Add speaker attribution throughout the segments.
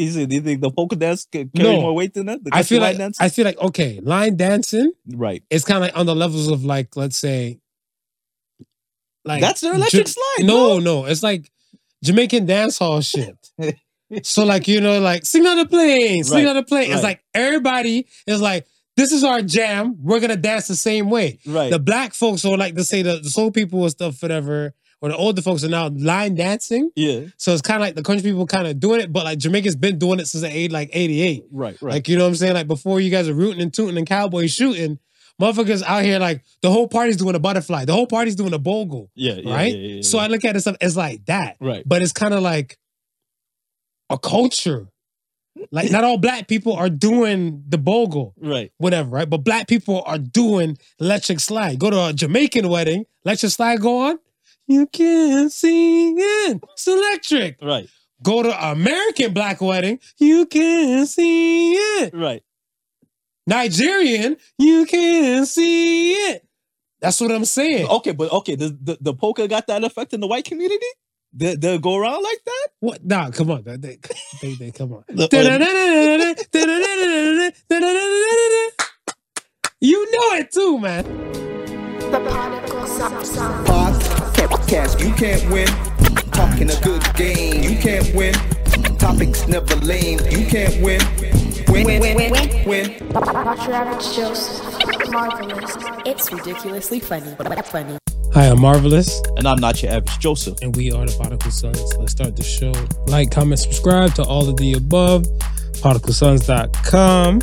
Speaker 1: Is it? Do you think the polka dance ca- carry
Speaker 2: No.
Speaker 1: more weight than that? The
Speaker 2: I feel like
Speaker 1: dance?
Speaker 2: I feel like okay, line dancing
Speaker 1: right.
Speaker 2: It's kind of like on the levels of like let's say, like
Speaker 1: That's their electric slide.
Speaker 2: No, no, it's like Jamaican dance hall shit. so like you know, like sing on the plane, sing
Speaker 1: Right,
Speaker 2: on the plane. It's like everybody is like, this is our jam. We're gonna dance the same way.
Speaker 1: Right.
Speaker 2: The black folks or like to say the, the soul people and stuff, whatever, or the older folks are now line dancing.
Speaker 1: yeah.
Speaker 2: So it's kind of like the country people kind of doing it, but like Jamaica's been doing it since the age like 88.
Speaker 1: Right. Right.
Speaker 2: Like, you know what I'm saying? Like before you guys are rooting and tooting and cowboy shooting, motherfuckers out here like the whole party's doing a butterfly. The whole party's doing a bogle.
Speaker 1: yeah. yeah,
Speaker 2: right?
Speaker 1: Yeah, yeah,
Speaker 2: So I look at it stuff as like that.
Speaker 1: Right.
Speaker 2: But it's kind of like a culture. Like not all black people are doing the bogle,
Speaker 1: Right.
Speaker 2: whatever, right? But black people are doing electric slide. Go to a Jamaican wedding, electric slide go on. You can sing it. It's electric.
Speaker 1: Right.
Speaker 2: Go to American black wedding, you can see it.
Speaker 1: Right.
Speaker 2: Nigerian, you can see it. That's what I'm saying.
Speaker 1: Okay, but okay, the, the the polka got that effect in the white community. They they go around like that.
Speaker 2: What? Nah, come on. They, they, they, they- come on. You know it too, man.
Speaker 3: The uh, particle sound.
Speaker 4: Podcast, you can't win. Talking a good game, you can't win. Topics never lame, you can't win. Win, win, win, win, win.
Speaker 3: Watch your average Joseph. Marvelous.
Speaker 5: It's ridiculously funny, but funny.
Speaker 2: Hi, I'm Marvelous,
Speaker 1: And I'm not your average Joseph.
Speaker 2: and we are the Particle Sons. Let's start the show. Like, comment, subscribe to all of the above. ParticleSons.com.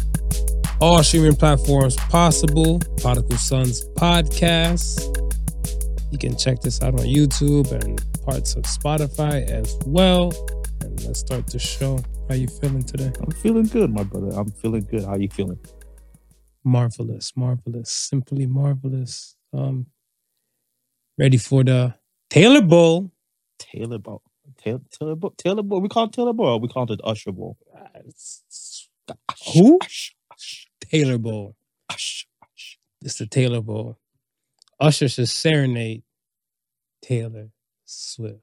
Speaker 2: All streaming platforms possible. Particle Sons Podcast. You can check this out on YouTube and parts of Spotify as well. And let's start the show. How you feeling today?
Speaker 1: I'm feeling good, my brother. I'm feeling good. How you feeling?
Speaker 2: marvelous, marvelous, simply marvelous. Um, ready for the Taylor Bowl.
Speaker 1: Taylor Ball. Taylor Taylor Ball. Taylor Ball. We call it Taylor. Or we call it Usher Ball.
Speaker 2: Who? Taylor Bowl. It's the Taylor Bowl. Usher should serenade Taylor Swift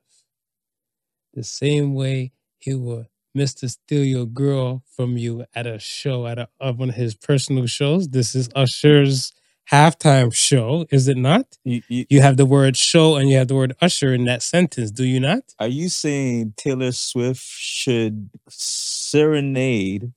Speaker 2: the same way he would Mr. Steal Your Girl from you at a show, at a, of one of his personal shows. This is Usher's halftime show, is it not?
Speaker 1: You, you,
Speaker 2: You have the word show and you have the word Usher in that sentence, do you not?
Speaker 1: are you saying Taylor Swift should serenade?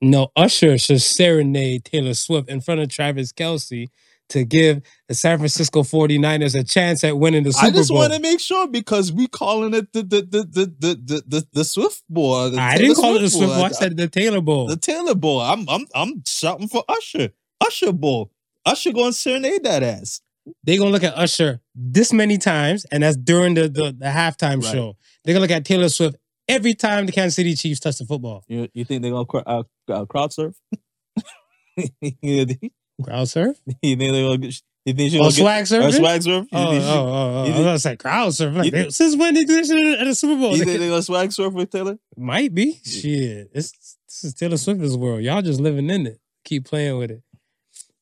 Speaker 2: No, Usher should serenade Taylor Swift in front of Travis Kelce to give the San Francisco 49ers a chance at winning the Super Bowl.
Speaker 1: I just want to make sure because we calling it the the the the the the, the, the Swift Bowl. the
Speaker 2: I
Speaker 1: Taylor
Speaker 2: didn't call it the Swift
Speaker 1: Bowl.
Speaker 2: Bowl. I said the Taylor Bowl.
Speaker 1: the Taylor Bowl. I'm I'm I'm shouting for Usher. Usher Bowl. Usher going to serenade that ass.
Speaker 2: They're gonna look at Usher this many times, and that's during the the, the halftime
Speaker 1: Right.
Speaker 2: show. They're gonna look at Taylor Swift every time the Kansas City Chiefs touch the football.
Speaker 1: You you think they're gonna cr- uh, uh, crowd surf? you think
Speaker 2: Crowd surf?
Speaker 1: they're gonna get? You think she
Speaker 2: Oh,
Speaker 1: gonna get?
Speaker 2: swag surf?
Speaker 1: Or oh, swag surf?
Speaker 2: Oh, oh,
Speaker 1: she-
Speaker 2: oh, oh. oh.
Speaker 1: I
Speaker 2: was gonna say crowd surf. Like, they- since when they do this at the Super Bowl?
Speaker 1: You think they're gonna swag surf with Taylor?
Speaker 2: Might be. Shit. It's this is Taylor Swift's world. Y'all just living in it. Keep playing with it.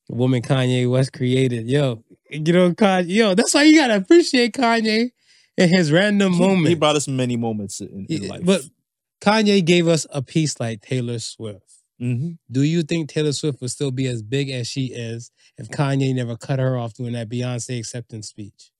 Speaker 2: The woman Kanye West created. Yo, you know, Kanye, yo, that's why you gotta appreciate Kanye in his random
Speaker 1: He-
Speaker 2: moment.
Speaker 1: He brought us many moments in, in
Speaker 2: Yeah,
Speaker 1: life.
Speaker 2: But Kanye gave us a piece like Taylor Swift.
Speaker 1: Mhm.
Speaker 2: Do you think Taylor Swift would still be as big as she is if Kanye never cut her off doing that Beyonce acceptance speech?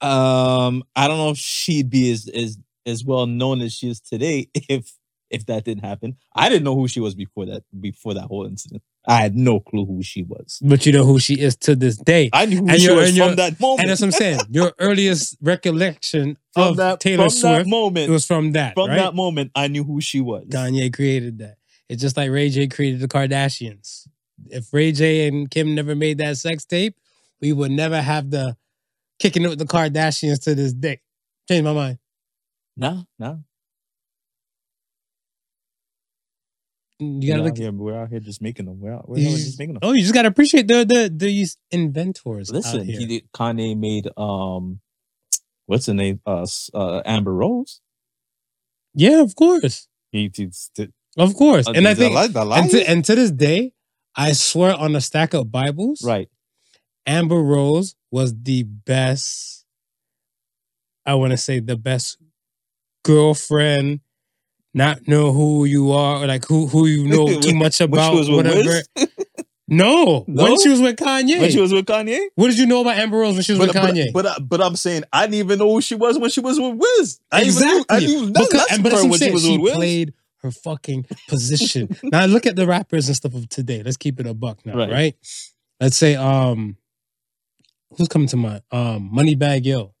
Speaker 1: um, I don't know if she'd be as as as well known as she is today if if that didn't happen. I didn't know who she was before that before that whole incident. I had no clue who she was.
Speaker 2: But you know who she is to this day.
Speaker 1: I knew who
Speaker 2: And
Speaker 1: she was
Speaker 2: and
Speaker 1: from that moment.
Speaker 2: And that's what I'm saying. Your earliest recollection
Speaker 1: from
Speaker 2: of
Speaker 1: that
Speaker 2: Taylor
Speaker 1: from
Speaker 2: Swift
Speaker 1: that moment.
Speaker 2: it was from that,
Speaker 1: from
Speaker 2: right?
Speaker 1: that moment, I knew who she was.
Speaker 2: Kanye created that. It's just like Ray J created the Kardashians. If Ray J and Kim never made that sex tape, we would never have the kicking it with the Kardashians to this day. Change my mind.
Speaker 1: No, no.
Speaker 2: You gotta
Speaker 1: out
Speaker 2: look.
Speaker 1: here, we're out here just making them. We're out, we're
Speaker 2: just-
Speaker 1: making them.
Speaker 2: oh, you just gotta appreciate the the the inventors. out
Speaker 1: Listen,
Speaker 2: here.
Speaker 1: he Kanye made um, what's the name? Uh, uh Amber Rose.
Speaker 2: yeah, of course,
Speaker 1: He, he did,
Speaker 2: of course.
Speaker 1: uh,
Speaker 2: and I think, and to, and to this day, I swear on a stack of Bibles,
Speaker 1: right.
Speaker 2: Amber Rose was the best. I want to say the best girlfriend not know who you are, or like who who you know too much
Speaker 1: she
Speaker 2: about,
Speaker 1: was
Speaker 2: whatever. No,
Speaker 1: No?
Speaker 2: when she was with Kanye.
Speaker 1: when she was with Kanye.
Speaker 2: what did you know about Amber Rose when she was
Speaker 1: But,
Speaker 2: with Kanye?
Speaker 1: but, uh, but I'm saying I didn't even know who she was when she was with Wiz. I didn't even, I didn't even know
Speaker 2: Because-
Speaker 1: that's
Speaker 2: but that's what
Speaker 1: when
Speaker 2: I'm
Speaker 1: she
Speaker 2: saying.
Speaker 1: was
Speaker 2: She
Speaker 1: with Wiz.
Speaker 2: played her fucking position. now look at the rappers and stuff of today. Let's keep it a buck now,
Speaker 1: Right.
Speaker 2: right? Let's say um who's coming to mind? Um Moneybagg Yo,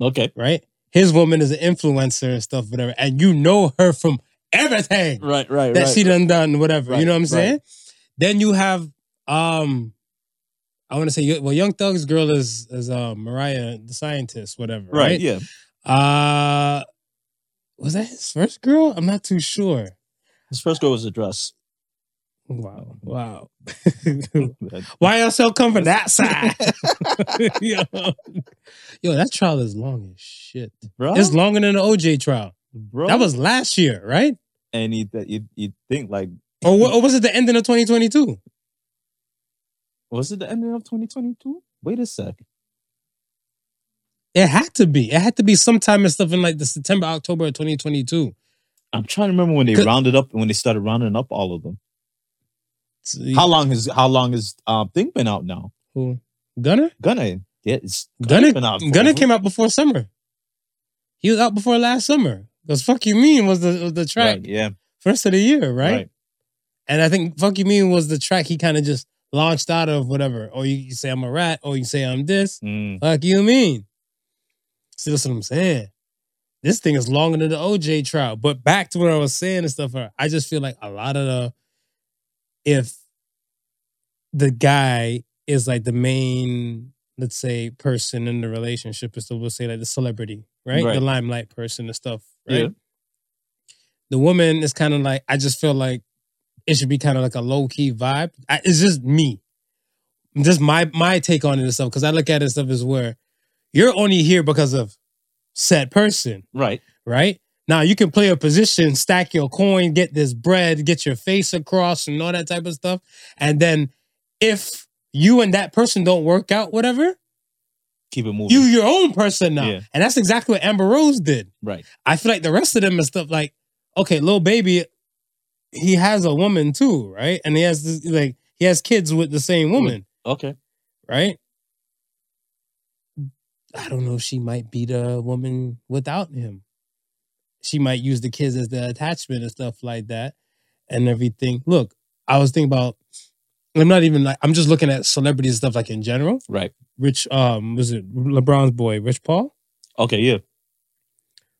Speaker 1: Okay.
Speaker 2: right? His woman is an influencer and stuff, whatever, and you know her from everything
Speaker 1: Right, right,
Speaker 2: that
Speaker 1: right.
Speaker 2: she done done, whatever. You know what I'm saying? Then you have um I want to say well, Young Thug's girl is is uh, Mariah the scientist, whatever.
Speaker 1: right,
Speaker 2: Right.
Speaker 1: yeah.
Speaker 2: Uh was that his first girl? I'm not too sure.
Speaker 1: His first girl was a dress.
Speaker 2: Wow. Wow. Why y'all so come from that side? yo. yo, that trial is long as shit.
Speaker 1: bro,
Speaker 2: It's longer than the OJ trial.
Speaker 1: bro.
Speaker 2: That was last year, right?
Speaker 1: and you you you think like
Speaker 2: Or, or was it the ending of 2022?
Speaker 1: was it the ending of 2022? Wait a sec.
Speaker 2: It had to be. It had to be sometime and stuff in like the September, October of 2022.
Speaker 1: I'm trying to remember when they rounded up and when they started rounding up all of them.
Speaker 2: See,
Speaker 1: How long has how long has um thing been out now?
Speaker 2: who? Gunner?
Speaker 1: Gunna, yeah, it's Gunna, out. Gunna
Speaker 2: came out before summer. He was out before last summer. Because Fuck You Mean was the, was the track
Speaker 1: Right, yeah,
Speaker 2: first of the year, right?
Speaker 1: right.
Speaker 2: And I think Fuck You Mean was the track he kind of just launched out of whatever. Or you, you say I'm a rat, or you say I'm this.
Speaker 1: Mm,
Speaker 2: Fuck you mean. See, that's what I'm saying. This thing is longer than the OJ trial. But back to what I was saying and stuff, I just feel like a lot of the if the guy is like the main, let's say, person in the relationship, is so we'll say like the celebrity, right?
Speaker 1: Right.
Speaker 2: The limelight person and stuff, right?
Speaker 1: Yeah.
Speaker 2: The woman is kind of like, I just feel like it should be kind of like a low key vibe. I, it's just me, just my my take on it and stuff. Because I look at it and stuff as where you're only here because of said person,
Speaker 1: right.
Speaker 2: right? Now you can play a position, stack your coin, get this bread, get your face across, and all that type of stuff. And then if you and that person don't work out, whatever,
Speaker 1: Keep it moving.
Speaker 2: you your own person now.
Speaker 1: Yeah.
Speaker 2: And that's exactly what Amber Rose did.
Speaker 1: right.
Speaker 2: I feel like the rest of them and stuff like, okay, little baby, he has a woman too, right? And he has this, like he has kids with the same woman,
Speaker 1: Okay.
Speaker 2: right? I don't know if she might be the woman without him. She might use the kids as the attachment and stuff like that and everything. Look, I was thinking about I'm not even like I'm just looking at celebrities and stuff like in general.
Speaker 1: Right.
Speaker 2: Rich um was it LeBron's boy, Rich Paul?
Speaker 1: Okay. Yeah.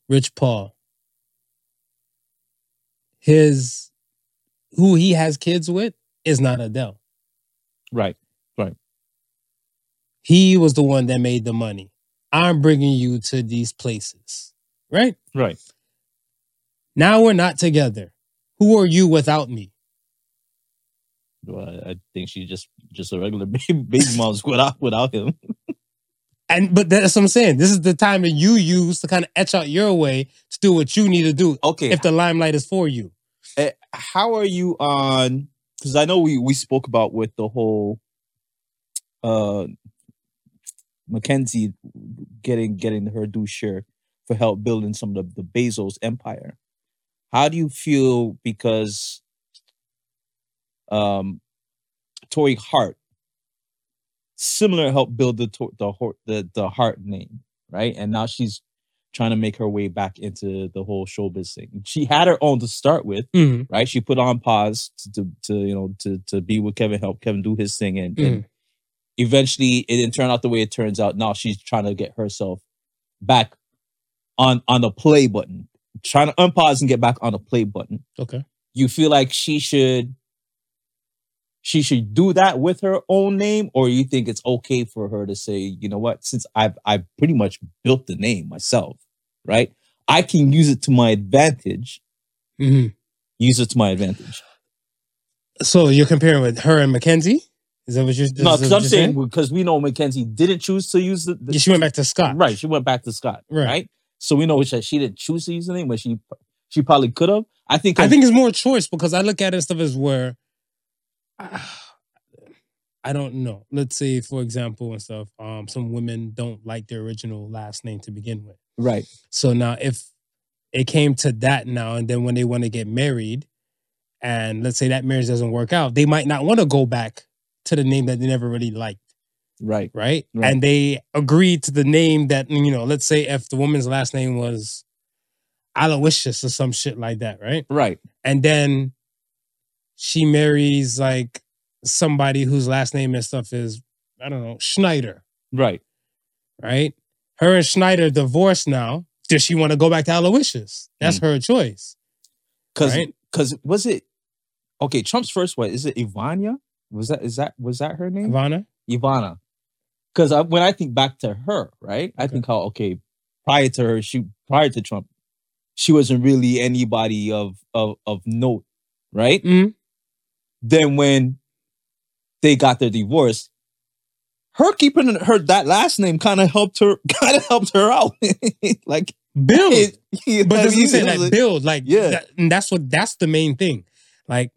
Speaker 2: Rich Paul. His who he has kids with is not Adele.
Speaker 1: Right. Right.
Speaker 2: He was the one that made the money. I'm bringing you to these places, right?
Speaker 1: Right.
Speaker 2: Now we're not together. Who are you without me?
Speaker 1: Well, I think she's just just a regular baby, baby mom's without without him.
Speaker 2: And but that's what I'm saying. This is the time that you use to kind of etch out your way to do what you need to do
Speaker 1: Okay.
Speaker 2: if the limelight is for you.
Speaker 1: Eh, how are you on? Because I know we we spoke about with the whole uh Mackenzie getting getting her due share for help building some of the, the Bezos empire. How do you feel because um Torrei Hart similar helped build the the the the Hart name, right? And now she's trying to make her way back into the whole showbiz thing. She had her own to start with,
Speaker 2: Mhm.
Speaker 1: right? She put on pause to, to, to you know to to be with Kevin, help Kevin do his thing, and, and eventually it didn't turn out the way it turns out. Now she's trying to get herself back on on the play button, trying to unpause and get back on the play button.
Speaker 2: Okay.
Speaker 1: You feel like she should she should do that with her own name, or you think it's okay for her to say, you know what, since I've I've pretty much built the name myself, right? I can use it to my advantage.
Speaker 2: Mhm.
Speaker 1: Use it to my advantage.
Speaker 2: So you're comparing with her and Mackenzie? Is that what you're
Speaker 1: No, because I'm saying because we know Mackenzie didn't choose to use the, the
Speaker 2: Yeah, she went back to Scott.
Speaker 1: right. She went back to Scott,
Speaker 2: Right.
Speaker 1: right? So we know that she didn't choose to use the name, but she she probably could have. I think.
Speaker 2: I think it's more choice because I look at it and stuff as where I don't know. Let's say, for example, and stuff, um, some women don't like their original last name to begin with.
Speaker 1: right.
Speaker 2: So now if it came to that now, and then when they want to get married, and let's say that marriage doesn't work out, they might not want to go back to the name that they never really liked,
Speaker 1: Right.
Speaker 2: right?
Speaker 1: Right.
Speaker 2: And they agreed to the name that you know. Let's say if the woman's last name was Aloysius or some shit like that, right?
Speaker 1: Right.
Speaker 2: and then she marries like somebody whose last name and stuff is I don't know Schneider,
Speaker 1: Right.
Speaker 2: right? Her and Schneider divorced now. Does she want to go back to Aloysius? That's mm. her choice.
Speaker 1: Because
Speaker 2: Right.
Speaker 1: because was it okay? Trump's first wife is it Ivania? Was that is that was that her name?
Speaker 2: Ivana,
Speaker 1: Ivana. Because I, when I think back to her, right, I
Speaker 2: Okay.
Speaker 1: think how okay, prior to her, she prior to Trump, she wasn't really anybody of of of note, right?
Speaker 2: Mhm.
Speaker 1: Then when they got their divorce, her keeping her that last name kind of helped her, kind of helped her out, like
Speaker 2: build.
Speaker 1: it, you know
Speaker 2: but
Speaker 1: what I
Speaker 2: doesn't say like
Speaker 1: like-
Speaker 2: build, like
Speaker 1: Yeah.
Speaker 2: that- and that's what that's the main thing. Like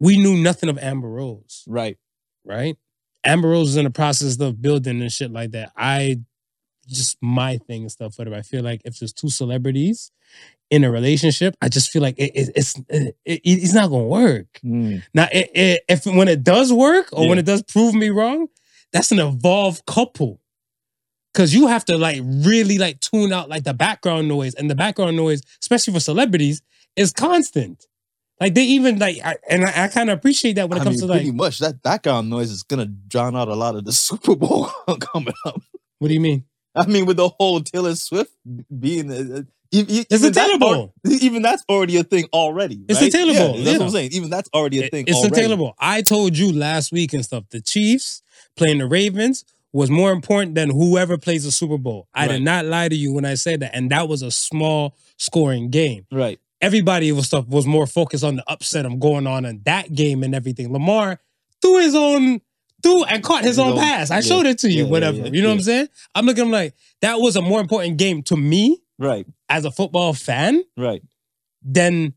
Speaker 2: we knew nothing of Amber Rose,
Speaker 1: right,
Speaker 2: right? Amber Rose is in the process of building and shit like that. I just my thing and stuff, whatever. I feel like if there's two celebrities in a relationship, I just feel like it, it, it's it, it- it's not gonna work.
Speaker 1: Mm,
Speaker 2: Now, it, it, if when it does work or when it does prove me wrong, that's an evolved couple. Cause you have to like really like tune out like the background noise, and the background noise, especially for celebrities, is constant. Like they even like, I, and I, I kind of appreciate that when it
Speaker 1: I
Speaker 2: comes
Speaker 1: mean,
Speaker 2: to like,
Speaker 1: pretty much that background noise is gonna drown out a lot of the Super Bowl coming up.
Speaker 2: what do you mean?
Speaker 1: I mean, with the whole Taylor Swift being, uh, e- e-
Speaker 2: It's the
Speaker 1: even that's
Speaker 2: Taylor Bowl.
Speaker 1: even that's already a thing already.
Speaker 2: It's the
Speaker 1: right?
Speaker 2: Taylor
Speaker 1: Yeah, That's
Speaker 2: yeah.
Speaker 1: what I'm saying. Even that's already a thing.
Speaker 2: It's
Speaker 1: already.
Speaker 2: the Taylor Bowl. I told you last week and stuff. The Chiefs playing the Ravens was more important than whoever plays the Super Bowl. I
Speaker 1: Right.
Speaker 2: did not lie to you when I said that, and that was a small scoring game.
Speaker 1: Right.
Speaker 2: Everybody was stuff was more focused on the upset of going on in that game and everything. Lamar threw his own threw and caught his,
Speaker 1: His
Speaker 2: own
Speaker 1: own-
Speaker 2: pass. I
Speaker 1: yeah,
Speaker 2: showed it to you,
Speaker 1: yeah,
Speaker 2: whatever.
Speaker 1: yeah,
Speaker 2: you know what I'm saying? I'm looking I'm like that was a more important game to me
Speaker 1: Right.
Speaker 2: as a football fan
Speaker 1: Right.
Speaker 2: then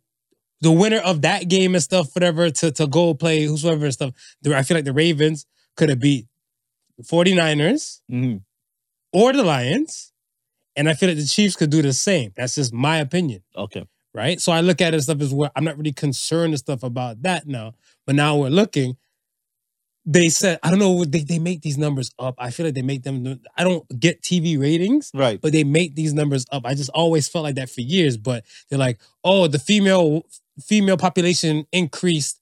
Speaker 2: the winner of that game and stuff, whatever, to, to go play whosoever and stuff. I feel like the Ravens could have beat the 49ers
Speaker 1: hmm
Speaker 2: or the Lions. And I feel like the Chiefs could do the same. That's just my opinion.
Speaker 1: Okay.
Speaker 2: Right. So I look at it and stuff as well. I'm not really concerned and stuff about that now. But now we're looking. They said, I don't know, they, they make these numbers up. I feel like they make them, I don't get TV ratings
Speaker 1: Right.
Speaker 2: but they make these numbers up. I just always felt like that for years. But they're like, oh, the female female population increased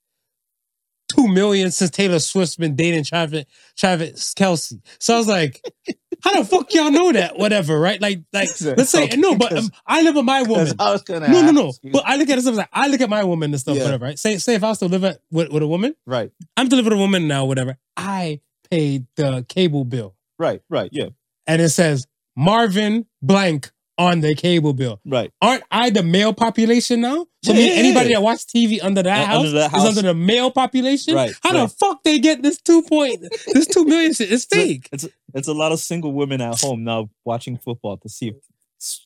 Speaker 2: two million since Taylor Swift's been dating Travis Travis Kelce. So I was like, how the fuck y'all know that? Whatever, right? Like, like let's say no, but um, I live with my woman.
Speaker 1: I was gonna.
Speaker 2: No, no, no. But I look at it stuff like I look at my woman and stuff,
Speaker 1: Yeah.
Speaker 2: whatever. Right? Say, say if I was to live at, with, with a woman,
Speaker 1: right.
Speaker 2: I'm to live with a woman now, whatever. I paid the cable bill,
Speaker 1: Right. Right. Yeah.
Speaker 2: and it says Marvin blank on the cable bill.
Speaker 1: Right.
Speaker 2: aren't I the male population now? So
Speaker 1: Yeah,
Speaker 2: mean anybody
Speaker 1: yeah.
Speaker 2: that watch TV under that
Speaker 1: Uh,
Speaker 2: house,
Speaker 1: under that
Speaker 2: is
Speaker 1: house.
Speaker 2: under the male population.
Speaker 1: Right,
Speaker 2: How the fuck they get this two point this two million shit? It's fake.
Speaker 1: It's it's a lot of single women at home now watching football to see if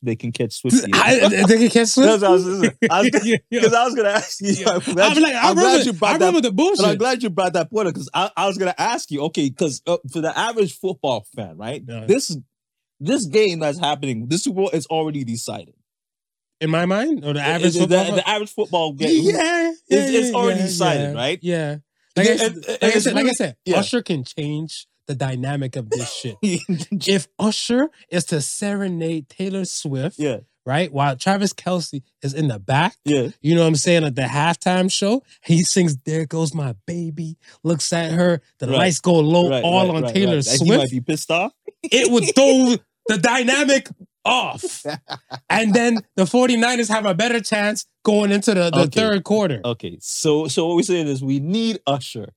Speaker 1: they can catch Swifty.
Speaker 2: I, they can catch Swift.
Speaker 1: That's what I was- I was-
Speaker 2: Yeah, yeah.
Speaker 1: Because I was gonna ask you. I'm glad,
Speaker 2: I'm like, I
Speaker 1: I'm glad
Speaker 2: remember,
Speaker 1: you
Speaker 2: I
Speaker 1: brought that
Speaker 2: remember the
Speaker 1: But I'm glad you brought that point up because I, I was gonna ask you, okay, because uh, for the average football fan, right?
Speaker 2: Yeah.
Speaker 1: This this game that's happening, this Super Bowl is already decided.
Speaker 2: In my mind, or the average
Speaker 1: the,
Speaker 2: football.
Speaker 1: the average football game.
Speaker 2: yeah,
Speaker 1: It's- it's
Speaker 2: yeah,
Speaker 1: already
Speaker 2: yeah,
Speaker 1: decided,
Speaker 2: yeah,
Speaker 1: right?
Speaker 2: Yeah. Like, I,
Speaker 1: And-
Speaker 2: said-
Speaker 1: and-
Speaker 2: like, I said, like I said. Usher can change the dynamic of this shit. if Usher is to serenade Taylor Swift,
Speaker 1: yeah,
Speaker 2: right, while Travis Kelce is in the back,
Speaker 1: yeah,
Speaker 2: You know what I'm saying? At the halftime show, he sings "There Goes My Baby," looks at her, the
Speaker 1: Right.
Speaker 2: lights go low,
Speaker 1: right,
Speaker 2: all
Speaker 1: right,
Speaker 2: on Taylor
Speaker 1: right. And he might be pissed off.
Speaker 2: It would throw the dynamic off. And then the 49ers have a better chance going into the, the
Speaker 1: Okay.
Speaker 2: third quarter.
Speaker 1: Okay, so so what we're saying is we need Usher.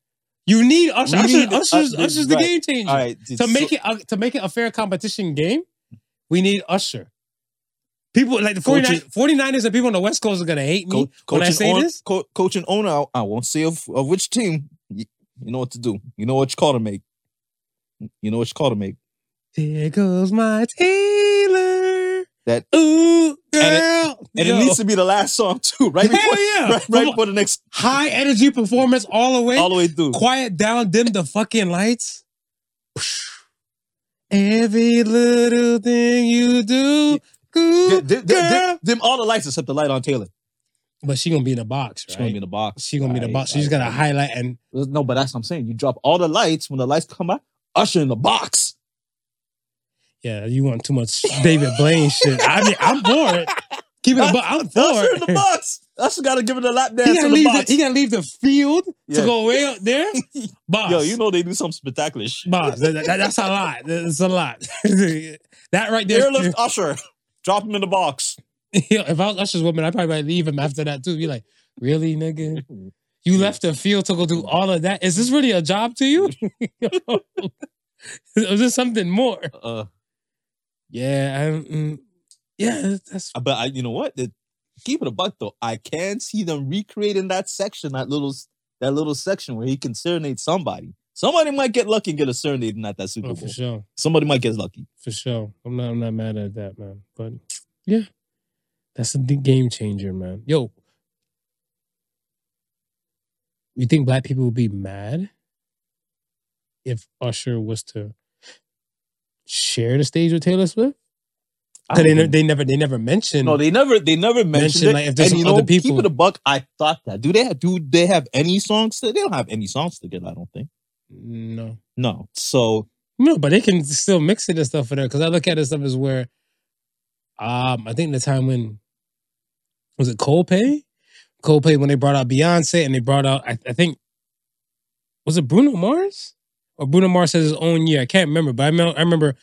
Speaker 2: You need Usher.
Speaker 1: We
Speaker 2: Usher
Speaker 1: need-
Speaker 2: Usher's, Usher's the
Speaker 1: right.
Speaker 2: game changer.
Speaker 1: Right,
Speaker 2: To make it a, to make it a fair competition game, we need Usher. People like the 49,
Speaker 1: Coaching-
Speaker 2: 49ers and people on the West Coast are gonna hate me
Speaker 1: Co-
Speaker 2: when I say this.
Speaker 1: co- coach and owner, I, won't say of, of which team. You, you know what to do. You know what you call to make. You know what you call to make.
Speaker 2: There goes my Taylor.
Speaker 1: That-
Speaker 2: ooh girl.
Speaker 1: And And it needs to be the last song too, right?
Speaker 2: Hell
Speaker 1: before,
Speaker 2: yeah.
Speaker 1: right, right before the next,
Speaker 2: high energy performance all the way.
Speaker 1: all the way through.
Speaker 2: Quiet down, dim the fucking lights. Every little thing you do
Speaker 1: Dim, dim, dim, dim, all the lights except the light on Taylor.
Speaker 2: But she gonna be in a box,
Speaker 1: She's gonna be in the box.
Speaker 2: She gonna be in a
Speaker 1: Right,
Speaker 2: box. She's
Speaker 1: right,
Speaker 2: gonna
Speaker 1: right.
Speaker 2: highlight and
Speaker 1: No, but that's what I'm saying. You drop all the lights when the lights come out. Usher in the box.
Speaker 2: Yeah, you want too much David Blaine shit. I mean, I'm for it. Keep it, but I'm for
Speaker 1: Usher in the box. Usher got to give it a lap
Speaker 2: He gotta,
Speaker 1: the
Speaker 2: leave the, he gotta leave the field
Speaker 1: Yeah.
Speaker 2: to go way up there. Boss.
Speaker 1: Yo, you know they do some spectacular shit.
Speaker 2: boss. that- that- that's a lot. That's a lot. that right there.
Speaker 1: Airlift Usher. Drop him in the box.
Speaker 2: Yo, if I was Usher's woman, I'd probably might leave him after that too. Be like, really, nigga? You left the field to go do all of that. Is this really a job to you? Is this something more?
Speaker 1: Uh,
Speaker 2: Yeah, I, mm, yeah, that's
Speaker 1: but I, you know what? The, keep it a buck though. I can see them recreating that section, that little, that little section where he can serenade somebody. Somebody might get lucky and get a serenade at that Super
Speaker 2: oh,
Speaker 1: Bowl.
Speaker 2: for sure,
Speaker 1: Somebody might get lucky.
Speaker 2: for sure. I'm not, I'm not mad at that, man. But yeah, that's a big game changer, man. Yo, you think black people would be mad if Usher was to share the stage with Taylor Swift?
Speaker 1: I
Speaker 2: 'Cause they, ne- they never, they never mentioned.
Speaker 1: No, they never they never mentioned
Speaker 2: Mention,
Speaker 1: it.
Speaker 2: like, if there's
Speaker 1: and you know,
Speaker 2: other people-
Speaker 1: keep it a buck. I thought that. Do they have, do they have any songs? To, they don't have any songs together. I don't think.
Speaker 2: no,
Speaker 1: No. So
Speaker 2: no, but they can still mix it and stuff for there. Because I look at it stuff as where, um, I think the time when was it Coldplay? Coldplay when they brought out Beyonce and they brought out I, I think was it Bruno Mars or Bruno Mars has his own year. I can't remember, but I remember, I remember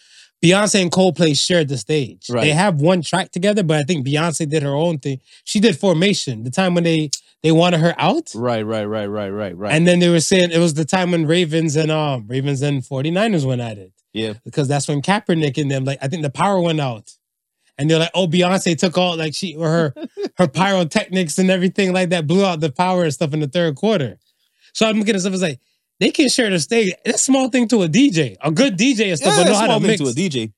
Speaker 2: Beyonce and Coldplay shared the stage.
Speaker 1: Right.
Speaker 2: They have one track together, but I think Beyonce did her own thing. She did Formation, the time when they they wanted her out.
Speaker 1: right, right, right, right, right, right.
Speaker 2: And then they were saying it was the time when Ravens and um Ravens and 49ers went at it.
Speaker 1: yeah,
Speaker 2: Because that's when Kaepernick and them, like I think the power went out. And they're like, oh, Beyonce took all like she or her her pyrotechnics and everything like that, blew out the power and stuff in the third quarter. So I'm looking at stuff as like they can share the stage. It's a small thing to a DJ. A good DJ and stuff,
Speaker 1: yeah,
Speaker 2: but know
Speaker 1: that's
Speaker 2: how to
Speaker 1: small thing
Speaker 2: mix.
Speaker 1: to a DJ.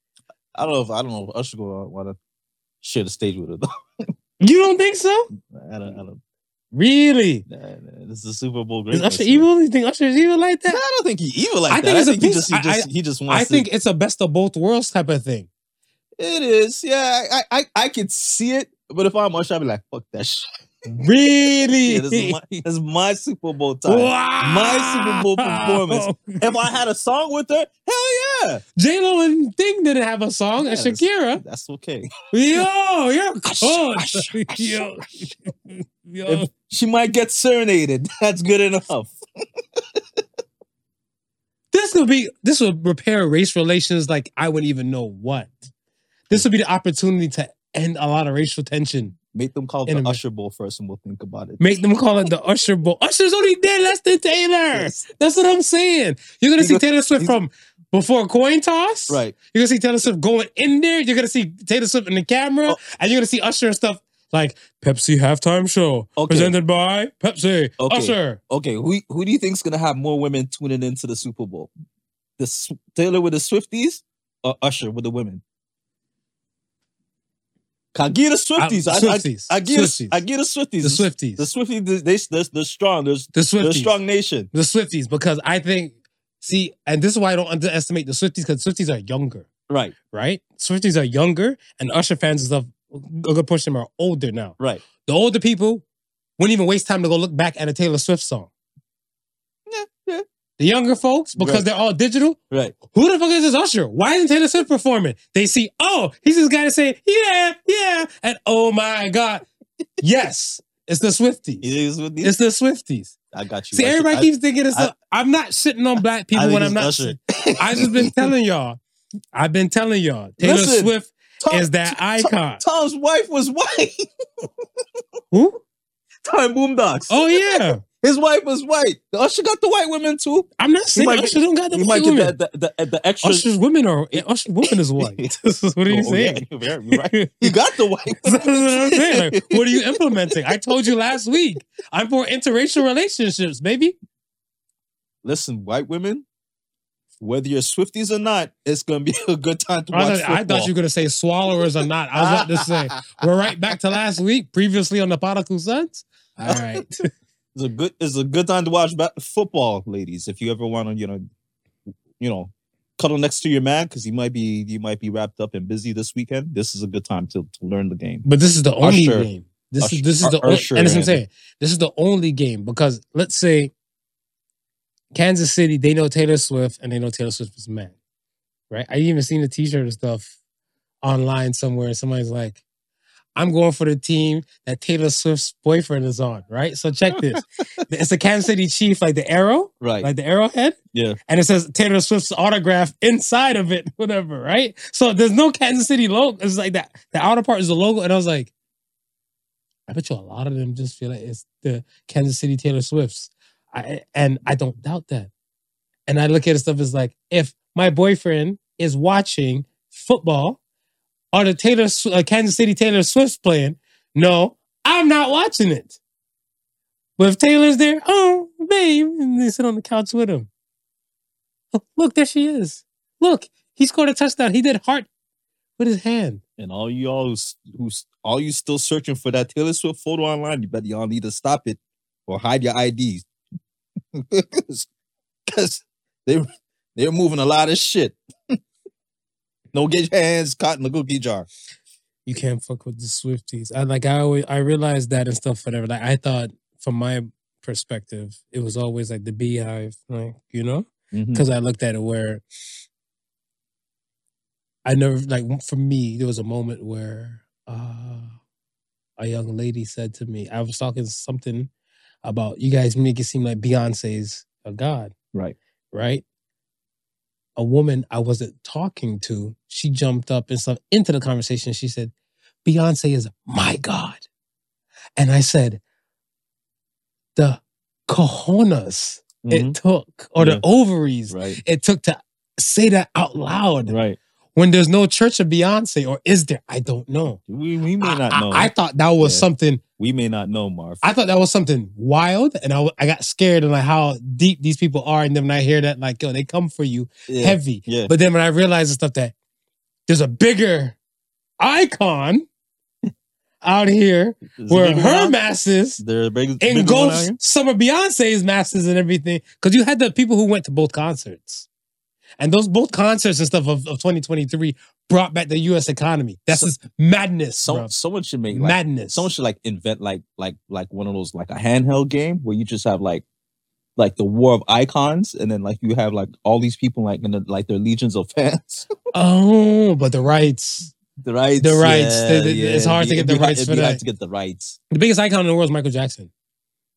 Speaker 1: I don't know if I don't know if Usher gonna want to share the stage with her though.
Speaker 2: You don't think so?
Speaker 1: I don't. I don't.
Speaker 2: Really?
Speaker 1: Nah, nah, this is a Super Bowl
Speaker 2: Is
Speaker 1: greatness.
Speaker 2: Usher evil? You think Usher is evil like
Speaker 1: Nah,
Speaker 2: that?
Speaker 1: I don't think he evil like
Speaker 2: I
Speaker 1: that.
Speaker 2: think
Speaker 1: I
Speaker 2: it's a
Speaker 1: think he just he
Speaker 2: I-
Speaker 1: he just wants.
Speaker 2: I
Speaker 1: to-
Speaker 2: think it's a best of both worlds type of thing.
Speaker 1: it is. Yeah, I I I could see it, but if I'm Usher, I'd be like, fuck that shit.
Speaker 2: Really?
Speaker 1: Yeah, this is my this is my Super Bowl time. Wow. My Super Bowl performance. If I had a song with her, hell yeah,
Speaker 2: J Lo and Thing didn't have a song. And Shakira.
Speaker 1: that's okay.
Speaker 2: Yo, you're. Yo, yo.
Speaker 1: If she might get serenaded, that's good enough.
Speaker 2: This would be this would repair race relations like I wouldn't even know what. This would be the opportunity to end a lot of racial tension.
Speaker 1: Make them call it the Usher Bowl first, and we'll think about it.
Speaker 2: Make them call it the Usher Bowl. Usher's only dead less than Taylor.
Speaker 1: Yes.
Speaker 2: That's what I'm saying. You're gonna
Speaker 1: He's
Speaker 2: see Taylor Swift from before coin toss.
Speaker 1: Right.
Speaker 2: You're gonna see Taylor Swift going in there. You're gonna see Taylor Swift in the camera,
Speaker 1: Oh.
Speaker 2: and you're gonna see Usher and stuff like Pepsi halftime show
Speaker 1: Okay.
Speaker 2: presented by Pepsi.
Speaker 1: Okay.
Speaker 2: Usher.
Speaker 1: Okay. Who who do you think's gonna have more women tuning into the Super Bowl? The Taylor with the Swifties or Usher with the women? I give the Swifties. I, I,
Speaker 2: Swifties.
Speaker 1: I, give
Speaker 2: Swifties.
Speaker 1: the, I give the Swifties.
Speaker 2: The Swifties.
Speaker 1: The Swifties. They, they're, strong. They're,
Speaker 2: The Swifties.
Speaker 1: a strong nation.
Speaker 2: The Swifties, because I think, see, and this is why I don't underestimate the Swifties, because Swifties are younger,
Speaker 1: Right.
Speaker 2: right? Swifties are younger, and Usher fans and stuff, a good portion of them are older now.
Speaker 1: Right.
Speaker 2: The older people wouldn't even waste time to go look back at a Taylor Swift song. The younger folks, because
Speaker 1: Right.
Speaker 2: they're all digital,
Speaker 1: Right.
Speaker 2: who the fuck is this Usher? Why isn't Taylor Swift performing? They see, oh, he's this guy to say, yeah, yeah, and oh my God, yes, it's the Swifties. It's the Swifties.
Speaker 1: I got you.
Speaker 2: See, everybody
Speaker 1: I-
Speaker 2: keeps thinking it's.
Speaker 1: I-
Speaker 2: a, I'm not shitting on black people when I'm not.
Speaker 1: Usher.
Speaker 2: I just been telling y'all. I've been telling y'all. Taylor
Speaker 1: Listen,
Speaker 2: Swift
Speaker 1: Tom-
Speaker 2: is that icon.
Speaker 1: Tom's wife was white.
Speaker 2: Who?
Speaker 1: Tom Boondocks.
Speaker 2: Oh yeah.
Speaker 1: His wife was white. The Usher got the white women too.
Speaker 2: I'm not saying
Speaker 1: might
Speaker 2: Usher don't got the white women.
Speaker 1: the, the, the, the extra.
Speaker 2: Usher's women are Usher's woman is white. what are you
Speaker 1: Oh,
Speaker 2: saying?
Speaker 1: right. He got the white
Speaker 2: That's what I'm saying. Like, what are you implementing? I told you last week. I'm for interracial relationships, baby.
Speaker 1: Listen, white women, whether you're Swifties or not, it's gonna be a good time to
Speaker 2: I
Speaker 1: watch
Speaker 2: thought, I thought you were gonna say swallowers or not. I was about to say we're right back to last week, previously on the Particle Sons. All right.
Speaker 1: It's a good. It's a good time to watch ba- football, ladies. If you ever want to, you know, you know, cuddle next to your man because you might be you might be wrapped up and busy this weekend. This is a good time to, to learn the game.
Speaker 2: But this is the only
Speaker 1: Usher.
Speaker 2: game. This
Speaker 1: Usher-
Speaker 2: is this is the only, and that's what I'm saying. This is the only game because let's say Kansas City, they know Taylor Swift and they know Taylor Swift is mad, right? I even seen the T-shirt and stuff online somewhere. Somebody's like, "I'm going for the team that Taylor Swift's boyfriend is on." Right? So check this. it's the Kansas City Chief, like the arrow,
Speaker 1: Right.
Speaker 2: like the arrowhead.
Speaker 1: Yeah.
Speaker 2: And it says Taylor Swift's autograph inside of it, whatever, right? So there's no Kansas City logo. It's like that. The outer part is the logo. And I was like, I bet you a lot of them just feel like it's the Kansas City Taylor Swift's. I, and I don't doubt that. And I look at it stuff as like, if my boyfriend is watching football or the Taylor uh, Kansas City Taylor Swift's playing, no, I'm not watching it. But if Taylor's there, oh, babe, and they sit on the couch with him. Look, there she is. Look, he scored a touchdown. He did heart with his hand.
Speaker 1: And all you all who's, who's all you still searching for that Taylor Swift photo online, you better y'all need to stop it or hide your IDs. Because they they're moving a lot of shit. Don't get your hands caught in the cookie jar.
Speaker 2: You can't fuck with the Swifties. I like I always I realized that and stuff, whatever. Like I thought from my perspective, it was always like the beehive, like, you know? Because I looked at it where I never like for me there was a moment where uh, a young lady said to me I was talking something about you guys make it seem like Beyonce's a god
Speaker 1: Right.
Speaker 2: right a woman I wasn't talking to she jumped up and stuff into the conversation she said Beyonce is my god and I said the cojones
Speaker 1: Mhm.
Speaker 2: it took or
Speaker 1: Yeah.
Speaker 2: the ovaries
Speaker 1: Right.
Speaker 2: it took to say that out loud
Speaker 1: Right.
Speaker 2: When there's no church of Beyonce, or is there? I don't know.
Speaker 1: We, we may
Speaker 2: I,
Speaker 1: not
Speaker 2: I-
Speaker 1: know.
Speaker 2: I thought that was
Speaker 1: Yeah.
Speaker 2: something.
Speaker 1: we may not know, Marv.
Speaker 2: I thought that was something wild, and I, I got scared and like how deep these people are. And then when I hear that, like yo, they come for you
Speaker 1: yeah.
Speaker 2: heavy.
Speaker 1: Yeah.
Speaker 2: But then when I realized the stuff that there's a bigger icon out here
Speaker 1: Is
Speaker 2: where her masses
Speaker 1: There a big, bigger one out
Speaker 2: engulfs some of Beyonce's masses and everything. Because you had the people who went to both concerts. And those both concerts and stuff of, of 2023 brought back the US economy. That's
Speaker 1: So-
Speaker 2: just madness.
Speaker 1: So,
Speaker 2: bro.
Speaker 1: someone should make like
Speaker 2: madness.
Speaker 1: someone should like invent like like like one of those like a handheld game where you just have like like the war of icons and then like you have like all these people like in the, like their legions of fans
Speaker 2: oh, but the rights.
Speaker 1: the rights
Speaker 2: The rights,
Speaker 1: yeah,
Speaker 2: the- the-
Speaker 1: yeah,
Speaker 2: it's hard to get the rights for that.
Speaker 1: to get the rights
Speaker 2: The biggest icon in the world is Michael Jackson.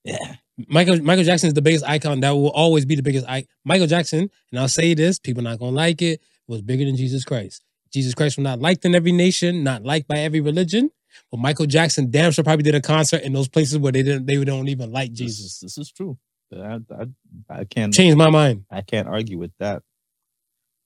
Speaker 1: Yeah
Speaker 2: Michael Michael Jackson is the biggest icon that will always be the biggest icon. Michael Jackson, and I'll say this, people not gonna like it, was bigger than Jesus Christ. Jesus Christ was not liked in every nation, not liked by every religion. But Michael Jackson damn sure probably did a concert in those places where they didn't they don't even like Jesus.
Speaker 1: is, this is true I, I, I can't
Speaker 2: change my mind.
Speaker 1: I can't argue with that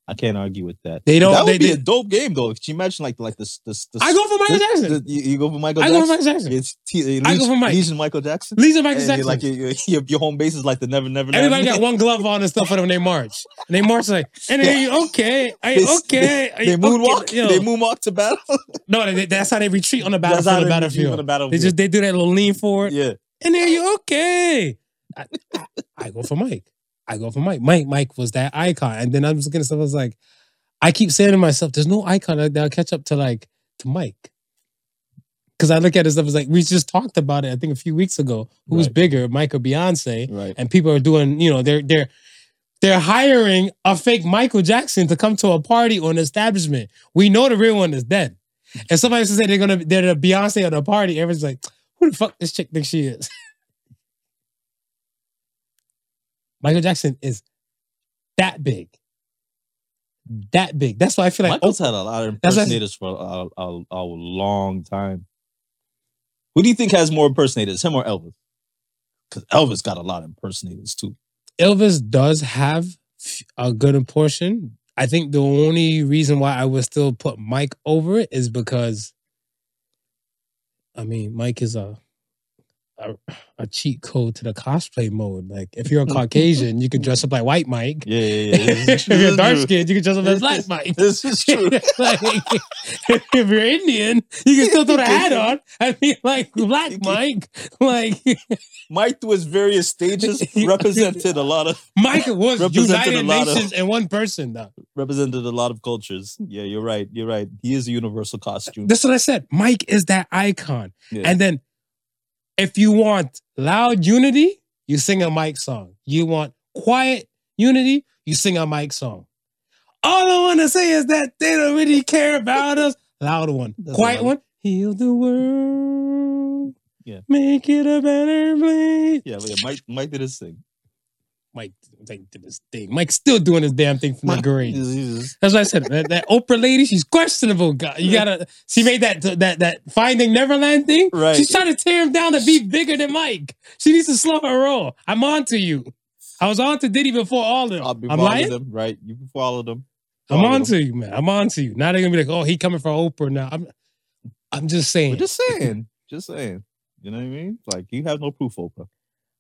Speaker 1: I can't argue with that
Speaker 2: They don't-
Speaker 1: that would
Speaker 2: they-
Speaker 1: be
Speaker 2: they-
Speaker 1: a dope game though Could you imagine like like this this, this
Speaker 2: I go for Michael
Speaker 1: this-
Speaker 2: Jackson.
Speaker 1: this- you, you go for Michael
Speaker 2: I go for Michael Jackson.
Speaker 1: it's T, uh,
Speaker 2: I go for Mike.
Speaker 1: Legion Michael Jackson
Speaker 2: Michael
Speaker 1: And
Speaker 2: Jackson.
Speaker 1: like your, your, your, home base is like the never never
Speaker 2: Everybody
Speaker 1: Land.
Speaker 2: got one glove on and stuff when they march. And they march like, and they okay, I,
Speaker 1: They-
Speaker 2: okay. I-
Speaker 1: They moonwalk.
Speaker 2: okay, yo.
Speaker 1: They moonwalk to battle.
Speaker 2: No, they, that's how they retreat on the
Speaker 1: That's
Speaker 2: battlefield.
Speaker 1: how they retreat
Speaker 2: battlefield.
Speaker 1: on the battlefield.
Speaker 2: They just they do that little lean forward,
Speaker 1: yeah.
Speaker 2: and then you okay. I, I go for Mike. I go for Mike. Mike. Mike was that icon, and then I'm just looking at stuff. I was like, I keep saying to myself, "There's no icon that- that'll catch up to like to Mike." Because I look at it stuff as like we just talked about it. I think a few weeks ago. Who's
Speaker 1: Right.
Speaker 2: bigger, Mike or Beyonce?
Speaker 1: Right.
Speaker 2: and people are doing, you know, they're they're they're hiring a fake Michael Jackson to come to a party or an establishment. We know the real one is dead. And somebody used to say they're gonna they're the Beyonce at a party. Everyone's like, who the fuck this chick thinks she is? Michael Jackson is that big. That big. That's why I feel like
Speaker 1: Michael's had a lot of impersonators for a, a, a long time. Who do you think has more impersonators, him or Elvis? Because Elvis got a lot of impersonators too.
Speaker 2: Elvis does have a good portion. I think the only reason why I would still put Mike over it is because, I mean, Mike is a a, a cheat code to the cosplay mode. Like if you're a Caucasian, you can dress up like white Mike.
Speaker 1: Yeah, yeah, yeah.
Speaker 2: If you're dark skinned, you can dress up as black Mike.
Speaker 1: This is true.
Speaker 2: like, if you're Indian, you can still throw the hat on and be like Black Mike. Like
Speaker 1: Mike was various stages represented a lot of
Speaker 2: Mike was United
Speaker 1: lot of-
Speaker 2: Nations in one person. Though
Speaker 1: represented a lot of cultures. Yeah, you're right. You're right. He is a universal costume.
Speaker 2: that's what I said. Mike is that icon.
Speaker 1: Yeah.
Speaker 2: And then if you want loud unity, you sing a Mike song. You want quiet unity, you sing a Mike song. All I want to say is that they don't really care about us. Loud one.
Speaker 1: That's
Speaker 2: quiet one. Heal the world.
Speaker 1: Yeah.
Speaker 2: Make it a better place.
Speaker 1: yeah, but yeah, Mike Mike did his thing.
Speaker 2: Mike, Mike did his thing. Mike's still doing his damn thing from the grave. That's what I said. That, that Oprah lady, she's questionable. God, you gotta. She made that that that Finding Neverland thing.
Speaker 1: Right.
Speaker 2: She's trying to tear him down to be bigger than Mike. She needs to slow her roll. I'm on to you. I was on to Diddy before all of them.
Speaker 1: I'll be
Speaker 2: I'm lying.
Speaker 1: them, right? You followed them.
Speaker 2: I'm on
Speaker 1: them.
Speaker 2: to you, man. I'm on to you. Now they're gonna be like, oh, he coming for Oprah now. I'm. I'm just saying.
Speaker 1: We're just saying. Just saying. You know what I mean? Like you have no proof, Oprah.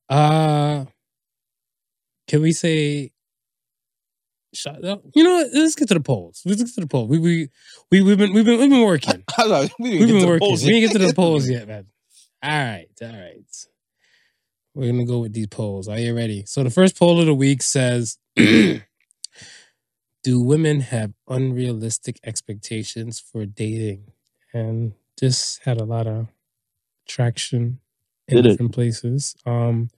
Speaker 2: Uh, can we say? Shut up. You know what? Let's get to the polls. Let's get to the poll. We we we we've been we've been we've been working.
Speaker 1: I don't know, we
Speaker 2: We've been
Speaker 1: get to the
Speaker 2: working. We didn't get to the polls yet, man. All right, all right. We're gonna go with these polls. Are you ready? So the first poll of the week says, "Do women have unrealistic expectations for dating?" And this had a lot of traction in
Speaker 1: Did it?
Speaker 2: different places. Um,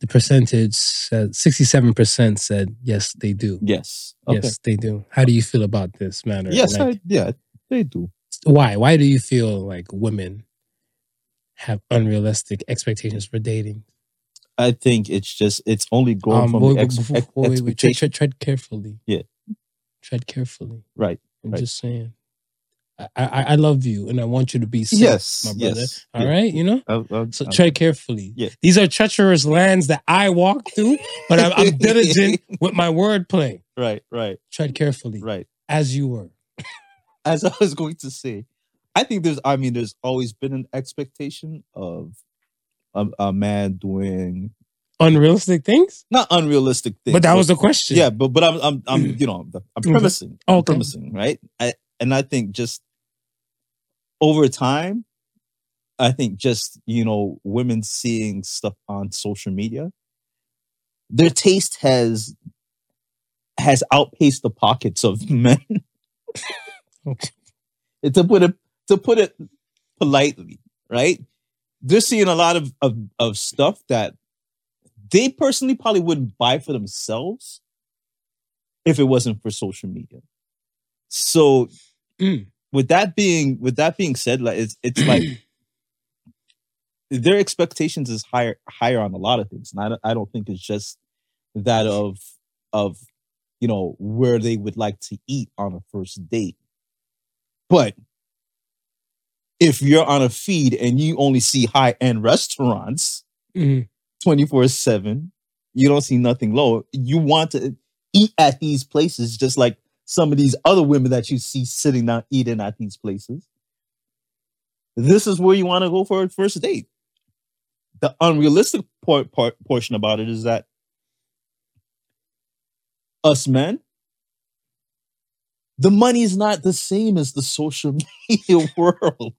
Speaker 2: the percentage said sixty-seven percent said yes, they do.
Speaker 1: Yes. Okay.
Speaker 2: Yes, they do. How do you feel about this matter?
Speaker 1: Yes,
Speaker 2: Like,
Speaker 1: I, yeah, they do.
Speaker 2: why? Why do you feel like women have unrealistic expectations for dating?
Speaker 1: I think it's just it's only going
Speaker 2: Um,
Speaker 1: from
Speaker 2: wait,
Speaker 1: the ex-
Speaker 2: wait, wait, wait, tread, tread, tread carefully.
Speaker 1: Yeah.
Speaker 2: Tread carefully.
Speaker 1: Right.
Speaker 2: I'm
Speaker 1: right.
Speaker 2: just saying. I, I love you and I want you to be safe,
Speaker 1: Yes,
Speaker 2: my brother.
Speaker 1: yes,
Speaker 2: All
Speaker 1: yeah.
Speaker 2: right, you know.
Speaker 1: I- I-
Speaker 2: So tread carefully.
Speaker 1: Yeah.
Speaker 2: These are treacherous lands that I walk through, but I'm, I'm diligent with my wordplay.
Speaker 1: right, right,
Speaker 2: Tread carefully,
Speaker 1: right.
Speaker 2: as you were.
Speaker 1: As I was going to say, I think there's. I mean, there's always been an expectation of a, a man doing
Speaker 2: Unrealistic things,
Speaker 1: not unrealistic things,
Speaker 2: but that was the question.
Speaker 1: yeah. But but I'm I'm, I'm mm. you know I'm
Speaker 2: Okay.
Speaker 1: premising. I'm
Speaker 2: Okay.
Speaker 1: premising, right? I, and I think just over time, I think just you know women seeing stuff on social media, their taste has has outpaced the pockets of men.
Speaker 2: Okay.
Speaker 1: to put it to put it politely, right? They're seeing a lot of, of of stuff that they personally probably wouldn't buy for themselves if it wasn't for social media. So
Speaker 2: Mm.
Speaker 1: With that being with that being said, like it's it's like their expectations is higher higher on a lot of things. And I don't, I don't think it's just that of of you know where they would like to eat on a first date. But if you're on a feed and you only see high end restaurants
Speaker 2: Mhm.
Speaker 1: 24 7, you don't see nothing low. You want to eat at these places just like some of these other women that you see sitting down eating at these places. This is where you want to go for a first date. The unrealistic part, part, portion about it is that us men, the money is not the same as the social media world.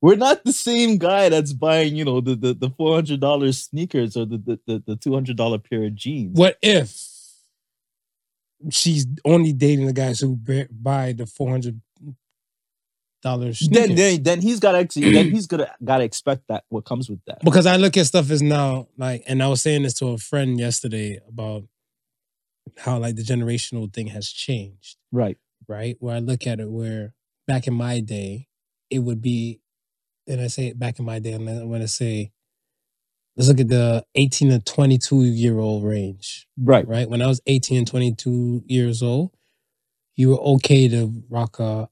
Speaker 1: We're not the same guy that's buying, you know, the the, the four hundred dollars sneakers or the the, the, two hundred dollar pair of jeans.
Speaker 2: What if she's only dating the guys who buy the four hundred dollars?
Speaker 1: Then, then then he's got to then he's gonna gotta expect that what comes with that.
Speaker 2: because I look at stuff as now like, and I was saying this to a friend yesterday about how like the generational thing has changed,
Speaker 1: Right.
Speaker 2: right? Where I look at it, where back in my day, it would be, and I say it back in my day, and I want to say, let's look at the eighteen to twenty-two year old range.
Speaker 1: Right.
Speaker 2: right? When I was 18 and 22 years old, you were okay to rock a,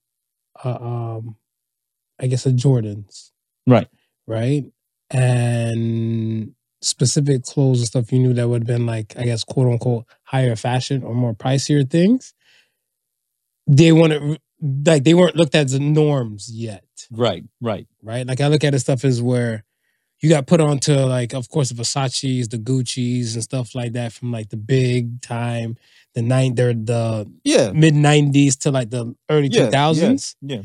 Speaker 2: a um, I guess a Jordans,
Speaker 1: Right.
Speaker 2: right? And specific clothes and stuff you knew that would have been like, I guess, quote unquote, higher fashion or more pricier things. They want to like they weren't looked at as norms yet,
Speaker 1: Right, right.
Speaker 2: right? Like I look at it stuff as where you got put onto like, of course, the Versace's, the Gucci's, and stuff like that from like the big time, the nine, they're the
Speaker 1: Yeah.
Speaker 2: mid '90s to like the early
Speaker 1: Yeah,
Speaker 2: 2000s.
Speaker 1: yeah.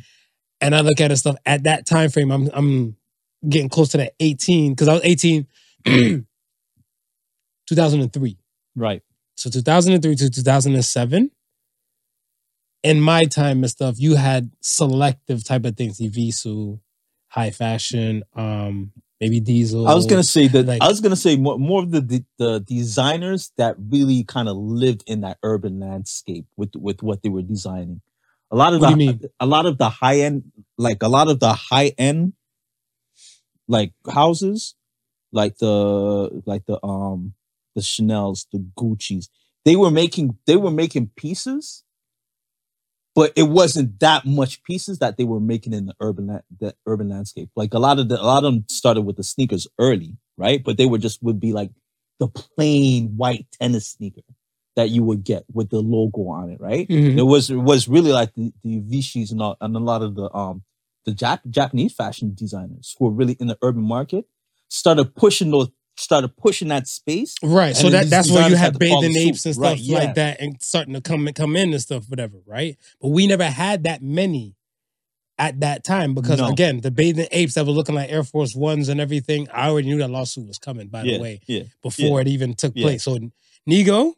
Speaker 2: And I look at it stuff at that time frame. I'm I'm getting close to that 18 because I was 18, 2003.
Speaker 1: Right.
Speaker 2: So 2003 to 2007. In my time and stuff, you had selective type of things, Evisu, high fashion, um, maybe diesel.
Speaker 1: I was gonna say that
Speaker 2: like-
Speaker 1: I was gonna say more, more of the, the the designers that really kind of lived in that urban landscape with with what they were designing. A lot of the
Speaker 2: mean?
Speaker 1: a lot of the high end like a lot of the high end like houses like the like the um the Chanel's the Gucci's they were making they were making pieces but it wasn't that much pieces that they were making in the urban la- the urban landscape. Like a lot of the a lot of them started with the sneakers early, right? But they were just would be like the plain white tennis sneaker that you would get with the logo on it, right?
Speaker 2: Mhm.
Speaker 1: It was it was really like the the Vichy's and, all, and a lot of the um the Jap- Japanese fashion designers who were really in the urban market started pushing those started pushing that space.
Speaker 2: Right. So that that's where you have bathing apes and stuff
Speaker 1: Right, yeah.
Speaker 2: like that and starting to come come in and stuff, whatever, right? But we never had that many at that time because
Speaker 1: No.
Speaker 2: again, the bathing apes that were looking like Air Force Ones and everything, I already knew that lawsuit was coming, by
Speaker 1: yeah,
Speaker 2: the way,
Speaker 1: yeah,
Speaker 2: before it even took place. So Nigo,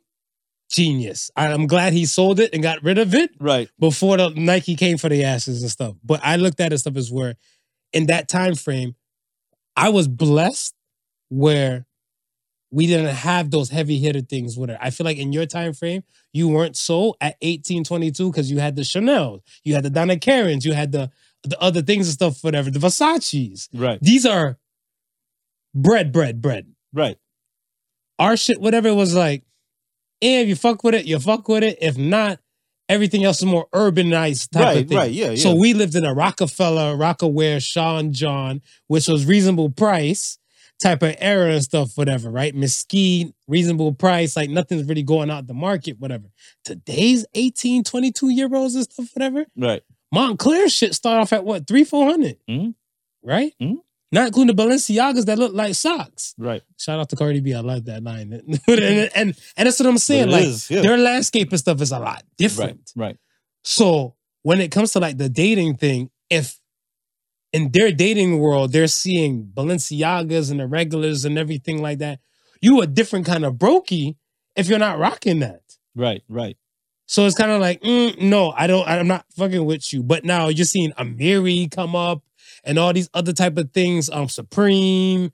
Speaker 2: genius. I- I'm glad he sold it and got rid of it
Speaker 1: right,
Speaker 2: before the Nike came for the asses and stuff. But I looked at it stuff as where in that time frame, I was blessed where we didn't have those heavy hitter things with it. I feel like in your time frame, you weren't so at 18, 22 because you had the Chanel, you had the Donna Karans, you had the the other things and stuff, whatever, the Versace's.
Speaker 1: right,
Speaker 2: These are bread, bread, bread.
Speaker 1: right.
Speaker 2: Our shit, whatever it was like, eh, if you fuck with it, you fuck with it. If not, everything else is more urbanized type
Speaker 1: right,
Speaker 2: of thing.
Speaker 1: right, yeah, yeah.
Speaker 2: So we lived in a Rockefeller, Rocawear, Sean John, which was reasonable price type of era and stuff, whatever, right? Mesquite, reasonable price, like nothing's really going out the market, whatever. Today's 18, 22 year olds and stuff, whatever.
Speaker 1: right,
Speaker 2: Moncler shit start off at what, three, four hundred,
Speaker 1: Mhm.
Speaker 2: right?
Speaker 1: Mhm.
Speaker 2: Not including the Balenciagas that look like socks.
Speaker 1: right.
Speaker 2: Shout out to Cardi B. I like that line. and, and, and that's what I'm saying. Like
Speaker 1: is, yeah.
Speaker 2: their landscape and stuff is a lot different.
Speaker 1: Right, right,
Speaker 2: So when it comes to like the dating thing, if in their dating world they're seeing Balenciagas and the regulars and everything like that, you a different kind of brokey if you're not rocking that.
Speaker 1: right, right.
Speaker 2: So it's kind of like, mm, no, I don't, I'm not fucking with you. But now you're seeing Amiri come up and all these other type of things, um, Supreme,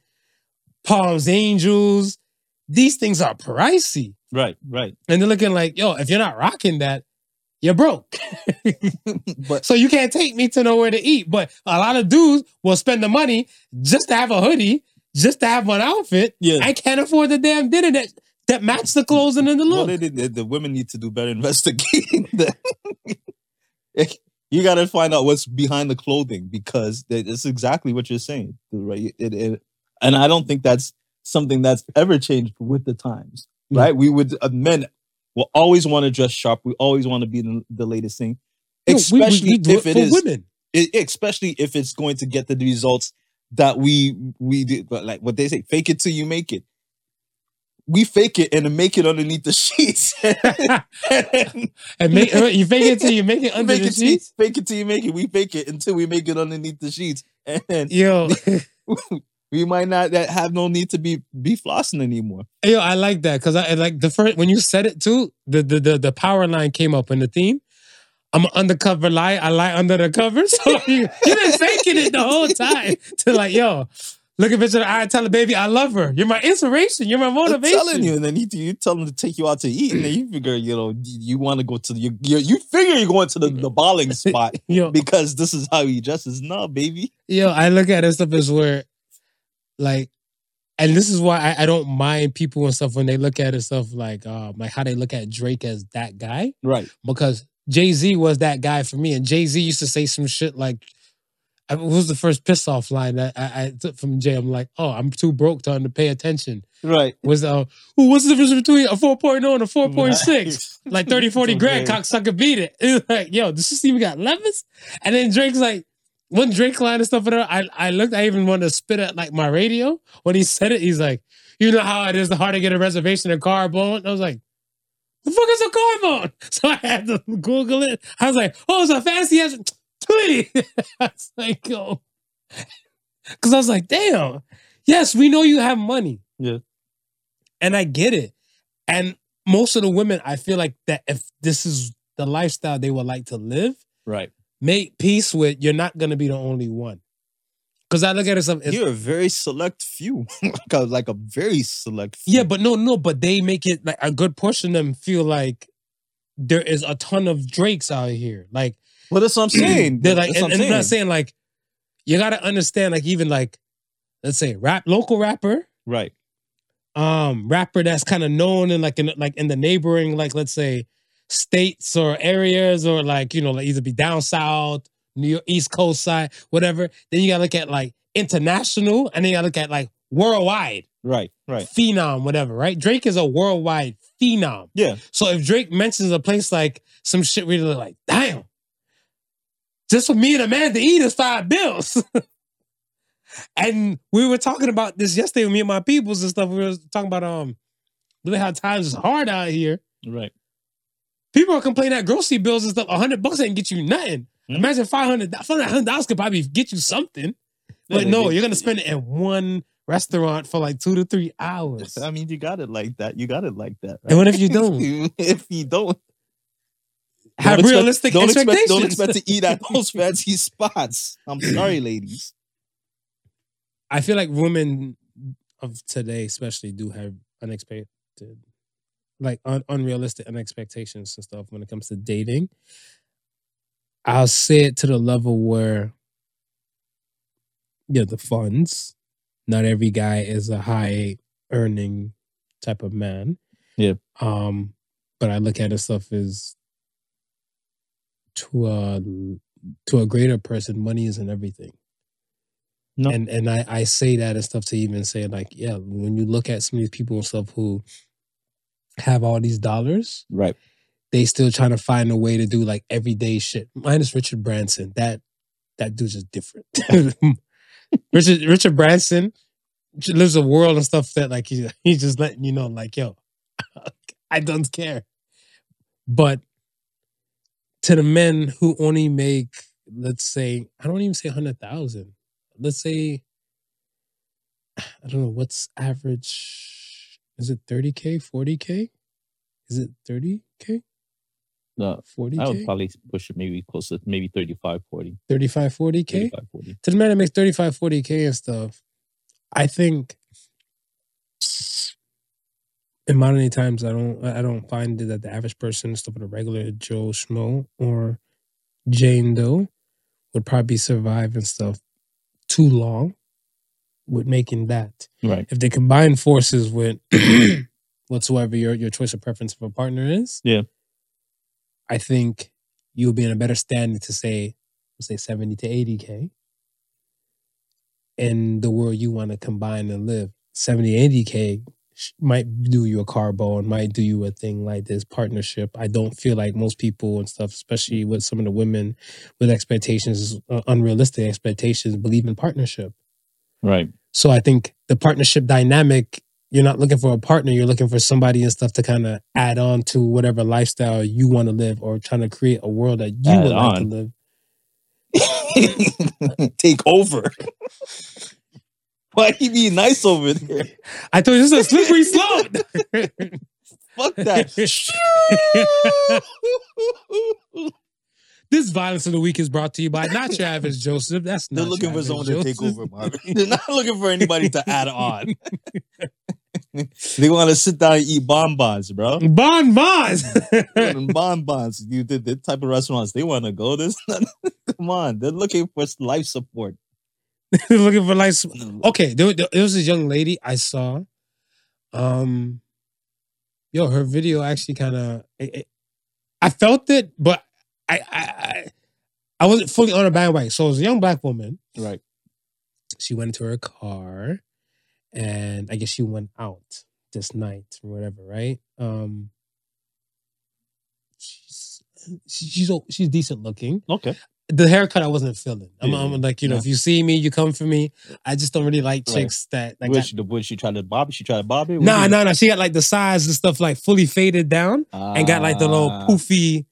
Speaker 2: Palms Angels. These things are pricey.
Speaker 1: Right, right.
Speaker 2: And they're looking like, yo, if you're not rocking that, you're broke.
Speaker 1: But
Speaker 2: so you can't take me to nowhere to eat. But a lot of dudes will spend the money just to have a hoodie, just to have one outfit.
Speaker 1: yeah,
Speaker 2: I can't afford the damn dinner that that match the clothing and the
Speaker 1: well,
Speaker 2: look.
Speaker 1: they, the, women need to do better investigating. that. you got to find out what's behind the clothing because it's exactly what you're saying, right? It, it, and I don't think that's something that's ever changed with the times,
Speaker 2: Mm.
Speaker 1: right? We would uh, men will always want to dress sharp. We always want to be the, the latest thing,
Speaker 2: No, we- we-
Speaker 1: especially
Speaker 2: we
Speaker 1: if
Speaker 2: it
Speaker 1: it
Speaker 2: for
Speaker 1: is
Speaker 2: women.
Speaker 1: it, especially if it's going to get the results that we we did but like what they say fake it till you make it we fake it and make it underneath the sheets and
Speaker 2: and make uh, you fake it till you make it under
Speaker 1: make
Speaker 2: the
Speaker 1: it till,
Speaker 2: sheets.
Speaker 1: fake it till you make it we fake it until we make it underneath the sheets and
Speaker 2: Yo,
Speaker 1: we might not that have no need to be be flossing anymore
Speaker 2: yo, I like that because I I like the first when you said it too. The the the, the power line came up in the theme. I'm an undercover lie. I lie under the cover. So you you been faking it the whole time to like, yo, look at bitch in the eye, tell her, baby, I love her. You're my inspiration. You're my motivation.
Speaker 1: I'm telling you and then you, you tell them to take you out to eat and then you figure you know you, want to go to the you, you, you figure you're going to the, the balling spot
Speaker 2: Yo,
Speaker 1: because this is how he dresses no baby
Speaker 2: yo, I look at it stuff as where, like, and this is why I, I don't mind people and stuff when they look at it stuff like, um, like how they look at Drake as that guy
Speaker 1: right
Speaker 2: because Jay Z was that guy for me, and Jay Z used to say some shit like, I, what was the first piss off line that I, I took from Jay? I'm like, oh, I'm too broke to, to pay attention.
Speaker 1: Right.
Speaker 2: Was uh, "Ooh, what's the difference between a 4.0 and a 4.6?
Speaker 1: Nice.
Speaker 2: Like 30, 40 grand, cocksucker beat it. It like, yo, this even got levers? And then Drake's like, one Drake line and stuff, whatever. I, I looked, I even wanted to spit at like my radio. When he said it, he's like, you know how it is hard to get a reservation in Carbone? I was like, the fuck is a car Carbone? So I had to Google it. I was like, oh, it's a fancy ass Tweety. I was like, yo. Because I was like, damn, yes, we know you have money.
Speaker 1: Yeah.
Speaker 2: And I get it. And most of the women, I feel like that if this is the lifestyle they would like to live,
Speaker 1: Right.
Speaker 2: Make peace with, you're not going to be the only one. Because I look at it, some-
Speaker 1: You're a very select few. like, a, like a very select few.
Speaker 2: yeah, but no, no, but they make it like a good portion of them feel like there is a ton of Drakes out here. Like,
Speaker 1: Well, that's what I'm saying.
Speaker 2: They're like,
Speaker 1: That's
Speaker 2: and,
Speaker 1: what
Speaker 2: and I'm not saying like, you gotta understand, like, even like, let's say rap, local rapper,
Speaker 1: Right.
Speaker 2: um, rapper that's kind of known in like in like in the neighboring, like let's say states or areas, or like, you know, like either be down south, New York, East Coast side, whatever. Then you gotta look at like international, and then you gotta look at like worldwide,
Speaker 1: Right. Right.
Speaker 2: phenom, whatever, right? Drake is a worldwide phenom.
Speaker 1: Yeah.
Speaker 2: So if Drake mentions a place like some shit you're like, damn, just for me and a man to eat is five bills. and we were talking about this yesterday with me and my peoples and stuff. We were talking about um really how times is hard out here.
Speaker 1: Right.
Speaker 2: People are complaining that grocery bills and stuff, hundred bucks ain't get you nothing.
Speaker 1: Mhm.
Speaker 2: Imagine five hundred. Five hundred dollars could probably get you something. But no, you're gonna spend it in one restaurant for like two to three hours.
Speaker 1: I mean, you got it like that. You got it like that.
Speaker 2: And what if you don't?
Speaker 1: if you don't,
Speaker 2: Have
Speaker 1: don't expect-
Speaker 2: realistic
Speaker 1: don't
Speaker 2: expectations.
Speaker 1: Expect, don't expect to eat at those fancy spots. I'm sorry, ladies.
Speaker 2: I feel like women of today, especially, do have unexpected, like un- unrealistic expectations and stuff when it comes to dating. I'll say it to the level where, yeah, the funds. Not every guy is a high earning type of man.
Speaker 1: Yeah.
Speaker 2: Um, but I look at it stuff as to a to a greater person, money isn't everything.
Speaker 1: No.
Speaker 2: And and I, I say that and stuff to even say like, yeah, when you look at some of these people and stuff who have all these dollars,
Speaker 1: Right.
Speaker 2: they still trying to find a way to do like everyday shit. Minus Richard Branson. That that dude's just different. Richard Richard Branson lives a world and stuff that like he, he's just letting you know, like, yo, I don't care. But to the men who only make, let's say, I don't even say hundred thousand. Let's say, I don't know what's average. Is it thirty k, forty k? Is it thirty k,
Speaker 1: No,
Speaker 2: forty
Speaker 1: I would probably push it maybe closer, to maybe 35, 40.
Speaker 2: 35, 40 k?
Speaker 1: 35, 40.
Speaker 2: to the man that makes 35, 40K and stuff, I think in modern times, I don't I don't find that the average person, stuff with a regular Joe Schmo or Jane Doe would probably survive and stuff too long with making that.
Speaker 1: Right.
Speaker 2: If they combine forces with whatsoever your, your choice of preference of a partner is,
Speaker 1: Yeah.
Speaker 2: I think you'll be in a better standing to say, say 70 to 80K in the world you want to combine and live. 70, 80K might do you a carbo and might do you a thing like this partnership. I don't feel like most people and stuff, especially with some of the women with expectations, uh, unrealistic expectations, believe in partnership.
Speaker 1: Right.
Speaker 2: So I think the partnership dynamic, you're not looking for a partner, you're looking for somebody and stuff to kind of add on to whatever lifestyle you want to live or trying to create a world that you
Speaker 1: Add
Speaker 2: would like to live.
Speaker 1: Take over. Why he be nice over there?
Speaker 2: I told you this is a slippery slope.
Speaker 1: Fuck that.
Speaker 2: this violence of the week is brought to you by not Travis Joseph. That's
Speaker 1: They're
Speaker 2: not
Speaker 1: looking for
Speaker 2: Travis
Speaker 1: someone to take over, Marvin. They're not looking for anybody to add on. they want to sit down and eat bonbons, bro.
Speaker 2: Bon Bonds.
Speaker 1: bonbons. You did the type of restaurants they want to go. This, come on. They're looking for life support.
Speaker 2: They're looking for life. okay there, there, there was this young lady i saw um yo her video actually kind of i felt it but I, wasn't fully on a bandwagon. So it was a young black woman.
Speaker 1: Right.
Speaker 2: She went into her car, and I guess she went out this night or whatever. Right. Um. She's she's she's decent looking.
Speaker 1: Okay.
Speaker 2: The haircut I wasn't feeling. I'm,
Speaker 1: Yeah,
Speaker 2: I'm like you know
Speaker 1: yeah.
Speaker 2: if you see me, you come for me. I just don't really like
Speaker 1: Right.
Speaker 2: chicks that like. That-
Speaker 1: she, would she try to bob it? She tried to bob it?
Speaker 2: Nah, nah, nah. She got like the sides and stuff like fully faded down and got like the little
Speaker 1: Ah.
Speaker 2: poofy.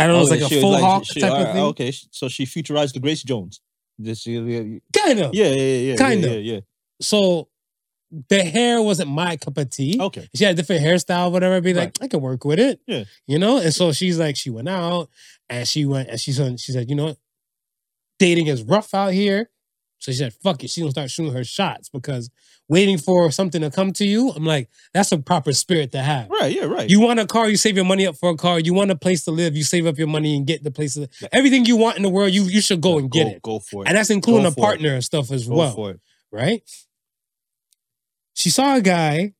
Speaker 2: I don't know, oh,
Speaker 1: it's
Speaker 2: like a full
Speaker 1: like-
Speaker 2: hawk
Speaker 1: she-
Speaker 2: type of thing.
Speaker 1: Okay, so she futurized the Grace Jones. Yeah, yeah,
Speaker 2: Kind of.
Speaker 1: yeah, yeah, yeah,
Speaker 2: Kinda.
Speaker 1: yeah, yeah,
Speaker 2: So the hair wasn't my cup of tea.
Speaker 1: Okay,
Speaker 2: She had a different hairstyle, whatever. Be like, I can work with it.
Speaker 1: Yeah.
Speaker 2: You know? And so she's like, she went out and she went and she said, she said, you know? Dating is rough out here. So she said, fuck it. She's gonna start shooting her shots because waiting for something to come to you, I'm like, that's a proper spirit to have.
Speaker 1: right, yeah, right.
Speaker 2: You want a car, you save your money up for a car. You want a place to live, you save up your money and get the place to live.
Speaker 1: Yeah.
Speaker 2: Everything you want in the world, you you should go and get it.
Speaker 1: Go for it.
Speaker 2: And that's including
Speaker 1: Go
Speaker 2: a
Speaker 1: for it.
Speaker 2: partner and stuff as
Speaker 1: go
Speaker 2: well
Speaker 1: for it.
Speaker 2: right? She saw a guy.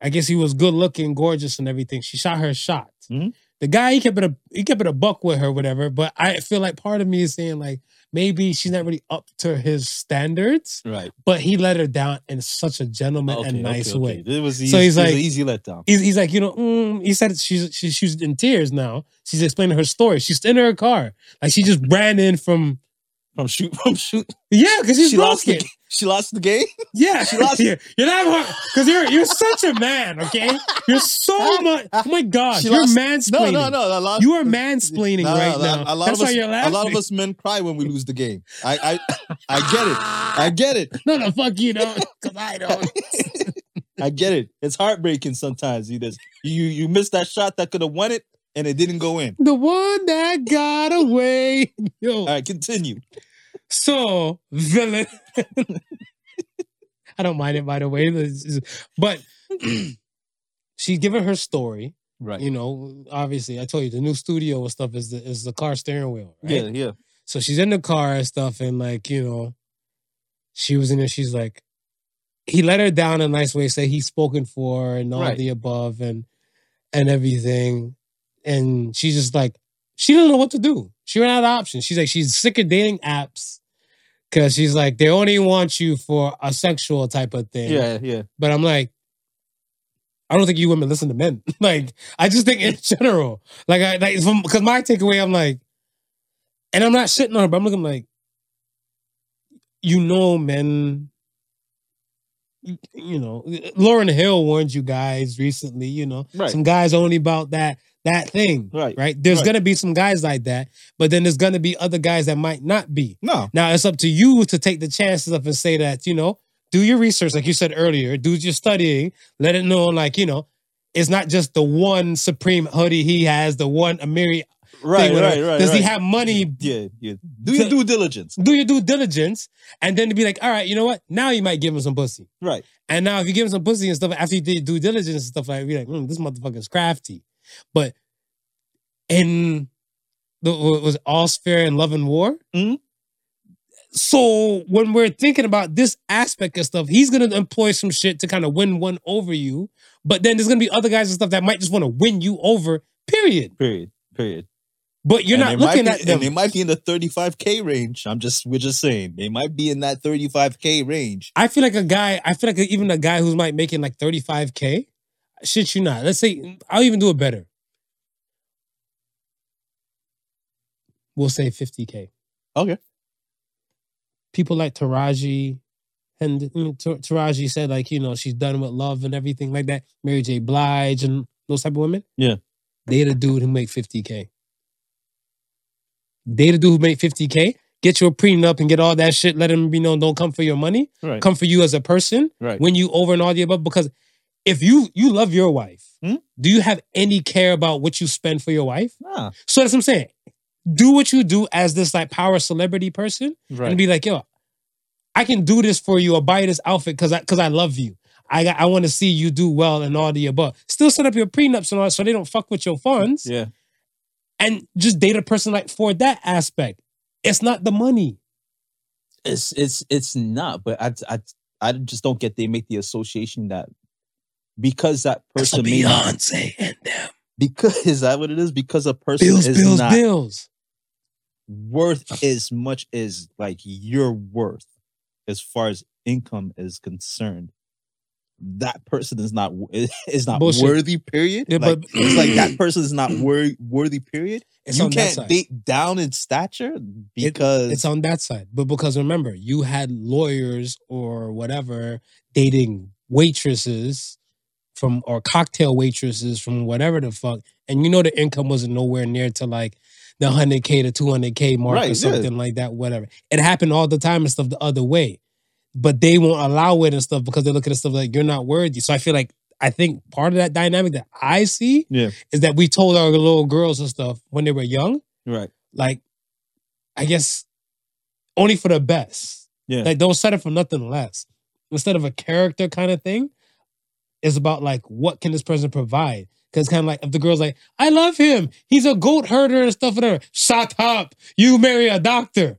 Speaker 2: I guess he was good looking, gorgeous, and everything. She shot her shot.
Speaker 1: Mhm.
Speaker 2: The guy he kept it a he kept it a buck with her, whatever. But I feel like part of me is saying like maybe she's not really up to his standards,
Speaker 1: Right.
Speaker 2: but he let her down in such a gentleman
Speaker 1: Okay,
Speaker 2: and nice
Speaker 1: okay,
Speaker 2: way.
Speaker 1: okay. It was easy.
Speaker 2: So he's like-
Speaker 1: an easy letdown.
Speaker 2: He's, he's like, you know, mm, he said she's she, she's in tears now. She's explaining her story. She's in her car, like she just ran in from
Speaker 1: From shoot, from shoot.
Speaker 2: yeah, because she's
Speaker 1: She lost
Speaker 2: broken.
Speaker 1: the. She lost the game.
Speaker 2: Yeah,
Speaker 1: She lost-
Speaker 2: You're, you're not because you're you're such a man. Okay, you're so much. Oh my gosh,
Speaker 1: She
Speaker 2: you're
Speaker 1: lost-
Speaker 2: mansplaining.
Speaker 1: No, no, no. A lot,
Speaker 2: You are mansplaining
Speaker 1: No,
Speaker 2: right
Speaker 1: no,
Speaker 2: now.
Speaker 1: A lot
Speaker 2: That's
Speaker 1: of
Speaker 2: why
Speaker 1: us, a lot of us men cry when we lose the game. I, I, I get it. I get it.
Speaker 2: No, the fuck you don't, because I don't.
Speaker 1: I get it. It's heartbreaking sometimes. You just you you missed that shot that could have won it, and it didn't go in.
Speaker 2: The one that got away. Yo,
Speaker 1: All right, continue.
Speaker 2: so villain. I don't mind it, by the way. But she's giving her story.
Speaker 1: Right.
Speaker 2: You know, obviously, I told you the new studio and stuff is the is the car steering wheel. Right?
Speaker 1: Yeah, yeah.
Speaker 2: So she's in the car and stuff, and like, you know, she was in there, she's like, he let her down in a nice way, say he's spoken for and all
Speaker 1: Right.
Speaker 2: the above and and everything. And she's just like, she doesn't know what to do. She ran out of options. She's like, she's sick of dating apps. Cause she's like, they only want you for a sexual type of thing.
Speaker 1: Yeah, yeah.
Speaker 2: But I'm like, I don't think you women listen to men. like, I just think in general, like, I like from because my takeaway, I'm like, and I'm not shitting on her, but I'm looking like, you know, men. You, you know, Lauryn Hill warned you guys recently. You know,
Speaker 1: Right.
Speaker 2: some guys only about that that thing,
Speaker 1: Right.
Speaker 2: right? There's
Speaker 1: Right.
Speaker 2: gonna be some guys like that, but then there's gonna be other guys that might not be.
Speaker 1: No.
Speaker 2: Now it's up to you to take the chances up and say that, you know, do your research, like you said earlier, do your studying, let it know, like, you know, it's not just the one Supreme hoodie he has, the one Amiri.
Speaker 1: Right, right, right.
Speaker 2: Does he have money?
Speaker 1: Yeah, yeah. Do your due diligence.
Speaker 2: Do your due diligence, and then to be like, all right, you know what? Now you might give him some pussy.
Speaker 1: Right.
Speaker 2: And now if you give him some pussy and stuff, after you did due diligence and stuff like, be like, mm, this motherfucker's crafty. But in the was it, all fair in love and war.
Speaker 1: Mhm.
Speaker 2: So when we're thinking about this aspect of stuff, he's gonna employ some shit to kind of win one over you. But then there's gonna be other guys and stuff that might just want to win you over. Period.
Speaker 1: Period. Period.
Speaker 2: But you're
Speaker 1: And
Speaker 2: not looking
Speaker 1: be-
Speaker 2: at them.
Speaker 1: And they might be in the 35k range. I'm just we're just saying they might be in that 35k range.
Speaker 2: I feel like a guy, I feel like even a guy who's might making like 35K, shit you not. Let's say, I'll even do it better. We'll say 50K.
Speaker 1: Okay.
Speaker 2: People like Taraji, and mm, Taraji said, like, you know, she's done with love and everything like that. Mary J. Blige and those type of women.
Speaker 1: Yeah.
Speaker 2: They the dude who make 50K. They the dude who make 50K. Get your prenup and get all that shit. Let them be known, don't come for your money
Speaker 1: Right.
Speaker 2: come for you as a person
Speaker 1: Right.
Speaker 2: when you over and all the above because if you you love your wife
Speaker 1: Hmm?
Speaker 2: do you have any care about what you spend for your wife
Speaker 1: Nah.
Speaker 2: so that's what i'm saying do what you do as this like power celebrity person
Speaker 1: Right.
Speaker 2: and be like yo i can do this for you or buy this outfit because i because i love you i got, i want to see you do well and all the above still set up your prenups and all that so they don't fuck with your funds
Speaker 1: yeah.
Speaker 2: and just date a person like for that aspect it's not the money
Speaker 1: It's it's it's not, but I I I just don't get they make the association that because that person may not,
Speaker 2: Beyonce and them.
Speaker 1: because is that what it is? Because a person
Speaker 2: Bills,
Speaker 1: is
Speaker 2: bills,
Speaker 1: not
Speaker 2: bills.
Speaker 1: worth as much as like your worth as far as income is concerned that person is not is not
Speaker 2: Bullshit.
Speaker 1: worthy period
Speaker 2: Yeah,
Speaker 1: like,
Speaker 2: but-
Speaker 1: it's like that person is not wor- worthy period
Speaker 2: It's
Speaker 1: you
Speaker 2: on
Speaker 1: can't
Speaker 2: side.
Speaker 1: date down in stature because
Speaker 2: It's on that side. But because remember, you had lawyers or whatever dating waitresses from or cocktail waitresses from whatever the fuck, and you know the income wasn't nowhere near to like the hundred k to two hundred k mark
Speaker 1: Right,
Speaker 2: or
Speaker 1: yeah.
Speaker 2: something like that. Whatever. It happened all the time and stuff the other way, but they won't allow it and stuff because they look at the stuff like you're not worthy. So I feel like I think part of that dynamic that I see
Speaker 1: Yeah.
Speaker 2: is that we told our little girls and stuff when they were young
Speaker 1: right
Speaker 2: like I guess only for the best.
Speaker 1: Yeah.
Speaker 2: Like don't settle for nothing less. Instead of a character kind of thing, it's about like what can this person provide? Because kind of like if the girl's like, I love him, he's a goat herder and stuff, whatever. Shut up. You marry a doctor.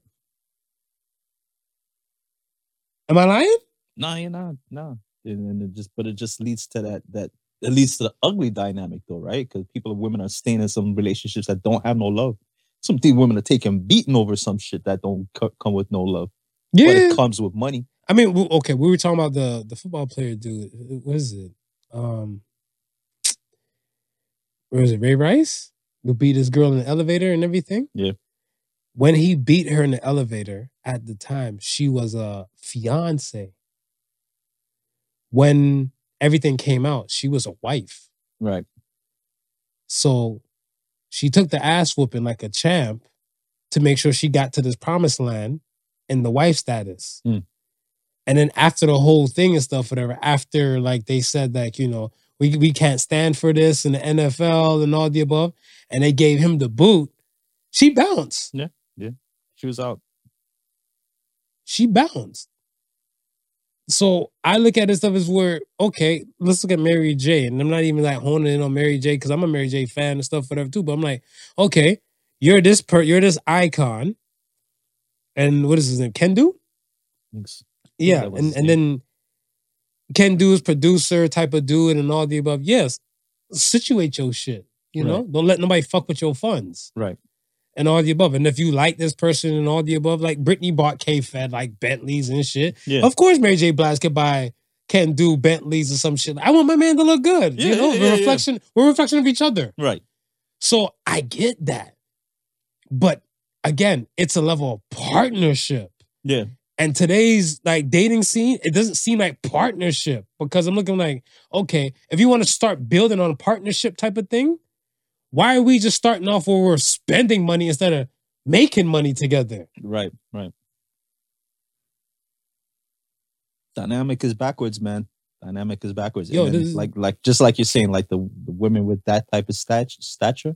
Speaker 2: Am I lying?
Speaker 1: no you're not no and, it just but it just leads to that that it leads to the ugly dynamic though right because people women are staying in some relationships that don't have no love some women are taking beating over some shit that don't co- come with no love but it comes with money
Speaker 2: I mean, okay, we were talking about the the football player dude. What is it? Um, where is it? Ray Rice who beat his girl in the elevator and everything.
Speaker 1: Yeah.
Speaker 2: When he beat her in the elevator, at the time she was a fiance. When everything came out, she was a wife.
Speaker 1: right
Speaker 2: So she took the ass whooping like a champ to make sure she got to this promised land in the wife status.
Speaker 1: Hmm.
Speaker 2: And then after the whole thing and stuff, whatever, after like they said that, you know, we, we can't stand for this in the NFL and all the above, and they gave him the boot, she bounced. Yeah, yeah.
Speaker 1: She was out
Speaker 2: She bounced. So I look at this stuff as where, okay, let's look at Mary J. And I'm not even like honing in on Mary J. because I'm a Mary J fan and stuff, whatever, too. But I'm like, okay, you're this per you're this icon. And what is his name? Kendu?
Speaker 1: Thanks.
Speaker 2: Yeah. And and then Kendu's producer type of dude and all the above. Yes. Situate your shit. You know, don't let nobody fuck with your funds
Speaker 1: right
Speaker 2: and all the above. And if you like this person and all the above, like Britney bought K Fed like Bentleys and shit.
Speaker 1: yeah
Speaker 2: Of course, Mary J. Blige could buy Kendu Bentleys or some shit. I want my man to look good.
Speaker 1: Yeah,
Speaker 2: you know,
Speaker 1: yeah,
Speaker 2: we're
Speaker 1: yeah,
Speaker 2: reflection. We're a reflection of each other.
Speaker 1: right
Speaker 2: So I get that, but again, it's a level of partnership.
Speaker 1: yeah
Speaker 2: And today's like dating scene, it doesn't seem like partnership because I'm looking like, okay, if you want to start building on a partnership type of thing, why are we just starting off where we're spending money instead of making money together?
Speaker 1: right right. Dynamic is backwards man. Dynamic is backwards.
Speaker 2: Yo,
Speaker 1: then,
Speaker 2: is-
Speaker 1: like like just like you're saying like the, the women with that type of stat- stature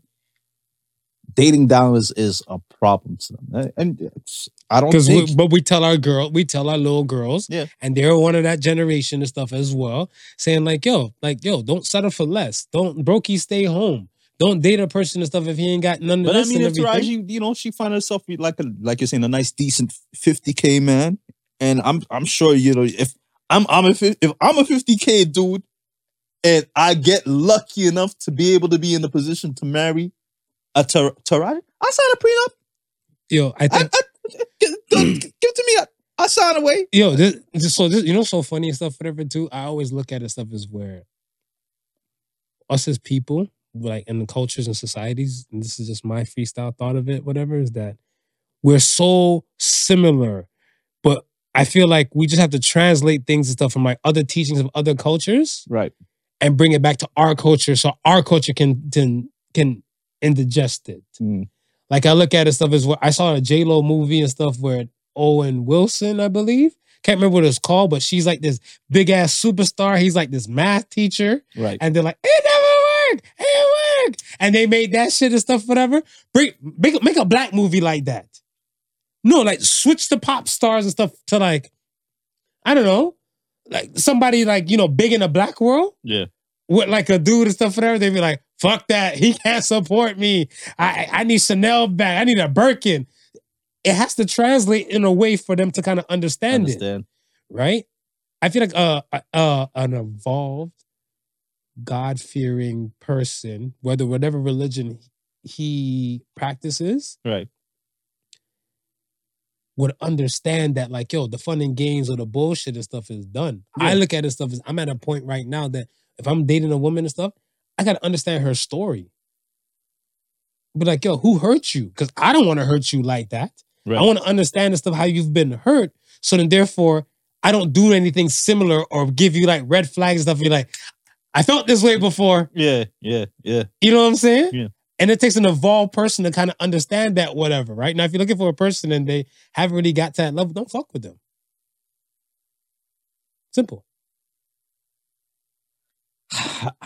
Speaker 1: dating down is is a problem to them. And- and it's- i don't
Speaker 2: Because
Speaker 1: think
Speaker 2: but we tell our girl, we tell our little girls,
Speaker 1: Yeah.
Speaker 2: and they're one of that generation and stuff as well, saying like, yo, like, yo, don't settle for less. Don't brokey stay home. Don't date a person and stuff if he ain't got none of
Speaker 1: But I mean, if. Taraji, you know, she find herself like a like you're saying a nice, decent 50k man, and I'm I'm sure you know if I'm I'm a if I'm a 50k dude, and I get lucky enough to be able to be in the position to marry a Tar- Taraji, I sign a prenup.
Speaker 2: Yo, I
Speaker 1: I,
Speaker 2: think
Speaker 1: I, give, give it to me. I, I sign away.
Speaker 2: yo, this, this- so this, you know, so funny and stuff, whatever. Too, I always look at it stuff as where us as people, like in the cultures and societies, and this is just my freestyle thought of it. Whatever is that we're so similar, but I feel like we just have to translate things and stuff from like other teachings of other cultures
Speaker 1: Right.
Speaker 2: and bring it back to our culture, so our culture can can can indigest it.
Speaker 1: Mm.
Speaker 2: Like I look at it stuff as well. I saw a J Lo movie and stuff where Owen Wilson, I believe, can't remember what it's called, but she's like this big ass superstar. He's like this math teacher,
Speaker 1: Right.
Speaker 2: and they're like, it never worked, it worked, and they made that shit and stuff, whatever. Bring make make a black movie like that. No, like switch the pop stars and stuff to like, I don't know, like somebody like you know big in the black world
Speaker 1: Yeah.
Speaker 2: with like a dude and stuff, whatever, they'd be like, fuck that. He can't support me. I I need Chanel back. I need a Birkin. It has to translate in a way for them to kind of understand,
Speaker 1: Understand.
Speaker 2: it, right? I feel like uh, uh an evolved, God fearing person, whether whatever religion he practices,
Speaker 1: Right.
Speaker 2: would understand that, like, yo, the fun and games or the bullshit and stuff is done. I look at this stuff as I'm at a point right now that if I'm dating a woman and stuff, I gotta understand her story. But like, yo, who hurt you? Because I don't want to hurt you like that.
Speaker 1: Right.
Speaker 2: I want to understand the stuff how you've been hurt. So then, therefore, I don't do anything similar or give you like red flags and stuff. You're like, I felt this way before.
Speaker 1: yeah, yeah, yeah.
Speaker 2: You know what I'm saying?
Speaker 1: Yeah.
Speaker 2: And it takes an evolved person to kind of understand that, whatever, right? Now, if you're looking for a person and they haven't really got to that level, don't fuck with them. Simple.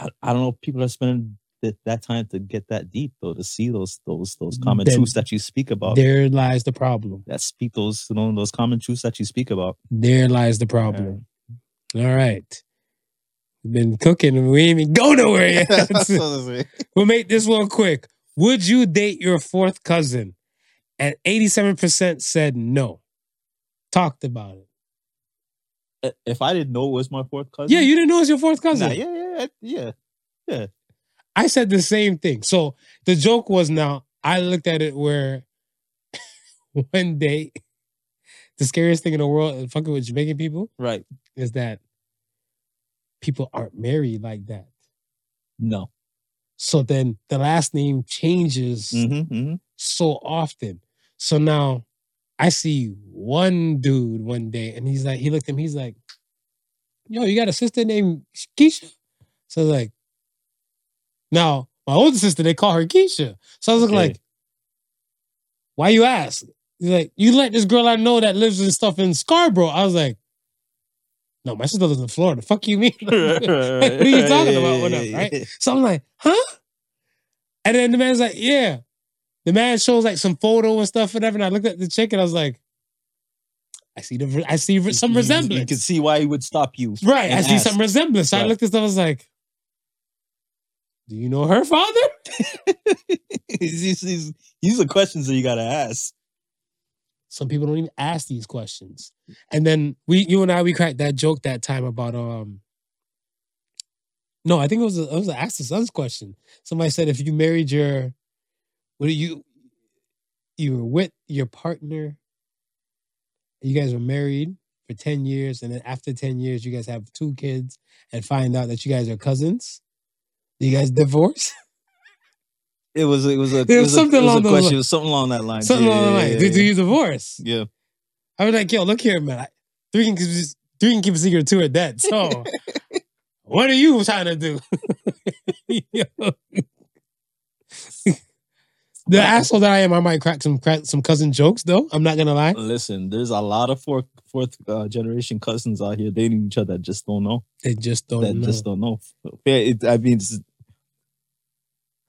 Speaker 1: I, I don't know. if People are spending that, that time to get that deep though, to see those those those mm, common
Speaker 2: Then
Speaker 1: truths that you speak about.
Speaker 2: There lies the problem.
Speaker 1: That speak those you know those common truths that you speak about.
Speaker 2: There lies the problem. All right. We've been cooking and we ain't even go nowhere yet. we'll make this one quick. Would you date your fourth cousin? And 87% said no. Talked about it.
Speaker 1: If I didn't know it was my fourth cousin,
Speaker 2: Yeah, you didn't know it was your fourth cousin.
Speaker 1: nah, yeah, yeah, yeah.
Speaker 2: I said the same thing. So the joke was now, I looked at it where one day, the scariest thing in the world, fucking with Jamaican people,
Speaker 1: Right.
Speaker 2: is that people aren't married like that.
Speaker 1: No.
Speaker 2: So then the last name changes
Speaker 1: Mm-hmm, mm-hmm.
Speaker 2: so often. So now I see one dude one day and he's like, he looked at me, he's like, Yo, you got a sister named Keisha? So I was like, now my older sister, they call her Keisha. So I was
Speaker 1: Okay.
Speaker 2: like, why you ask? He's like, you let this girl I know that lives and stuff in Scarborough. I was like, no, my sister lives in Florida. Fuck you mean? what are you talking about? Whatever, right? So I'm like, huh? And then the man's like, yeah. The man shows like some photo and stuff, whatever. And I looked at the chick and I was like, I see the I see some resemblance.
Speaker 1: You can see why he would stop you.
Speaker 2: right. I
Speaker 1: and
Speaker 2: see some resemblance. So I
Speaker 1: Right.
Speaker 2: looked at stuff, I was like, Do you know her father?
Speaker 1: these, these, these are questions that you gotta ask.
Speaker 2: Some people don't even ask these questions. And then we you and I we cracked that joke that time about um no, I think it was a, it was an ask the son's question. Somebody said if you married your what do you you were with your partner, you guys were married for 10 years, and then after 10 years, you guys have two kids and find out that you guys are cousins. Do you guys divorce?
Speaker 1: It was it was a, it
Speaker 2: was
Speaker 1: was a-
Speaker 2: something
Speaker 1: it was
Speaker 2: along
Speaker 1: question. It was something along that line.
Speaker 2: Something
Speaker 1: Yeah,
Speaker 2: along the
Speaker 1: yeah,
Speaker 2: line.
Speaker 1: yeah, yeah.
Speaker 2: you divorce?
Speaker 1: Yeah.
Speaker 2: I was like, yo, look here, man. I, three can keep three can keep a secret, two are dead. So what are you trying to do? The asshole that I am, I might crack some crack some cousin jokes though. I'm not gonna lie.
Speaker 1: Listen, there's a lot of fourth fourth uh, generation cousins out here dating each other that just don't know.
Speaker 2: They just don't
Speaker 1: that
Speaker 2: know.
Speaker 1: just don't know. It, I mean,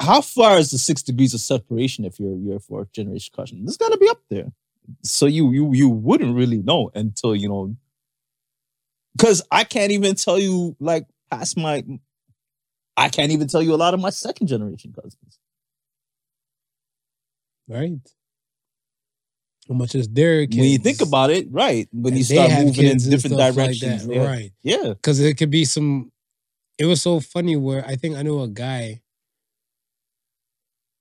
Speaker 1: how far is the six degrees of separation if you're you're a fourth generation cousin? This got to be up there. So you you you wouldn't really know until you know. Because I can't even tell you like past my. I can't even tell you a lot of my second generation cousins.
Speaker 2: Right? How much is their kids?
Speaker 1: When you think about it, right? When you start moving in different
Speaker 2: like
Speaker 1: directions,
Speaker 2: that,
Speaker 1: yeah.
Speaker 2: right?
Speaker 1: yeah,
Speaker 2: Because it could be some. It was so funny where I think I knew a guy,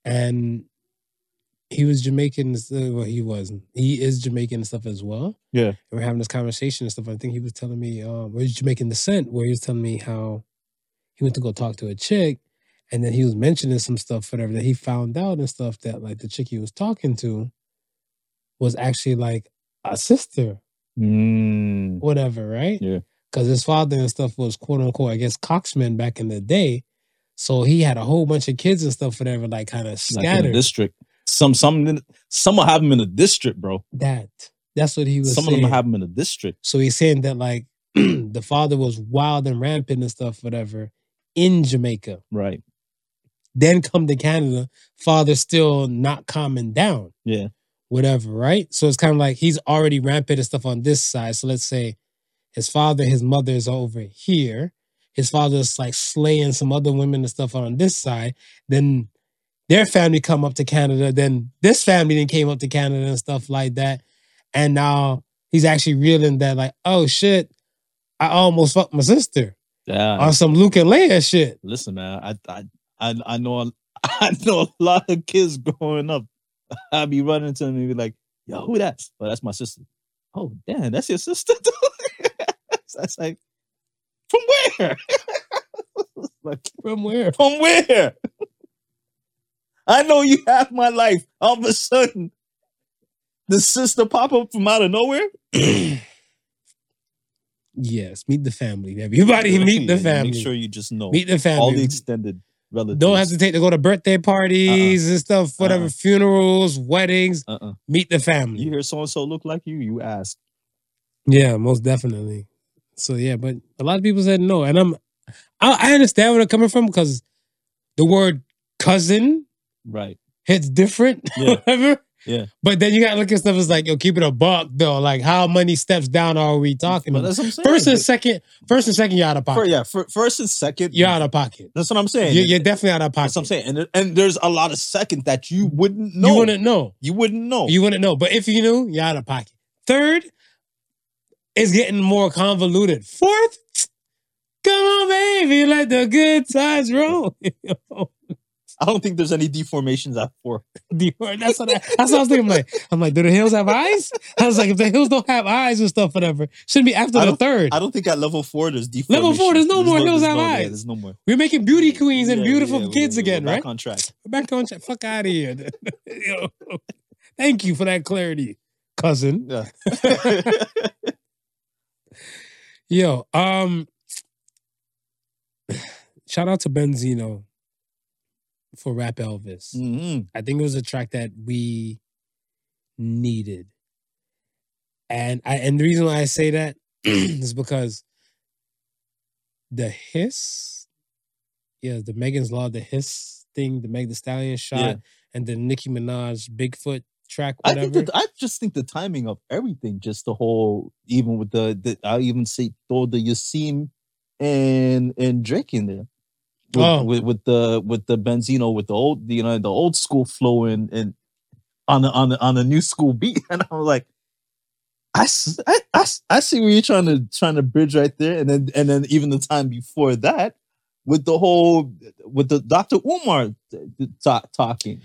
Speaker 2: and he was Jamaican. and Well, he wasn't. He is Jamaican and stuff as well.
Speaker 1: Yeah.
Speaker 2: And we're having this conversation and stuff. I think he was telling me, um, where he's Jamaican descent, where he was telling me how he went to go talk to a chick, and then he was mentioning some stuff, whatever that he found out and stuff that like the chick he was talking to was actually like a sister
Speaker 1: Mm,
Speaker 2: whatever, right?
Speaker 1: Yeah.
Speaker 2: Because his father and stuff was quote unquote, I guess, coxman back in the day. So he had a whole bunch of kids and stuff, whatever, like kind of
Speaker 1: like in
Speaker 2: scattered.
Speaker 1: district. Some some some will have them in a district, bro.
Speaker 2: that that's what he was
Speaker 1: Some of
Speaker 2: saying.
Speaker 1: them have them in a district.
Speaker 2: so he's saying that like the father was wild and rampant and stuff, whatever, in Jamaica.
Speaker 1: Right.
Speaker 2: Then come to Canada, father still not calming down.
Speaker 1: Yeah.
Speaker 2: whatever, right? So it's kind of like he's already rampant and stuff on this side. So let's say his father, his mother is over here. His father's like slaying some other women and stuff on this side. Then their family come up to Canada. Then this family then came up to Canada and stuff like that. And now he's actually reeling that like, oh shit, I almost fucked my sister
Speaker 1: Yeah.
Speaker 2: on some Luke and Leia shit.
Speaker 1: Listen, man. I I I, I know a- I know a lot of kids growing up. I'd be running to them and be like, yo, who that? Well, that's my sister. Oh, damn, that's your sister. that's like, from where? like,
Speaker 2: From where?
Speaker 1: from where? I know you have my life. All of a sudden, the sister pop up from out of nowhere.
Speaker 2: yes, meet the family. Everybody meet the family.
Speaker 1: Make sure you just know
Speaker 2: meet the family.
Speaker 1: all the extended relatives.
Speaker 2: Don't hesitate to go to birthday parties uh-uh. and stuff, uh-uh. whatever,
Speaker 1: Uh-uh.
Speaker 2: funerals, weddings.
Speaker 1: Uh-uh.
Speaker 2: Meet the family.
Speaker 1: You hear so and so look like you, you ask.
Speaker 2: Yeah, most definitely. So yeah, but a lot of people said no, and I'm I, I understand where they're coming from because the word cousin
Speaker 1: Right.
Speaker 2: hits different,
Speaker 1: Yeah.
Speaker 2: whatever.
Speaker 1: Yeah.
Speaker 2: But then you gotta look at stuff as like, yo, keep it a buck though. Like how many steps down are we talking about?
Speaker 1: that's what I'm saying.
Speaker 2: First and second, first and second, you're out of pocket.
Speaker 1: yeah, fir- first and second.
Speaker 2: You're out of pocket.
Speaker 1: That's what I'm saying.
Speaker 2: You're, you're definitely out of pocket.
Speaker 1: That's what I'm saying. And and there's a lot of second that you wouldn't know.
Speaker 2: You wouldn't know.
Speaker 1: You wouldn't know.
Speaker 2: You wouldn't know. But if you knew, you're out of pocket. Third is getting more convoluted. Fourth, come on, baby, let the good times roll.
Speaker 1: I don't think there's any deformations at four.
Speaker 2: That's what I, that's what I was thinking. I'm like, I'm like, do the hills have eyes? I was like, if the hills don't have eyes and stuff, whatever, shouldn't be after the third.
Speaker 1: I don't think at level four there's deformation.
Speaker 2: Level four, there's no more hills
Speaker 1: there's
Speaker 2: have
Speaker 1: no- yeah,
Speaker 2: eyes.
Speaker 1: there's no more.
Speaker 2: We're making beauty queens and
Speaker 1: Yeah,
Speaker 2: beautiful
Speaker 1: yeah,
Speaker 2: kids
Speaker 1: we're- we're
Speaker 2: again,
Speaker 1: back
Speaker 2: right?
Speaker 1: on track.
Speaker 2: We're back on track. Fuck out of here. Yo, thank you for that clarity, cousin.
Speaker 1: Yeah.
Speaker 2: Yo, um, shout out to Benzino for Rap Elvis.
Speaker 1: Mhm.
Speaker 2: I think it was a track that we needed. And I and the reason why I say that is because the hiss, yeah, the Megan's Law, the hiss thing, the Meg Thee Stallion shot,
Speaker 1: Yeah.
Speaker 2: and the Nicki Minaj Bigfoot track,
Speaker 1: I
Speaker 2: whatever.
Speaker 1: think that, I just think the timing of everything, just the whole, even with the, the I even say throw the Yasiin and and Drake in there. With,
Speaker 2: Oh.
Speaker 1: with, with the with the Benzino with the old you know the old school flow and and on the on the on the new school beat and I'm like I I I see where you're trying to trying to bridge right there and then and then even the time before that with the whole with the Dr. Umar talking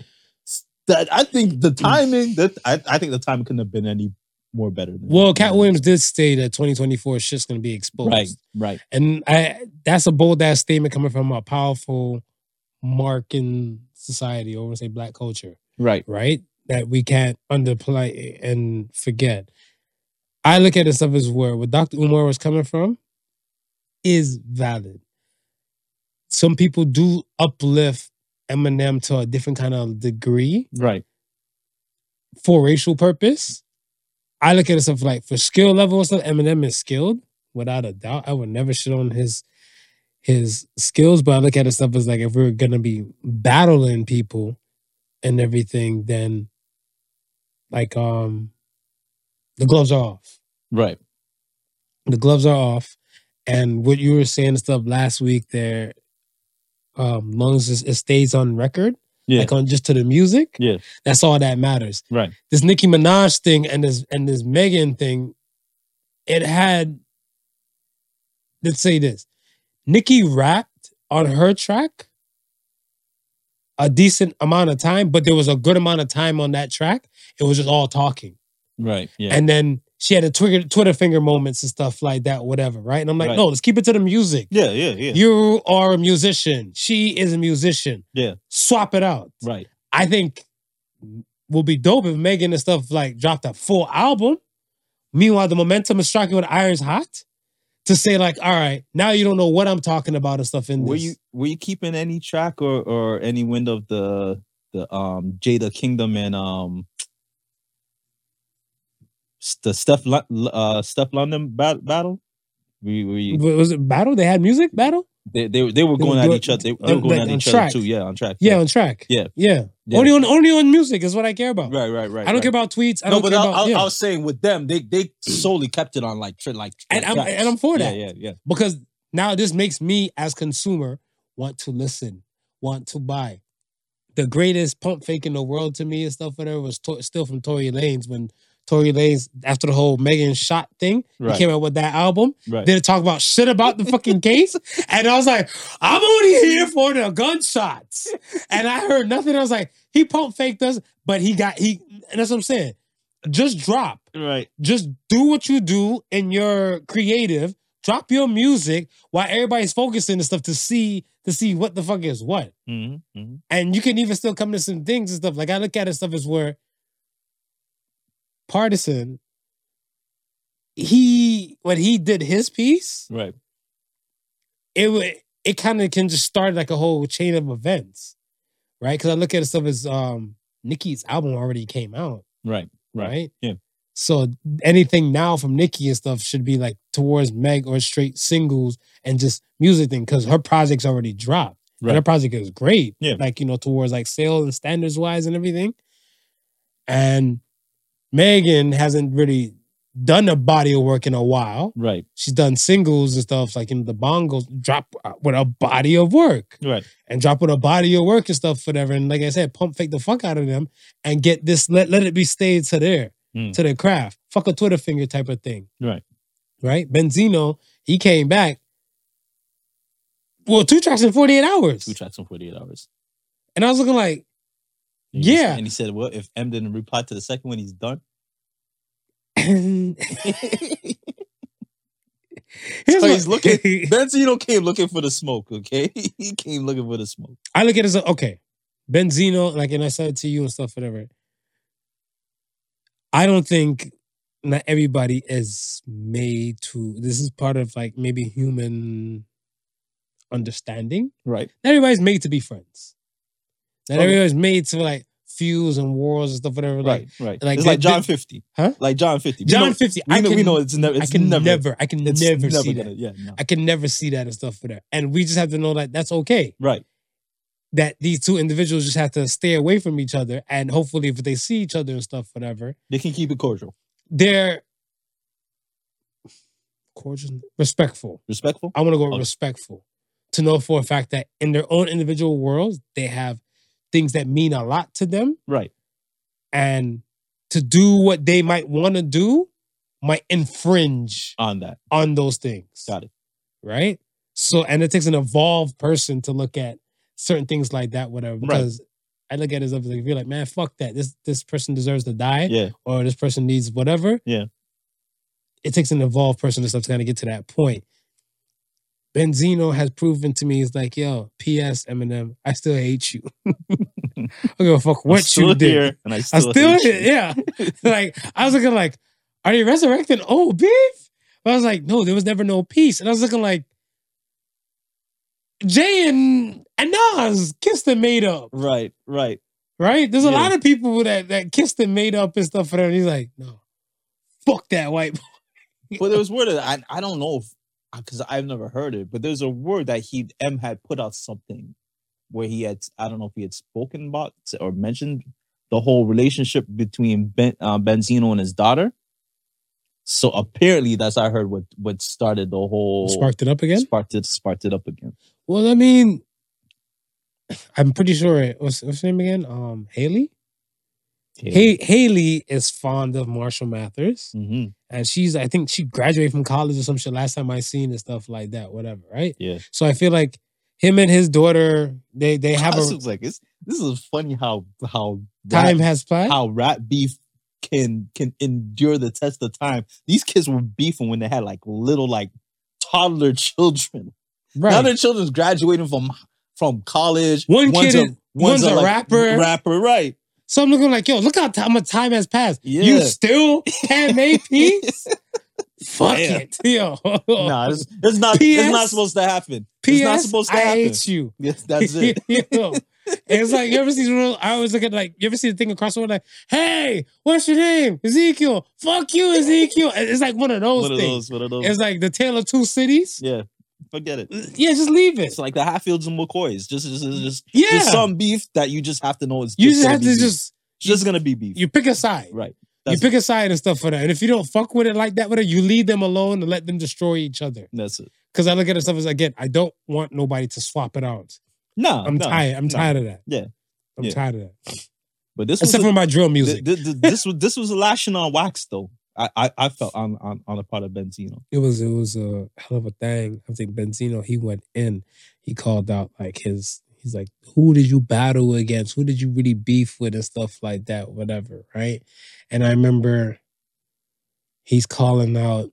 Speaker 1: that I think the mm. timing that I, I think the timing couldn't have been any more better than
Speaker 2: well, Katt Williams did say that 2024 is just gonna be exposed.
Speaker 1: right right
Speaker 2: And I that's a bold ass statement coming from a powerful mark in society, or to say black culture,
Speaker 1: right
Speaker 2: right? That we can't underplay and forget. I look at it stuff as where where Dr. Umar was coming from is valid. Some people do uplift Eminem to a different kind of degree
Speaker 1: right
Speaker 2: for racial purpose. I look at it stuff like for skill level and stuff. Eminem is skilled without a doubt. I would never shit on his his skills, but I look at it stuff as like if we're gonna be battling people and everything, then like um the gloves are off.
Speaker 1: right
Speaker 2: The gloves are off, and what you were saying stuff last week there, um, long as it it stays on record,
Speaker 1: yeah
Speaker 2: like on just to the music,
Speaker 1: Yeah.
Speaker 2: that's all that matters
Speaker 1: right
Speaker 2: this Nicki Minaj thing and this and this Megan thing, it had. Let's say this: Nicki rapped on her track a decent amount of time, but there was a good amount of time on that track. It was just all talking,
Speaker 1: right yeah
Speaker 2: and then she had a Twitter Twitter finger moments and stuff like that, whatever. Right? And I'm like,
Speaker 1: Right.
Speaker 2: no, let's keep it to the music.
Speaker 1: yeah yeah yeah
Speaker 2: You are a musician. She is a musician.
Speaker 1: Yeah.
Speaker 2: Swap it out.
Speaker 1: right
Speaker 2: I think will be dope if Megan and stuff like dropped a full album. Meanwhile, the momentum is striking with Irons Hot to say like, all right, now you don't know what I'm talking about and stuff in
Speaker 1: were
Speaker 2: this.
Speaker 1: you were you keeping any track or or any wind of the the um Jada Kingdom and um the stuff uh Stefflon Don bat- battle? We, you, were you,
Speaker 2: W- was it battle? They had music battle.
Speaker 1: they, they they were going
Speaker 2: were
Speaker 1: at each other. They, they were going
Speaker 2: like
Speaker 1: at each
Speaker 2: track.
Speaker 1: other too. Yeah, on track.
Speaker 2: Yeah, on track.
Speaker 1: Yeah.
Speaker 2: yeah.
Speaker 1: Yeah.
Speaker 2: Only on only on music is what I care about.
Speaker 1: right, right, right.
Speaker 2: I don't
Speaker 1: right.
Speaker 2: care about tweets. I
Speaker 1: no,
Speaker 2: don't
Speaker 1: but
Speaker 2: care
Speaker 1: I,
Speaker 2: about
Speaker 1: I,
Speaker 2: yeah.
Speaker 1: I was saying with them, they they solely kept it on like tri- like
Speaker 2: And
Speaker 1: like
Speaker 2: I'm-
Speaker 1: tracks.
Speaker 2: and I'm for
Speaker 1: Yeah,
Speaker 2: that.
Speaker 1: Yeah, yeah,
Speaker 2: because now this makes me as consumer want to listen, want to buy. The greatest pump fake in the world to me and stuff whatever was to- still from Tory Lanez when Tory Lanez after the whole Megan shot thing,
Speaker 1: Right.
Speaker 2: he came out with that album.
Speaker 1: right.
Speaker 2: Didn't talk about shit about the fucking case, and I was like, I'm only here for the gunshots, and I heard nothing. I was like, he pump faked us, but he got he, and that's what I'm saying. just drop.
Speaker 1: Right.
Speaker 2: Just do what you do in your creative. Drop your music while everybody's focusing and stuff to see to see what the fuck is what.
Speaker 1: Mm-hmm. hmm
Speaker 2: And you can even still come to some things and stuff. Like I look at it stuff as where partisan he when he did his piece,
Speaker 1: Right.
Speaker 2: it wa- it kind of can just start like a whole chain of events, right? Because I look at it stuff as um Nicki's album already came out,
Speaker 1: Right.
Speaker 2: right?
Speaker 1: Right. Yeah.
Speaker 2: So anything now from Nicki and stuff should be like towards Meg or straight singles and just music thing because her project's already dropped. And her project is great.
Speaker 1: Yeah.
Speaker 2: Like, you know, towards like sales and standards wise and everything. And Megan hasn't really done a body of work in a while.
Speaker 1: Right.
Speaker 2: She's done singles and stuff like in the bongos, drop with a body of work
Speaker 1: Right.
Speaker 2: and drop with a body of work and stuff, whatever. And like I said, pump fake the fuck out of them and get this, let, let it be stayed to their,
Speaker 1: Mm.
Speaker 2: to their craft. Fuck a Twitter finger type of thing.
Speaker 1: Right.
Speaker 2: Right? Benzino, he came back. Well, two tracks in 48 hours.
Speaker 1: Two tracks in 48 hours.
Speaker 2: And I was looking like,
Speaker 1: And he
Speaker 2: Yeah.
Speaker 1: And he said, well, if M didn't reply to the second one, he's done.
Speaker 2: Here's
Speaker 1: So
Speaker 2: what-
Speaker 1: he's looking. Benzino came looking for the smoke, okay? he came looking for the smoke.
Speaker 2: I look at it as a- okay, Benzino, like, and I said it to you and stuff, whatever. I don't think not everybody is made to. This is part of like maybe human understanding.
Speaker 1: Right.
Speaker 2: Everybody's made to be friends. Not
Speaker 1: Okay.
Speaker 2: everybody's made to like feuds and wars and stuff, whatever. Like
Speaker 1: Right. Right.
Speaker 2: like
Speaker 1: it's like John
Speaker 2: they-
Speaker 1: 50.
Speaker 2: Huh?
Speaker 1: Like John 50. We
Speaker 2: John
Speaker 1: know,
Speaker 2: Fifty.
Speaker 1: We
Speaker 2: I
Speaker 1: know,
Speaker 2: can,
Speaker 1: we know it's never.
Speaker 2: I can
Speaker 1: never,
Speaker 2: never, I can
Speaker 1: it's
Speaker 2: never, see
Speaker 1: gonna-
Speaker 2: that.
Speaker 1: Yeah. No.
Speaker 2: I can never see that and stuff for that. And we just have to know that that's okay.
Speaker 1: Right.
Speaker 2: That these two individuals just have to stay away from each other, and hopefully, if they see each other and stuff, whatever,
Speaker 1: They can keep it cordial,
Speaker 2: they're cordial, respectful.
Speaker 1: respectful.
Speaker 2: I want to go
Speaker 1: Okay.
Speaker 2: respectful to know for a fact that in their own individual worlds, they have things that mean a lot to them,
Speaker 1: Right.
Speaker 2: and to do what they might want to do might infringe
Speaker 1: On that.
Speaker 2: on those things.
Speaker 1: Got it.
Speaker 2: right? So, and it takes an evolved person to look at certain things like that, whatever.
Speaker 1: Right.
Speaker 2: Because I look at it as if like, you're like, man, fuck that. This this person deserves to die,
Speaker 1: Yeah.
Speaker 2: or this person needs whatever.
Speaker 1: Yeah.
Speaker 2: It takes an evolved person to stuff to kind of get to that point. Benzino has proven to me, he's like, yo, P.S. Eminem, I still hate you. I give a fuck
Speaker 1: I'm
Speaker 2: what
Speaker 1: still
Speaker 2: you did.
Speaker 1: here, and I
Speaker 2: I
Speaker 1: still,
Speaker 2: still,
Speaker 1: hate
Speaker 2: yeah. like I was looking like, are they resurrecting old beef? But I was like, no, there was never no peace. And I was looking like, Jay and and Nas kissed and made up,
Speaker 1: Right. Right.
Speaker 2: right? There's a
Speaker 1: Yeah.
Speaker 2: lot of people that that kissed and made up and stuff for them. He's like, no, fuck that white boy.
Speaker 1: But there was word that I I don't know if because I've never heard it, but there's a word that he M had put out something where he had I don't know if he had spoken about or mentioned the whole relationship between ben, uh, Benzino and his daughter. So apparently that's I heard what what started the whole
Speaker 2: Sparked it up again.
Speaker 1: sparked it sparked it up again.
Speaker 2: Well, I mean, I'm pretty sure. it- What's what's her name again? Um, Hailie. Hey, Hailie is fond of Marshall Mathers.
Speaker 1: hmm
Speaker 2: and she's I think she graduated from college or some shit last time I seen and stuff like that, whatever, right?
Speaker 1: Yeah.
Speaker 2: So I feel like him and his daughter, they they have
Speaker 1: This
Speaker 2: a
Speaker 1: is like this is funny how how
Speaker 2: time
Speaker 1: rap-
Speaker 2: has passed.
Speaker 1: how rat beef can can endure the test of time. These kids were beefing when they had like little like toddler children. Now their children's graduating from from college.
Speaker 2: One
Speaker 1: One's
Speaker 2: kid is- one's a rapper.
Speaker 1: Rapper, right?
Speaker 2: So I'm looking like, yo, look how, t- how much time has passed. You still can't make peace? Fuck
Speaker 1: Damn.
Speaker 2: it. Yo.
Speaker 1: nah, it's, it's not. It's not supposed to happen. it's not supposed to
Speaker 2: I
Speaker 1: happen.
Speaker 2: hate you.
Speaker 1: Yes, that's it.
Speaker 2: Yo. It's like you ever see the real- I always look at like you ever see the thing across the road like, hey, what's your name? Ezekiel. Fuck you, Ezekiel. It's like one of those
Speaker 1: one of
Speaker 2: things.
Speaker 1: those. One of those.
Speaker 2: It's like the tale of two cities.
Speaker 1: yeah, forget it.
Speaker 2: Yeah, just leave it.
Speaker 1: It's like the Hatfields and McCoys. Just, just, just, just
Speaker 2: Yeah.
Speaker 1: Some beef that you just have to know is.
Speaker 2: you just have to
Speaker 1: beef.
Speaker 2: just
Speaker 1: It's just gonna be beef.
Speaker 2: you pick a side.
Speaker 1: right.
Speaker 2: You
Speaker 1: That's
Speaker 2: pick a side and stuff for that. And if you don't fuck with it like that with it, you leave them alone and let them destroy each other.
Speaker 1: That's it.
Speaker 2: Because I look at it stuff as again, I don't want nobody to swap it out.
Speaker 1: No,
Speaker 2: I'm
Speaker 1: no,
Speaker 2: tired. I'm
Speaker 1: no.
Speaker 2: tired of that.
Speaker 1: Yeah.
Speaker 2: I'm
Speaker 1: Yeah.
Speaker 2: tired of that.
Speaker 1: But this was
Speaker 2: Except
Speaker 1: a-
Speaker 2: for my drill music.
Speaker 1: th- th- this was this was a lashing on wax though. I I, I felt on, on on the part of Benzino.
Speaker 2: it was it was a hell of a thing. I think Benzino, he went in, he called out like his He's like, who did you battle against? Who did you really beef with and stuff like that, whatever, right? And I remember he's calling out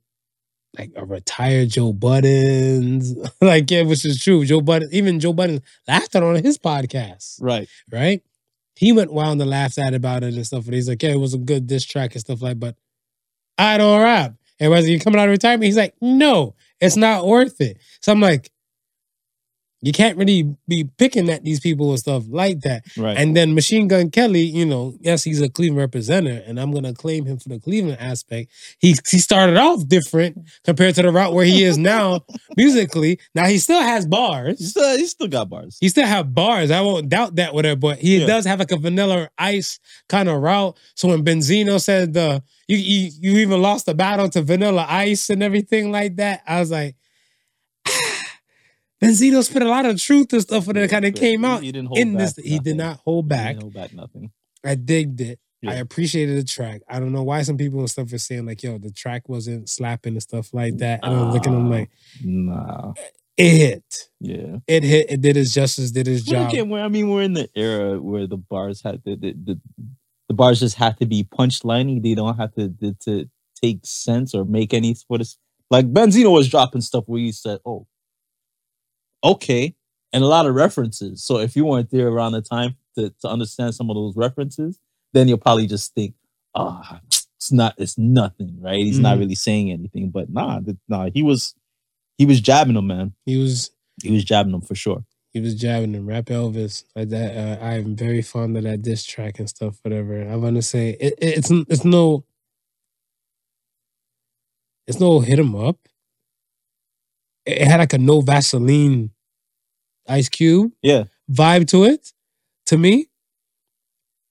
Speaker 2: like a retired Joe Budden, like yeah, which is true. Joe Budden, even Joe Budden laughed at on his podcast,
Speaker 1: Right.
Speaker 2: right? He went wild and laughed at about it and stuff. And he's like, yeah, it was a good diss track and stuff like, but I don't rap. And was he coming out of retirement? He's like, no, it's not worth it. So I'm like, you can't really be picking at these people and stuff like that.
Speaker 1: Right.
Speaker 2: And then Machine Gun Kelly, you know, yes, he's a Cleveland representative, and I'm gonna claim him for the Cleveland aspect. He he started off different compared to the route where he is now musically. Now he still has
Speaker 1: he
Speaker 2: bars.
Speaker 1: still, he still got bars.
Speaker 2: He still have bars. I won't doubt that, whatever. But he
Speaker 1: Yeah.
Speaker 2: does have like a vanilla ice kind of route. So when Benzino said the you, you you even lost the battle to Vanilla Ice and everything like that, I was like, Benzino spit a lot of truth and stuff when it kind of came out
Speaker 1: He didn't hold
Speaker 2: in
Speaker 1: back
Speaker 2: this. He did not hold back.
Speaker 1: didn't hold back nothing.
Speaker 2: I digged it. I appreciated the track. I don't know why some people and stuff are saying like, "Yo, the track wasn't slapping and stuff like that." And I'm looking, I'm like,
Speaker 1: Nah.
Speaker 2: it hit.
Speaker 1: Yeah.
Speaker 2: It hit. It did its justice. Did its job.
Speaker 1: I mean, we're in the era where the bars had to, the, the, the bars just have to be punchliney. They don't have to, to, to take sense or make any sort of like Benzino was dropping stuff where you said, "Oh, okay," and a lot of references. So if you weren't there around the time to, to understand some of those references, then you'll probably just think, "Ah, it's not, it's nothing, right? He's not
Speaker 2: Mhm.
Speaker 1: really saying anything." But nah, nah, he was, he was jabbing them, man.
Speaker 2: He was
Speaker 1: He was jabbing them for sure.
Speaker 2: he was jabbing him. Rap Elvis. Like that. Uh, I'm very fond of that diss track and stuff. Whatever. I want to say it, it- it's it's no. It's no hit him up. It it had like a no Vaseline, Ice Cube
Speaker 1: Yeah.
Speaker 2: vibe to it. To me,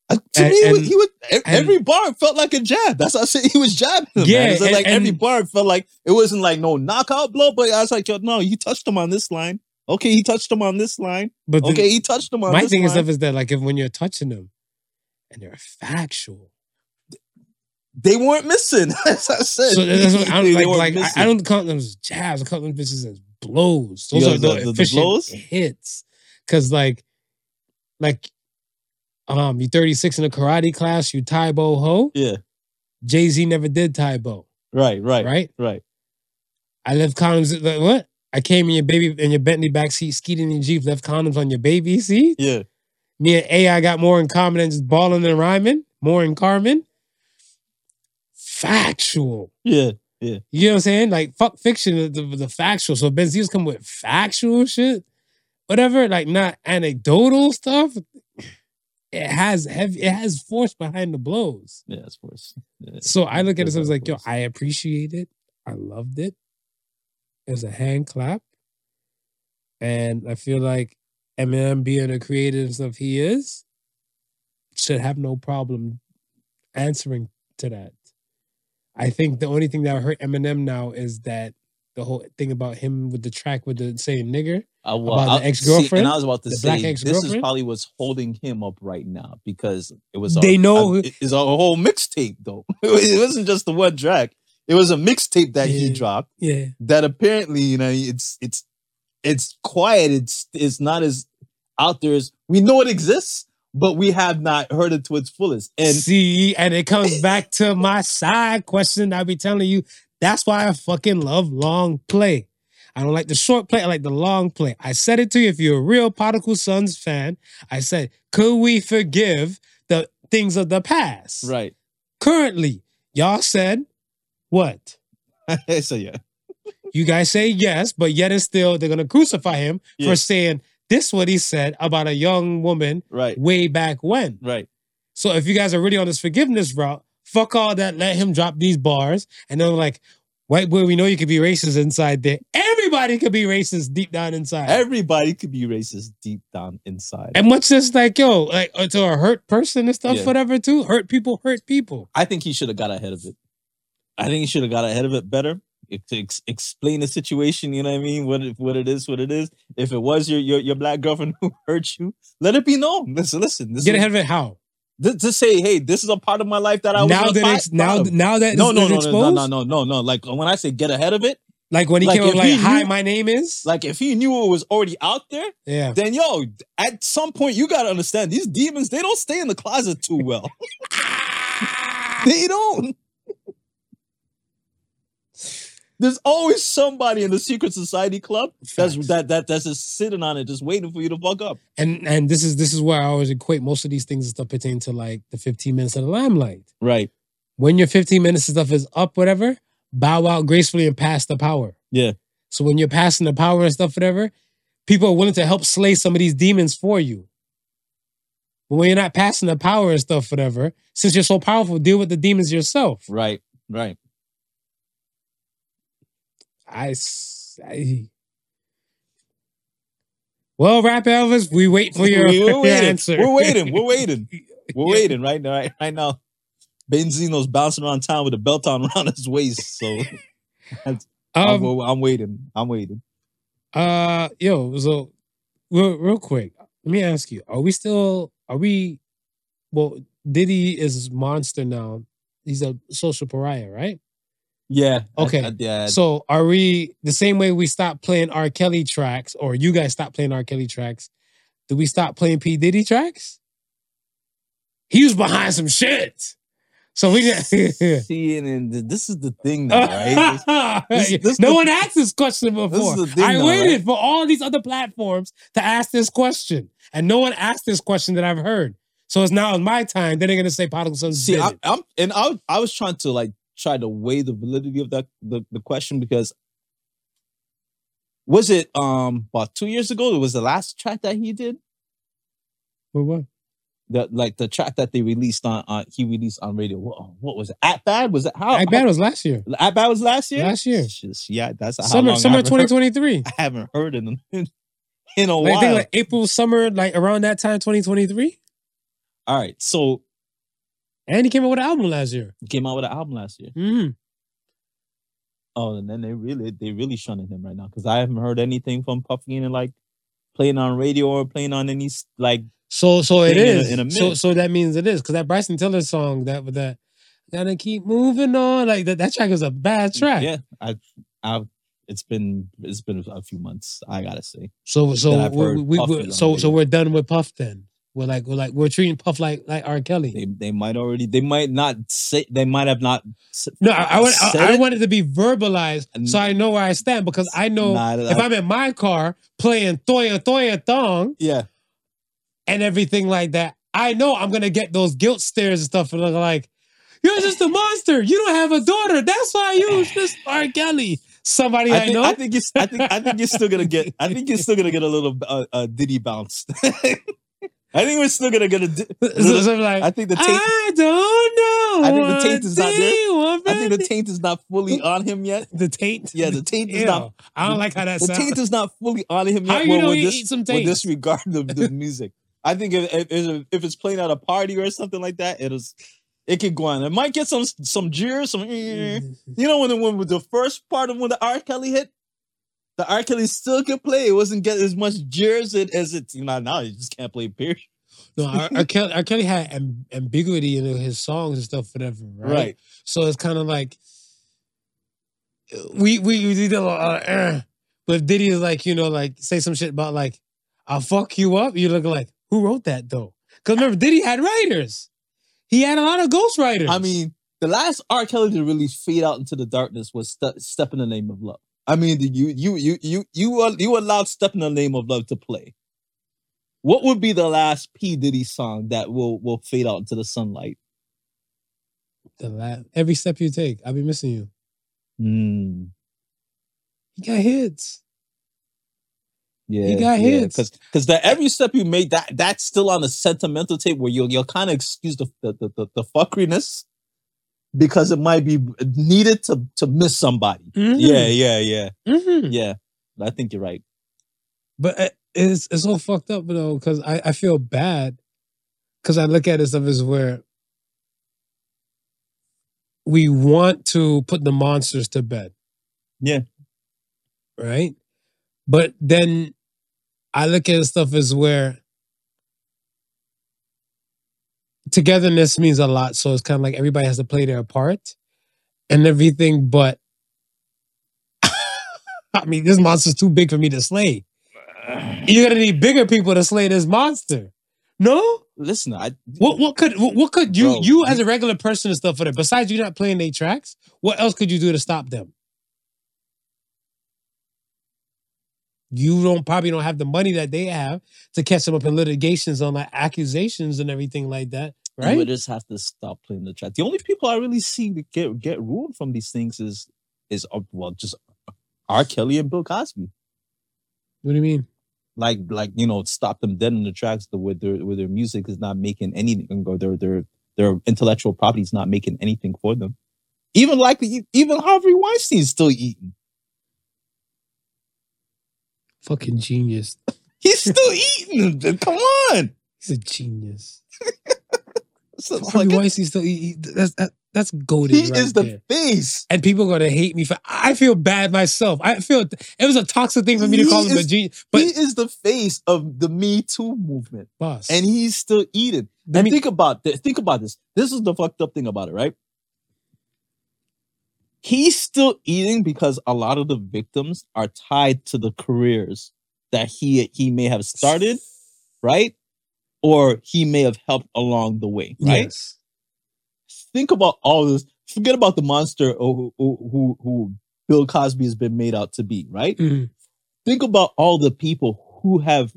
Speaker 1: Uh, to
Speaker 2: And-
Speaker 1: me, he was,
Speaker 2: and-
Speaker 1: he was e-
Speaker 2: and-
Speaker 1: every bar felt like a jab. That's what I said. He was jabbing him.
Speaker 2: Yeah,
Speaker 1: it's like every bar felt like it wasn't like no knockout blow, but I was like, yo, no, he touched him on this line. Okay, he touched him on this line.
Speaker 2: but the,
Speaker 1: Okay, he touched him on
Speaker 2: my
Speaker 1: this
Speaker 2: thing
Speaker 1: line.
Speaker 2: is stuff is that like if when you're touching them, and they're factual.
Speaker 1: They weren't missing. As I said,
Speaker 2: So that's what I'm
Speaker 1: They
Speaker 2: like. Like I. I don't count them as jabs. I count them bitches as blows. Those are the,
Speaker 1: the- the- blows?
Speaker 2: hits. Cause like, like, um, you 36 in a karate class. You Tae Bo ho.
Speaker 1: Yeah,
Speaker 2: Jay Z never did Tae Bo,
Speaker 1: right, right,
Speaker 2: right?
Speaker 1: right.
Speaker 2: I left condoms. Like, what? I came in your baby in your Bentley backseat, skied in Jeep, left condoms on your baby seat.
Speaker 1: Yeah,
Speaker 2: Me and AI got more in common than just balling and rhyming. More in Carmen. Factual.
Speaker 1: yeah, Yeah.
Speaker 2: You know what I'm saying? Like fuck fiction, the, the, factual. So Benzino's come with factual shit, whatever, like not anecdotal stuff. It has heavy, it has force behind the blows.
Speaker 1: yeah. Of course. Yeah.
Speaker 2: So I look at it
Speaker 1: Does
Speaker 2: as
Speaker 1: have
Speaker 2: like, yo. I appreciate it. I loved it. It was a hand clap. And I feel like Eminem being the creative stuff he is, should have no problem answering to that. I think the only thing that hurt Eminem now is that the whole thing about him with the track with the saying nigger.
Speaker 1: I, well,
Speaker 2: About the ex-girlfriend?
Speaker 1: and I was about to say this is probably what's holding him up right now because it was.
Speaker 2: They
Speaker 1: a,
Speaker 2: know-
Speaker 1: it's a whole mixtape though. it wasn't just the one track. It was a mixtape that he dropped
Speaker 2: Yeah.
Speaker 1: that apparently you know it's it's it's quiet. It's it's not as out there as we know it exists, but we have not heard it to its fullest. And
Speaker 2: See, and it comes back to my side question. I be telling you, that's why I fucking love long play. I don't like the short play, I like the long play. I said it to you if you're a real Prodigal Sons fan. I said, could we forgive the things of the past?
Speaker 1: right,
Speaker 2: Currently, y'all said what?
Speaker 1: so yeah,
Speaker 2: You guys say yes, but yet and still they're gonna crucify him
Speaker 1: Yeah.
Speaker 2: for saying this what he said about a young woman
Speaker 1: right,
Speaker 2: way back when.
Speaker 1: right.
Speaker 2: So if you guys are really on this forgiveness route, fuck all that. Let him drop these bars. And then like, white boy, we know you could be racist inside there. Everybody could be racist deep down inside.
Speaker 1: Everybody could be racist deep down inside.
Speaker 2: and what's this like, yo, like uh, to a hurt person and stuff,
Speaker 1: Yeah.
Speaker 2: whatever, too. Hurt people, hurt people.
Speaker 1: I think he should have got ahead of it. I think he should have got ahead of it better to ex- explain the situation. You know what I mean? What it, what it is, what it is. If it was your your, your black girlfriend who hurt you, let it be known. Listen, listen.
Speaker 2: Get ahead of it. How?
Speaker 1: to say, hey, this is a part of my life that I was
Speaker 2: now
Speaker 1: not
Speaker 2: that it's now
Speaker 1: of.
Speaker 2: now that
Speaker 1: no, no, no, no, no, no, no, no, no. Like when I say get ahead of it,
Speaker 2: Like when he
Speaker 1: Like,
Speaker 2: came up like,
Speaker 1: he
Speaker 2: "Hi, my name is."
Speaker 1: Like if he knew it was already out there,
Speaker 2: yeah.
Speaker 1: then yo, at some point you gotta understand these demons, they don't stay in the closet too well. they don't. There's always somebody in the secret society club that's
Speaker 2: Facts.
Speaker 1: that that that's just sitting on it, just waiting for you to fuck up.
Speaker 2: and and this is this is where I always equate most of these things and stuff pertain to like the 15 minutes of the limelight.
Speaker 1: Right.
Speaker 2: When your 15 minutes of stuff is up, whatever, bow out gracefully and pass the power.
Speaker 1: Yeah.
Speaker 2: So when you're passing the power and stuff, whatever, people are willing to help slay some of these demons for you. But when you're not passing the power and stuff, whatever, since you're so powerful, deal with the demons yourself.
Speaker 1: Right. Right.
Speaker 2: I, I- well, rap Elvis, we wait for your,
Speaker 1: We-
Speaker 2: your
Speaker 1: we're waiting.
Speaker 2: answer.
Speaker 1: We're waiting. We're waiting. We're waiting right now. Right, right now. Benzino's bouncing around town with a belt on around his waist. So I'm,
Speaker 2: Um,
Speaker 1: I'm waiting. I'm waiting.
Speaker 2: Uh, yo, so real, real quick, let me ask you: Are we still? Are we? Well, Diddy is monster now. He's a social pariah, right?
Speaker 1: Yeah.
Speaker 2: Okay.
Speaker 1: I- yeah.
Speaker 2: So, are we the same way we stopped playing R. Kelly tracks, or you guys stopped playing R. Kelly tracks? Do we stop playing P Diddy tracks? He was behind some shit, so we got.
Speaker 1: See, and, and this is the thing now, right? This- this- this
Speaker 2: no
Speaker 1: the-
Speaker 2: one asked this question before.
Speaker 1: the thing
Speaker 2: I
Speaker 1: now,
Speaker 2: waited
Speaker 1: right?
Speaker 2: for all these other platforms to ask this question, and no one asked this question that I've heard. So it's now my time. Then they're gonna say Prodigal Sons.
Speaker 1: See,
Speaker 2: did
Speaker 1: I. I'm and I I was trying to like try to weigh the validity of that the, the question because was it um about two years ago? It was the last track that he did.
Speaker 2: What, what?
Speaker 1: The like the track that they released on uh, he released on radio. What, what was it? At bad was it? How
Speaker 2: I bet it was last year.
Speaker 1: At bad was last year.
Speaker 2: Last year.
Speaker 1: Just, yeah, that's how
Speaker 2: Summer, summer
Speaker 1: I haven't heard-
Speaker 2: 2023.
Speaker 1: I haven't heard it in, in a
Speaker 2: Like, I
Speaker 1: while.
Speaker 2: think like April, summer, like around that time, 2023.
Speaker 1: All right, so
Speaker 2: And he came out with an album last year.
Speaker 1: he came out with an album last year.
Speaker 2: hmm
Speaker 1: Oh, and then they really they really shunning him right now because I haven't heard anything from Puffy and like playing on radio or playing on any like
Speaker 2: So, so it
Speaker 1: is. In a- in a
Speaker 2: so, so that means it is because that Bryson Tiller song, that with that, gotta keep moving on. Like that, that track is a bad track.
Speaker 1: yeah. I I've it's been it's been a few months. I gotta say.
Speaker 2: So so we, we, we- so so we're done with Puff then. We're like we're like we're treating Puff like like R. Kelly.
Speaker 1: They they might already they might not say they might have not
Speaker 2: no, I, I want
Speaker 1: said
Speaker 2: I, I
Speaker 1: it.
Speaker 2: want it to be verbalized so I know where I stand because I know if
Speaker 1: I-
Speaker 2: I'm in my car playing Thoya Thoya Thong
Speaker 1: yeah
Speaker 2: and everything like that, I know I'm gonna get those guilt stares and stuff and look like you're just a monster. You don't have a daughter. That's why you just R. Kelly. Somebody I,
Speaker 1: I think
Speaker 2: know.
Speaker 1: I think you I think I think you're still gonna get I think you're still gonna get a little uh, uh Diddy bounce. I think we're still gonna get a. di-
Speaker 2: so, like,
Speaker 1: I think the taint.
Speaker 2: I don't know.
Speaker 1: I think the taint is not there. I think the taint is not fully on him yet.
Speaker 2: The taint.
Speaker 1: Yeah, the taint is
Speaker 2: Ew.
Speaker 1: not.
Speaker 2: I don't like how that
Speaker 1: The
Speaker 2: sounds.
Speaker 1: taint is not fully on him yet.
Speaker 2: How
Speaker 1: you
Speaker 2: know
Speaker 1: with this,
Speaker 2: eat some
Speaker 1: with
Speaker 2: taint?
Speaker 1: disregard the, the music. I think if, if if it's playing at a party or something like that, it is. It could go on. It might get some some jeers, some. eh. eh, eh. Mm-hmm. You know when the when the first part of when the R. Kelly hit, the R. Kelly still could play. It wasn't getting as much jeers it- as it. You know now you just can't play. Period.
Speaker 2: No, R. R. Kelly, R. Kelly had am- ambiguity in his songs and stuff, whatever. Right.
Speaker 1: Right.
Speaker 2: So it's kind of like we we we did a lot. Of, uh, but Diddy is like you know like say some shit about like I'll fuck you up, you look like who wrote that though? Because remember Diddy had writers. He had a lot of ghostwriters.
Speaker 1: I mean, the last R. Kelly to really fade out into the darkness was Ste- "Step in the Name of Love." I mean, you you you you you al- you allowed "Step in the Name of Love" to play. What would be the last P Diddy song that will will fade out into the sunlight?
Speaker 2: the last, every step you take, I'll be missing you.
Speaker 1: Hmm.
Speaker 2: He got hits.
Speaker 1: Yeah, he
Speaker 2: got hits.
Speaker 1: because because the every step you made that that's still on a sentimental tape where you'll you'll kind of excuse the the, the the the fuckeriness because it might be needed to to miss somebody.
Speaker 2: Mhm.
Speaker 1: Yeah, yeah, yeah,
Speaker 2: Mhm.
Speaker 1: yeah. I think you're right.
Speaker 2: But it's it's all fucked up though, because I, I feel bad because I look at it stuff as where we want to put the monsters to bed.
Speaker 1: Yeah.
Speaker 2: Right? But then I look at stuff as where togetherness means a lot. So it's kind of like everybody has to play their part and everything. But I mean, this monster's too big for me to slay. You're gonna need bigger people to slay this monster. No?
Speaker 1: Listen, I
Speaker 2: What what could what, what could you
Speaker 1: Bro,
Speaker 2: you as a regular person and stuff for that? Besides you not playing their tracks, what else could you do to stop them? You don't probably don't have the money that they have to catch them up in litigations on like accusations and everything like that,
Speaker 1: You would just have to stop playing the track. The only people I really see that get get ruined from these things is is uh, well just R. Kelly and Bill Cosby.
Speaker 2: What do you mean?
Speaker 1: Like like you know stop them dead in the tracks the with their with their music is not making anything or their their their intellectual property is not making anything for them. Even like even Harvey Weinstein's still eating.
Speaker 2: Fucking genius.
Speaker 1: He's still eating. Come on.
Speaker 2: He's a genius.
Speaker 1: So
Speaker 2: Harvey
Speaker 1: like,
Speaker 2: Weinstein still he, he- that's that, that's goaded.
Speaker 1: he
Speaker 2: right
Speaker 1: is the
Speaker 2: there.
Speaker 1: face.
Speaker 2: and people are gonna hate me for. I feel bad myself. I feel it was a toxic thing for me to
Speaker 1: He
Speaker 2: call him a genius, but
Speaker 1: he is the face of the Me Too movement.
Speaker 2: boss,
Speaker 1: and he's still eating.
Speaker 2: Let
Speaker 1: And
Speaker 2: me-
Speaker 1: think about this. Think about this. This is the fucked up thing about it, right? He's still eating because a lot of the victims are tied to the careers that he he may have started, right? Or he may have helped along the way, right?
Speaker 2: Yes.
Speaker 1: Think about all this. Forget about the monster who, who, who, Bill Cosby has been made out to be, right?
Speaker 2: Mhm.
Speaker 1: think about all the people who have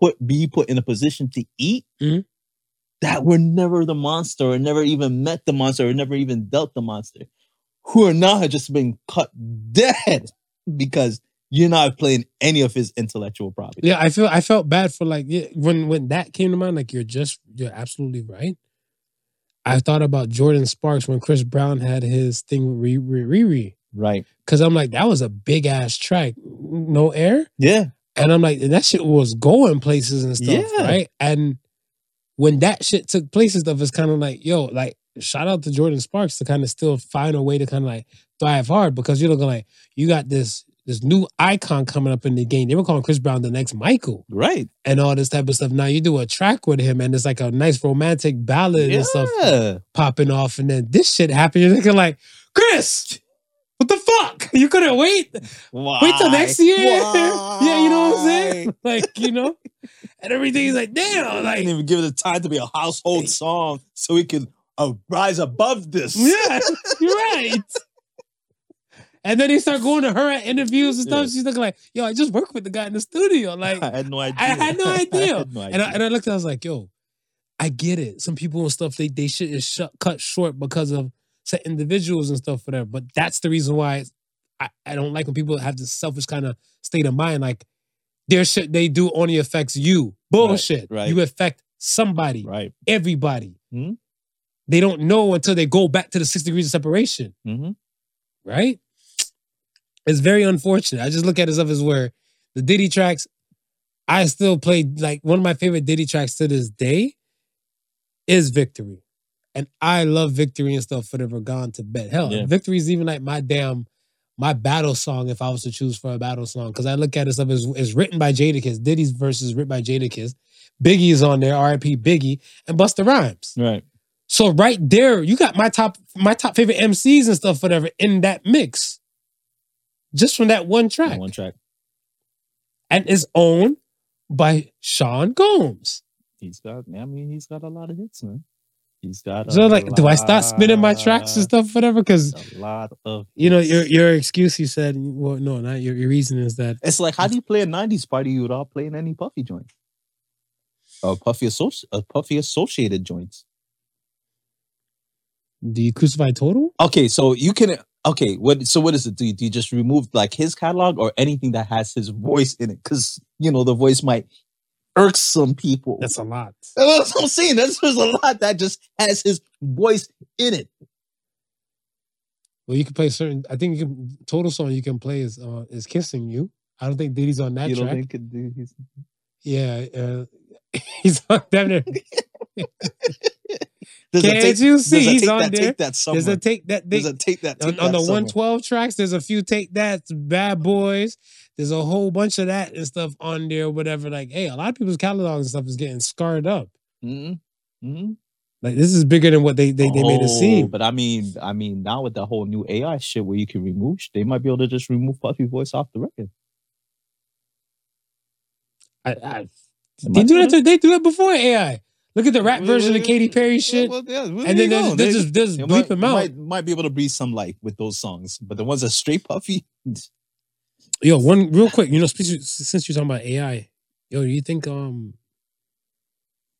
Speaker 1: put be put in a position to eat
Speaker 2: Mhm.
Speaker 1: that were never the monster or never even met the monster or never even dealt the monster who are now have just been cut dead because you're not playing any of his intellectual property
Speaker 2: Yeah, I feel I felt bad for like yeah, when when that came to mind. Like you're just you're absolutely right. I thought about Jordin Sparks when Chris Brown had his thing with Riri,
Speaker 1: right
Speaker 2: because I'm like that was a big ass track, no air,
Speaker 1: yeah
Speaker 2: and I'm like that shit was going places and stuff,
Speaker 1: Yeah.
Speaker 2: right? And when that shit took place and stuff, it's kind of like yo, like shout out to Jordin Sparks to kind of still find a way to kind of like thrive hard because you're looking like you got this this new icon coming up in the game. They were calling Chris Brown the next Michael
Speaker 1: right
Speaker 2: and all this type of stuff. Now you do a track with him and it's like a nice romantic ballad and stuff popping off, and then this shit happened. You're thinking like, Chris, what the fuck? You couldn't wait? Wait till next year? yeah, you know what I'm saying? Like, you know? And everything's like, damn,
Speaker 1: I
Speaker 2: like,
Speaker 1: didn't even give it the time to be a household song so we could uh, rise above this
Speaker 2: yeah, you're right. And then they start going to her at interviews and stuff.
Speaker 1: Yeah.
Speaker 2: She's looking like, yo, I just worked with the guy in the studio. Like,
Speaker 1: I had no idea.
Speaker 2: I had no idea.
Speaker 1: had no
Speaker 2: And I, and I looked at I was like, yo, I get it. Some people and stuff, they they shit is shut, cut short because of certain individuals and stuff, whatever. But that's the reason why I, I don't like when people have this selfish kind of state of mind. Like their shit they do only affects you. Bullshit.
Speaker 1: right.
Speaker 2: You affect somebody,
Speaker 1: right.
Speaker 2: everybody.
Speaker 1: Mhm.
Speaker 2: They don't know until they go back to the six degrees of separation,
Speaker 1: hmm
Speaker 2: right? It's very unfortunate. I just look at it stuff as where the Diddy tracks, I still play like one of my favorite Diddy tracks to this day is Victory. And I love Victory and stuff forever gone to bed. Hell,
Speaker 1: Yeah.
Speaker 2: Victory is even like my damn my battle song if I was to choose for a battle song. Because I look at it stuff as it's written by Jadakiss. Diddy's verse is written by Jadakiss. Biggie is on there, R.I.P. Biggie, and Busta Rhymes.
Speaker 1: Right.
Speaker 2: So right there, you got my top my top favorite MCs and stuff, whatever, in that mix. Just from that one track.
Speaker 1: One track.
Speaker 2: And is owned by Sean Combs.
Speaker 1: He's got. I mean, he's got a lot of hits, man. He's got.
Speaker 2: So
Speaker 1: a
Speaker 2: like, do I start spinning my tracks and stuff, whatever? Because
Speaker 1: A lot of.
Speaker 2: you know, your your excuse you said, well, no, not your, your reason is that
Speaker 1: It's like how do you play a '90s party without playing any Puffy joint? Or Puffy associ- uh, Puffy associated joints.
Speaker 2: do you crucify total?
Speaker 1: Okay, so you can. Okay, what? So what is it? Do you, do you just remove like his catalog or anything that has his voice in it? Because you know the voice might irk some people.
Speaker 2: That's a lot.
Speaker 1: That's what I'm saying. That's there's a lot that just has his voice in it.
Speaker 2: Well, you can play certain. I think you can total song you can play is uh, is kissing you. I don't think Diddy's on that
Speaker 1: you don't
Speaker 2: track.
Speaker 1: think it,
Speaker 2: Yeah, uh, he's on there.
Speaker 1: There's
Speaker 2: Can't
Speaker 1: tape-
Speaker 2: you see
Speaker 1: a
Speaker 2: he's on
Speaker 1: that,
Speaker 2: there?
Speaker 1: Take that somewhere.
Speaker 2: There's a take that they,
Speaker 1: There's a take that
Speaker 2: on,
Speaker 1: take
Speaker 2: on
Speaker 1: that
Speaker 2: the
Speaker 1: somewhere.
Speaker 2: 112 tracks. There's a few take that bad boys. There's a whole bunch of that and stuff on there, whatever. Like, hey, a lot of people's catalogs and stuff is getting scarred up.
Speaker 1: Mhm. Mhm.
Speaker 2: Like this is bigger than what they they, they made it
Speaker 1: Oh,
Speaker 2: seem.
Speaker 1: But I mean, I mean, now with the whole new AI shit where you can remove, they might be able to just remove Puffy voice off the record.
Speaker 2: I, I,
Speaker 1: They
Speaker 2: do that. To, they do that before AI. Look at the rap version of Katy Perry shit,
Speaker 1: well, yeah, well,
Speaker 2: and then
Speaker 1: you
Speaker 2: they
Speaker 1: go.
Speaker 2: they
Speaker 1: They-
Speaker 2: just they just bleep
Speaker 1: might,
Speaker 2: them out.
Speaker 1: Might, might be able to breathe some life with those songs, but the ones that straight Puffy,
Speaker 2: Yo, one real quick. You know, since since you're talking about AI, yo, do you think um,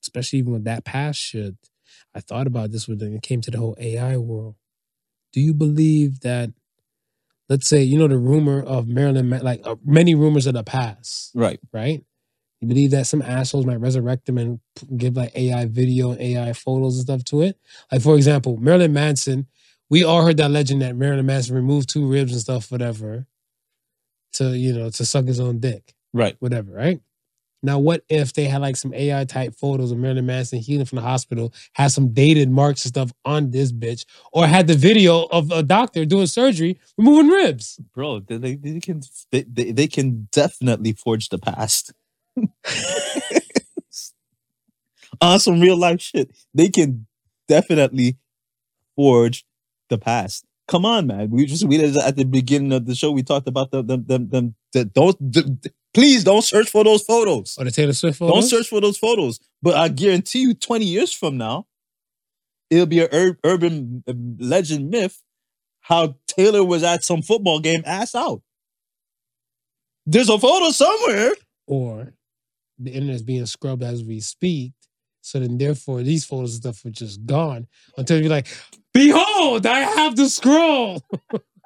Speaker 2: especially even with that past shit, I thought about this when it came to the whole AI world. Do you believe that? Let's say you know the rumor of Marilyn, like uh, many rumors of the past,
Speaker 1: right?
Speaker 2: right? You believe that some assholes might resurrect them and give like AI video, AI photos and stuff to it? Like for example, Marilyn Manson. We all heard that legend that Marilyn Manson removed two ribs and stuff, whatever, to you know to suck his own dick,
Speaker 1: Right.
Speaker 2: whatever, right? Now, what if they had like some AI type photos of Marilyn Manson healing from the hospital, had some dated marks and stuff on this bitch, or had the video of a doctor doing surgery removing ribs?
Speaker 1: Bro, they, they, they can they, they, they can definitely forge the past. On some real life shit. They can definitely forge the past. Come on, man. We just we at the beginning of the show. We talked about the them them them. the- don't the, please don't search for those photos.
Speaker 2: Or the Taylor Swift photos?
Speaker 1: Don't search for those photos. But I guarantee you, twenty years from now, it'll be an ur- urban uh, legend myth how Taylor was at some football game, ass out. There's a photo somewhere.
Speaker 2: or the internet's being scrubbed as we speak. So then, therefore, these photos and stuff are just gone until you're like, behold, I have the scroll.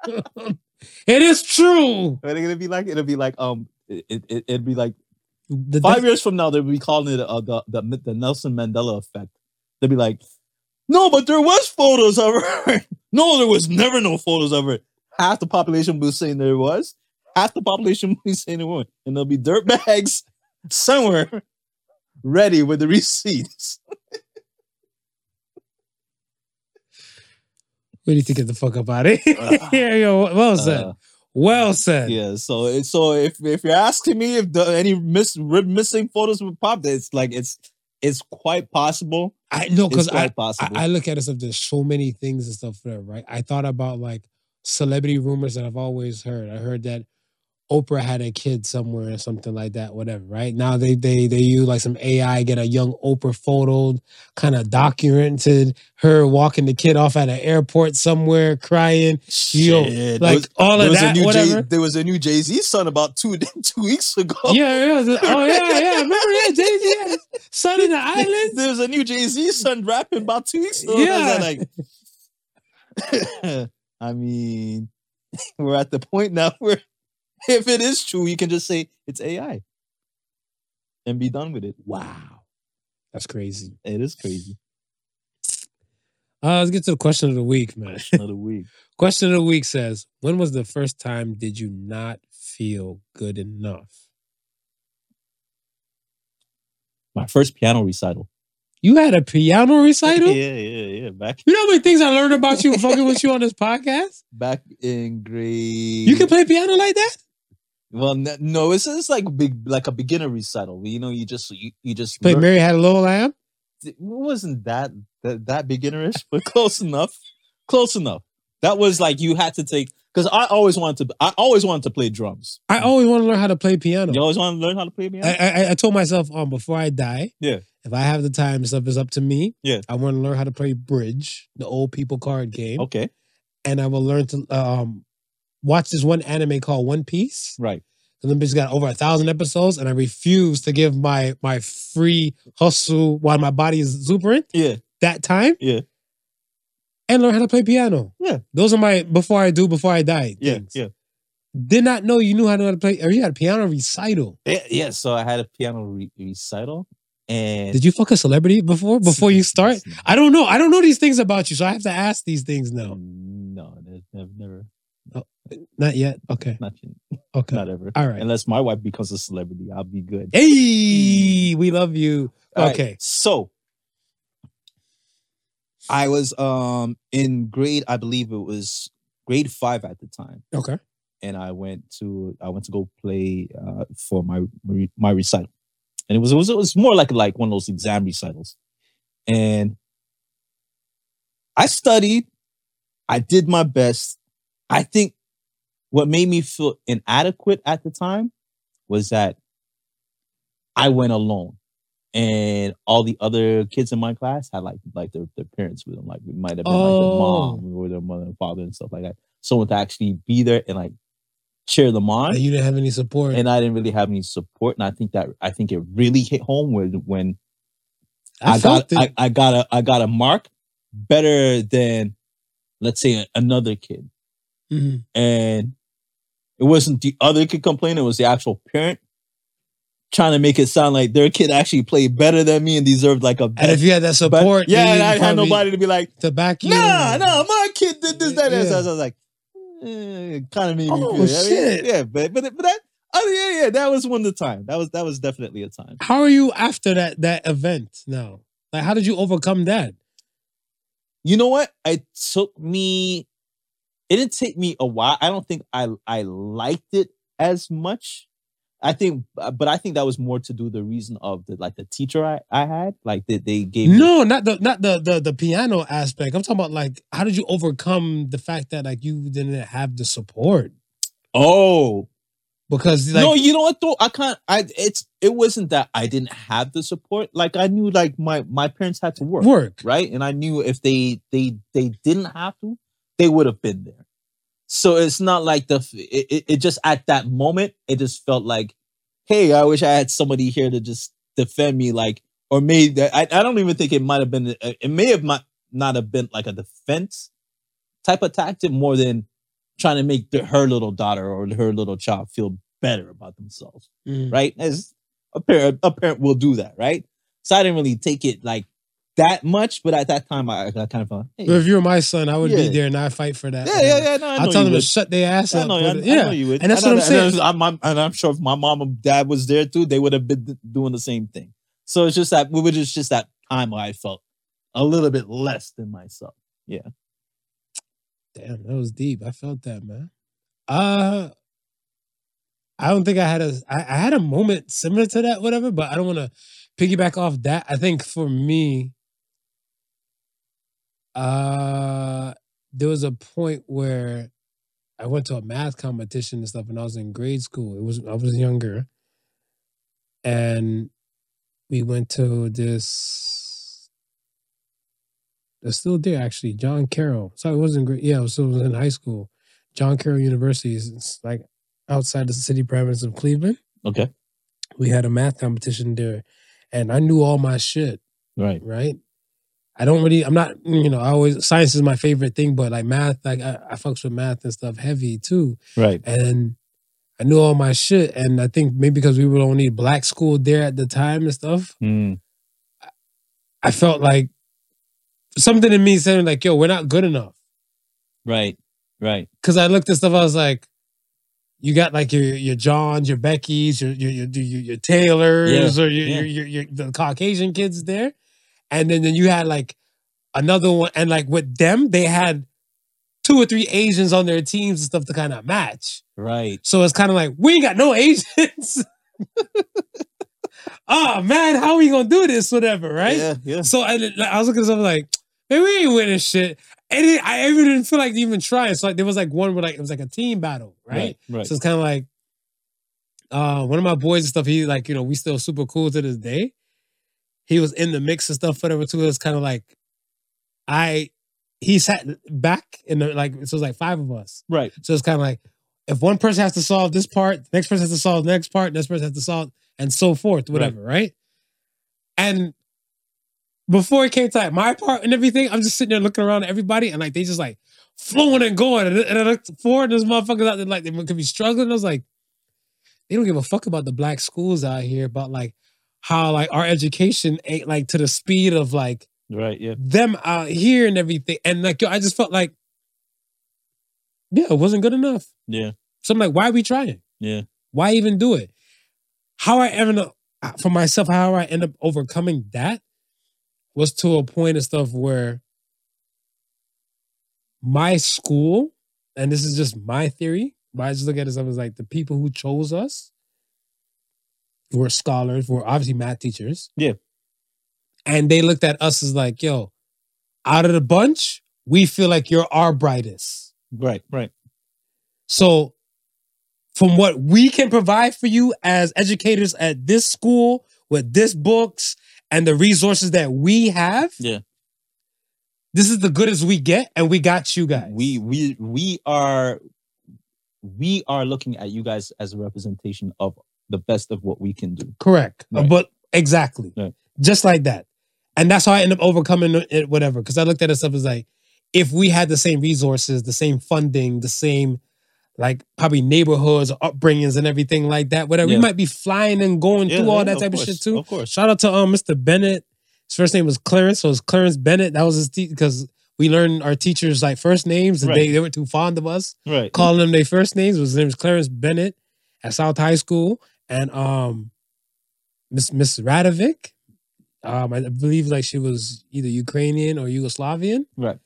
Speaker 2: it is true.
Speaker 1: And it'll be like it'll be like um it, it it'd be like
Speaker 2: The,
Speaker 1: five years from now they'll be calling it uh, the, the the Nelson Mandela effect. They'll be like, no, but there was photos of her. no, there was never no photos of her. Half the population will be saying there was. Half the population will be saying there weren't, and there'll be dirt bags somewhere ready with the receipts.
Speaker 2: we need to get the fuck up out of here. Yo, well said.
Speaker 1: Uh,
Speaker 2: well said.
Speaker 1: yeah, so so if if you're asking me if the any miss rib missing photos would pop, it's like it's it's quite possible.
Speaker 2: I know because I, I
Speaker 1: possible.
Speaker 2: I look at it as if there's so many things and stuff there, right? I thought about like celebrity rumors that I've always heard. I heard that Oprah had a kid somewhere or something like that, whatever, right? Now they they they use like some AI, get a young Oprah photo, kind of documented her walking the kid off at an airport somewhere crying. Yo,
Speaker 1: Shit,
Speaker 2: Like
Speaker 1: was-
Speaker 2: all of that, whatever.
Speaker 1: Jay, there was a new Jay Z son about two two weeks ago.
Speaker 2: Yeah, yeah. the- Oh yeah, yeah. Remember that Jay Z son in the islands?
Speaker 1: there was a new Jay Z son rapping about two weeks ago.
Speaker 2: Yeah.
Speaker 1: Was like, I mean, we're at the point now where if it is true, you can just say it's AI and be done with it.
Speaker 2: Wow, that's crazy.
Speaker 1: It is crazy.
Speaker 2: Uh, let's get to the question of the week, man.
Speaker 1: Another week.
Speaker 2: Question of the week says, "When was the first time did you not feel good enough?"
Speaker 1: My first piano recital.
Speaker 2: You had a piano recital.
Speaker 1: Yeah, yeah, yeah. Back
Speaker 2: You know how many things I learned about you fucking with you on this podcast?
Speaker 1: back in grade.
Speaker 2: You can play piano like that?
Speaker 1: Well, no, it's it's like big, like a beginner recital. You know, you just you, you just
Speaker 2: Play Mary Had a Little Lamb?
Speaker 1: it wasn't that that, that beginnerish, but close enough. Close enough. That was like you had to take because I always wanted to. I always wanted to play drums.
Speaker 2: I always want to learn how to play piano.
Speaker 1: You always want to learn how to play piano.
Speaker 2: I, I I told myself um before I die,
Speaker 1: Yeah.
Speaker 2: if I have the time stuff is up to me.
Speaker 1: Yeah.
Speaker 2: I want to learn how to play bridge, the old people card game,
Speaker 1: okay,
Speaker 2: and I will learn to um watch this one anime called One Piece.
Speaker 1: right.
Speaker 2: And then bitch got over a thousand episodes, and I refuse to give my my free hustle while my body is exuberant
Speaker 1: Yeah,
Speaker 2: that time.
Speaker 1: Yeah.
Speaker 2: And learn how to play piano.
Speaker 1: Yeah.
Speaker 2: Those are my before I do, before I die.
Speaker 1: yeah,
Speaker 2: things.
Speaker 1: yeah.
Speaker 2: Did not know you knew how to play, or you had a piano recital.
Speaker 1: Yeah, yeah. So I had a piano re- recital, and
Speaker 2: Did you fuck a celebrity before? Before you start? I don't know. I don't know these things about you, so I have to ask these things now.
Speaker 1: No, never, never,
Speaker 2: Not yet. Okay.
Speaker 1: not, yet.
Speaker 2: Okay.
Speaker 1: not ever.
Speaker 2: All right.
Speaker 1: Unless my wife becomes a celebrity, I'll be good.
Speaker 2: Hey, we love you.
Speaker 1: All right,
Speaker 2: Okay.
Speaker 1: So I was um in grade, I believe it was grade five at the time.
Speaker 2: Okay.
Speaker 1: And I went to I went to go play uh for my my- my recital. And it was it was it was more like like one of those exam recitals. And I studied. I did my best. I think what made me feel inadequate at the time was that I went alone. And all the other kids in my class had like like their, their parents with them. Like it might have been like their
Speaker 2: Oh.
Speaker 1: mom or their mother and father and stuff like that. Someone to actually be there and like cheer them on
Speaker 2: And you didn't have any support.
Speaker 1: and I didn't really have any support. And I think that I think it really hit home when when
Speaker 2: I,
Speaker 1: I, got. I, I got a I got a mark better than let's say another kid.
Speaker 2: Mhm.
Speaker 1: And it wasn't the other kid complaining, it was the actual parent trying to make it sound like their kid actually played better than me and deserved like a
Speaker 2: And if you had that
Speaker 1: but-
Speaker 2: support,
Speaker 1: yeah, and I had nobody to be like,
Speaker 2: to back you.
Speaker 1: nah, nah, my kid did this, that, and
Speaker 2: Yeah.
Speaker 1: so I was like, eh, kind of made me
Speaker 2: Oh,
Speaker 1: feel. I mean,
Speaker 2: shit.
Speaker 1: yeah, but but but that, oh yeah, yeah, that was one of the time. That was that was definitely a time.
Speaker 2: How are you after that that event now? Like, how did you overcome that?
Speaker 1: You know what? It took me. It didn't take me a while. I don't think I I liked it as much. I think, uh, but I think that was more to do the reason of the like the teacher I, I had. Like they, they gave me
Speaker 2: No, not the not the, the the piano aspect. I'm talking about like how did you overcome the fact that like you didn't have the support
Speaker 1: oh
Speaker 2: because like
Speaker 1: no, you know what though? I can't. I it's it wasn't that I didn't have the support. Like I knew like my my parents had to work,
Speaker 2: work.
Speaker 1: right, and I knew if they they they didn't have to, they would have been there. So it's not like the it, it, just at that moment it just felt like, hey, I wish I had somebody here to just defend me, like or maybe I I don't even think it might have been it may have not not have been like a defense type of tactic more than trying to make the, her little daughter or her little child feel better about themselves,
Speaker 2: Mm.
Speaker 1: right? As a parent, a parent will do that, right? So I didn't really take it like that much, but at that time I, I kind of felt, hey,
Speaker 2: if you were my son, I would be there and I fight for that.
Speaker 1: yeah, yeah, yeah. No, I
Speaker 2: I'll tell them to shut their ass up.
Speaker 1: know, I, I
Speaker 2: yeah,
Speaker 1: you would.
Speaker 2: and that's what I'm
Speaker 1: that- and
Speaker 2: saying.
Speaker 1: I'm, I'm, and I'm sure if my mom and dad was there too, they would have been doing the same thing. So it's just that we were just just that time where I felt a little bit less than myself. Yeah.
Speaker 2: Damn, that was deep. I felt that, man. Uh I don't think I had a I, I had a moment similar to that, whatever, but I don't want to piggyback off that. I think for me, uh there was a point where I went to a math competition and stuff and I was in grade school. It was I was younger. And we went to this it's still there actually. John Carroll. So it wasn't great. Yeah, it was, so it was in high school. John Carroll University is like outside the city premise of Cleveland.
Speaker 1: Okay.
Speaker 2: We had a math competition there, and I knew all my shit.
Speaker 1: Right.
Speaker 2: Right. I don't really. I'm not. You know. I always science is my favorite thing, but like math, like I, I fucks with math and stuff heavy too.
Speaker 1: Right.
Speaker 2: And I knew all my shit, and I think maybe because we were the only black school there at the time and stuff,
Speaker 1: Mm,
Speaker 2: I felt like something in me saying like, "Yo, we're not good enough."
Speaker 1: right. Right.
Speaker 2: because I looked at stuff, I was like, you got like your your Johns, your Beckys, your your your, your, your Taylors, or your,
Speaker 1: yeah.
Speaker 2: your, your your the Caucasian kids there, and then then you had like another one, and like with them, they had two or three Asians on their teams and stuff to kind of match.
Speaker 1: Right.
Speaker 2: So it's kind of like we ain't got no Asians. oh man, how are we gonna do this? Whatever, right?
Speaker 1: Yeah. Yeah.
Speaker 2: So I, I was looking at something like, man, we ain't winning shit. And it, I even didn't feel like even trying. So like there was like one where like it was like a team battle, right?
Speaker 1: Right.
Speaker 2: So it's kind of like uh one of my boys and stuff, he like, you know, we still super cool to this day. He was in the mix and stuff, whatever too. It's kind of like I he sat back in the like so it was like five of us.
Speaker 1: Right.
Speaker 2: So it's kind of like if one person has to solve this part, the next person has to solve the next part, next person has to solve, and so forth, whatever, right? And before it came to like my part and everything, I'm just sitting there looking around at everybody, and like they just like flowing and going, and, and I looked forward, and those motherfuckers out there like they could be struggling. I was like, they don't give a fuck about the black schools out here, about like how like our education ain't like to the speed of like
Speaker 1: Right. Yeah.
Speaker 2: them out here and everything. And like, yo, I just felt like, yeah, it wasn't good enough.
Speaker 1: Yeah.
Speaker 2: So I'm like, why are we trying?
Speaker 1: Yeah.
Speaker 2: Why even do it? How I ever up, for myself, how I end up overcoming that was to a point of stuff where my school, and this is just my theory, but I just look at it as like the people who chose us were scholars, were obviously math teachers.
Speaker 1: Yeah.
Speaker 2: And they looked at us as like, yo, out of the bunch, we feel like you're our brightest.
Speaker 1: Right, right.
Speaker 2: So, from what we can provide for you as educators at this school with this books and the resources that we have,
Speaker 1: Yeah.
Speaker 2: this is the goodest we get, and we got you guys.
Speaker 1: We we we are we are looking at you guys as a representation of the best of what we can do.
Speaker 2: correct,
Speaker 1: Right.
Speaker 2: but exactly,
Speaker 1: Right.
Speaker 2: just like that, and that's how I end up overcoming it. Whatever, because I looked at it stuff as like, if we had the same resources, the same funding, the same like probably neighborhoods or upbringings and everything like that, whatever,
Speaker 1: Yeah.
Speaker 2: we might be flying and going through all that type of,
Speaker 1: course,
Speaker 2: shit too.
Speaker 1: Of course.
Speaker 2: Shout out to um Mr. Bennett. His first name was Clarence, so it's Clarence Bennett. That was his because we learned our teachers like first names and they,
Speaker 1: Right.
Speaker 2: they weren't too fond of us
Speaker 1: Right.
Speaker 2: calling them their first names. His name was Clarence Bennett at South High School, and um Miss Miss Radovic. Um, I believe like she was either Ukrainian or Yugoslavian,
Speaker 1: Right.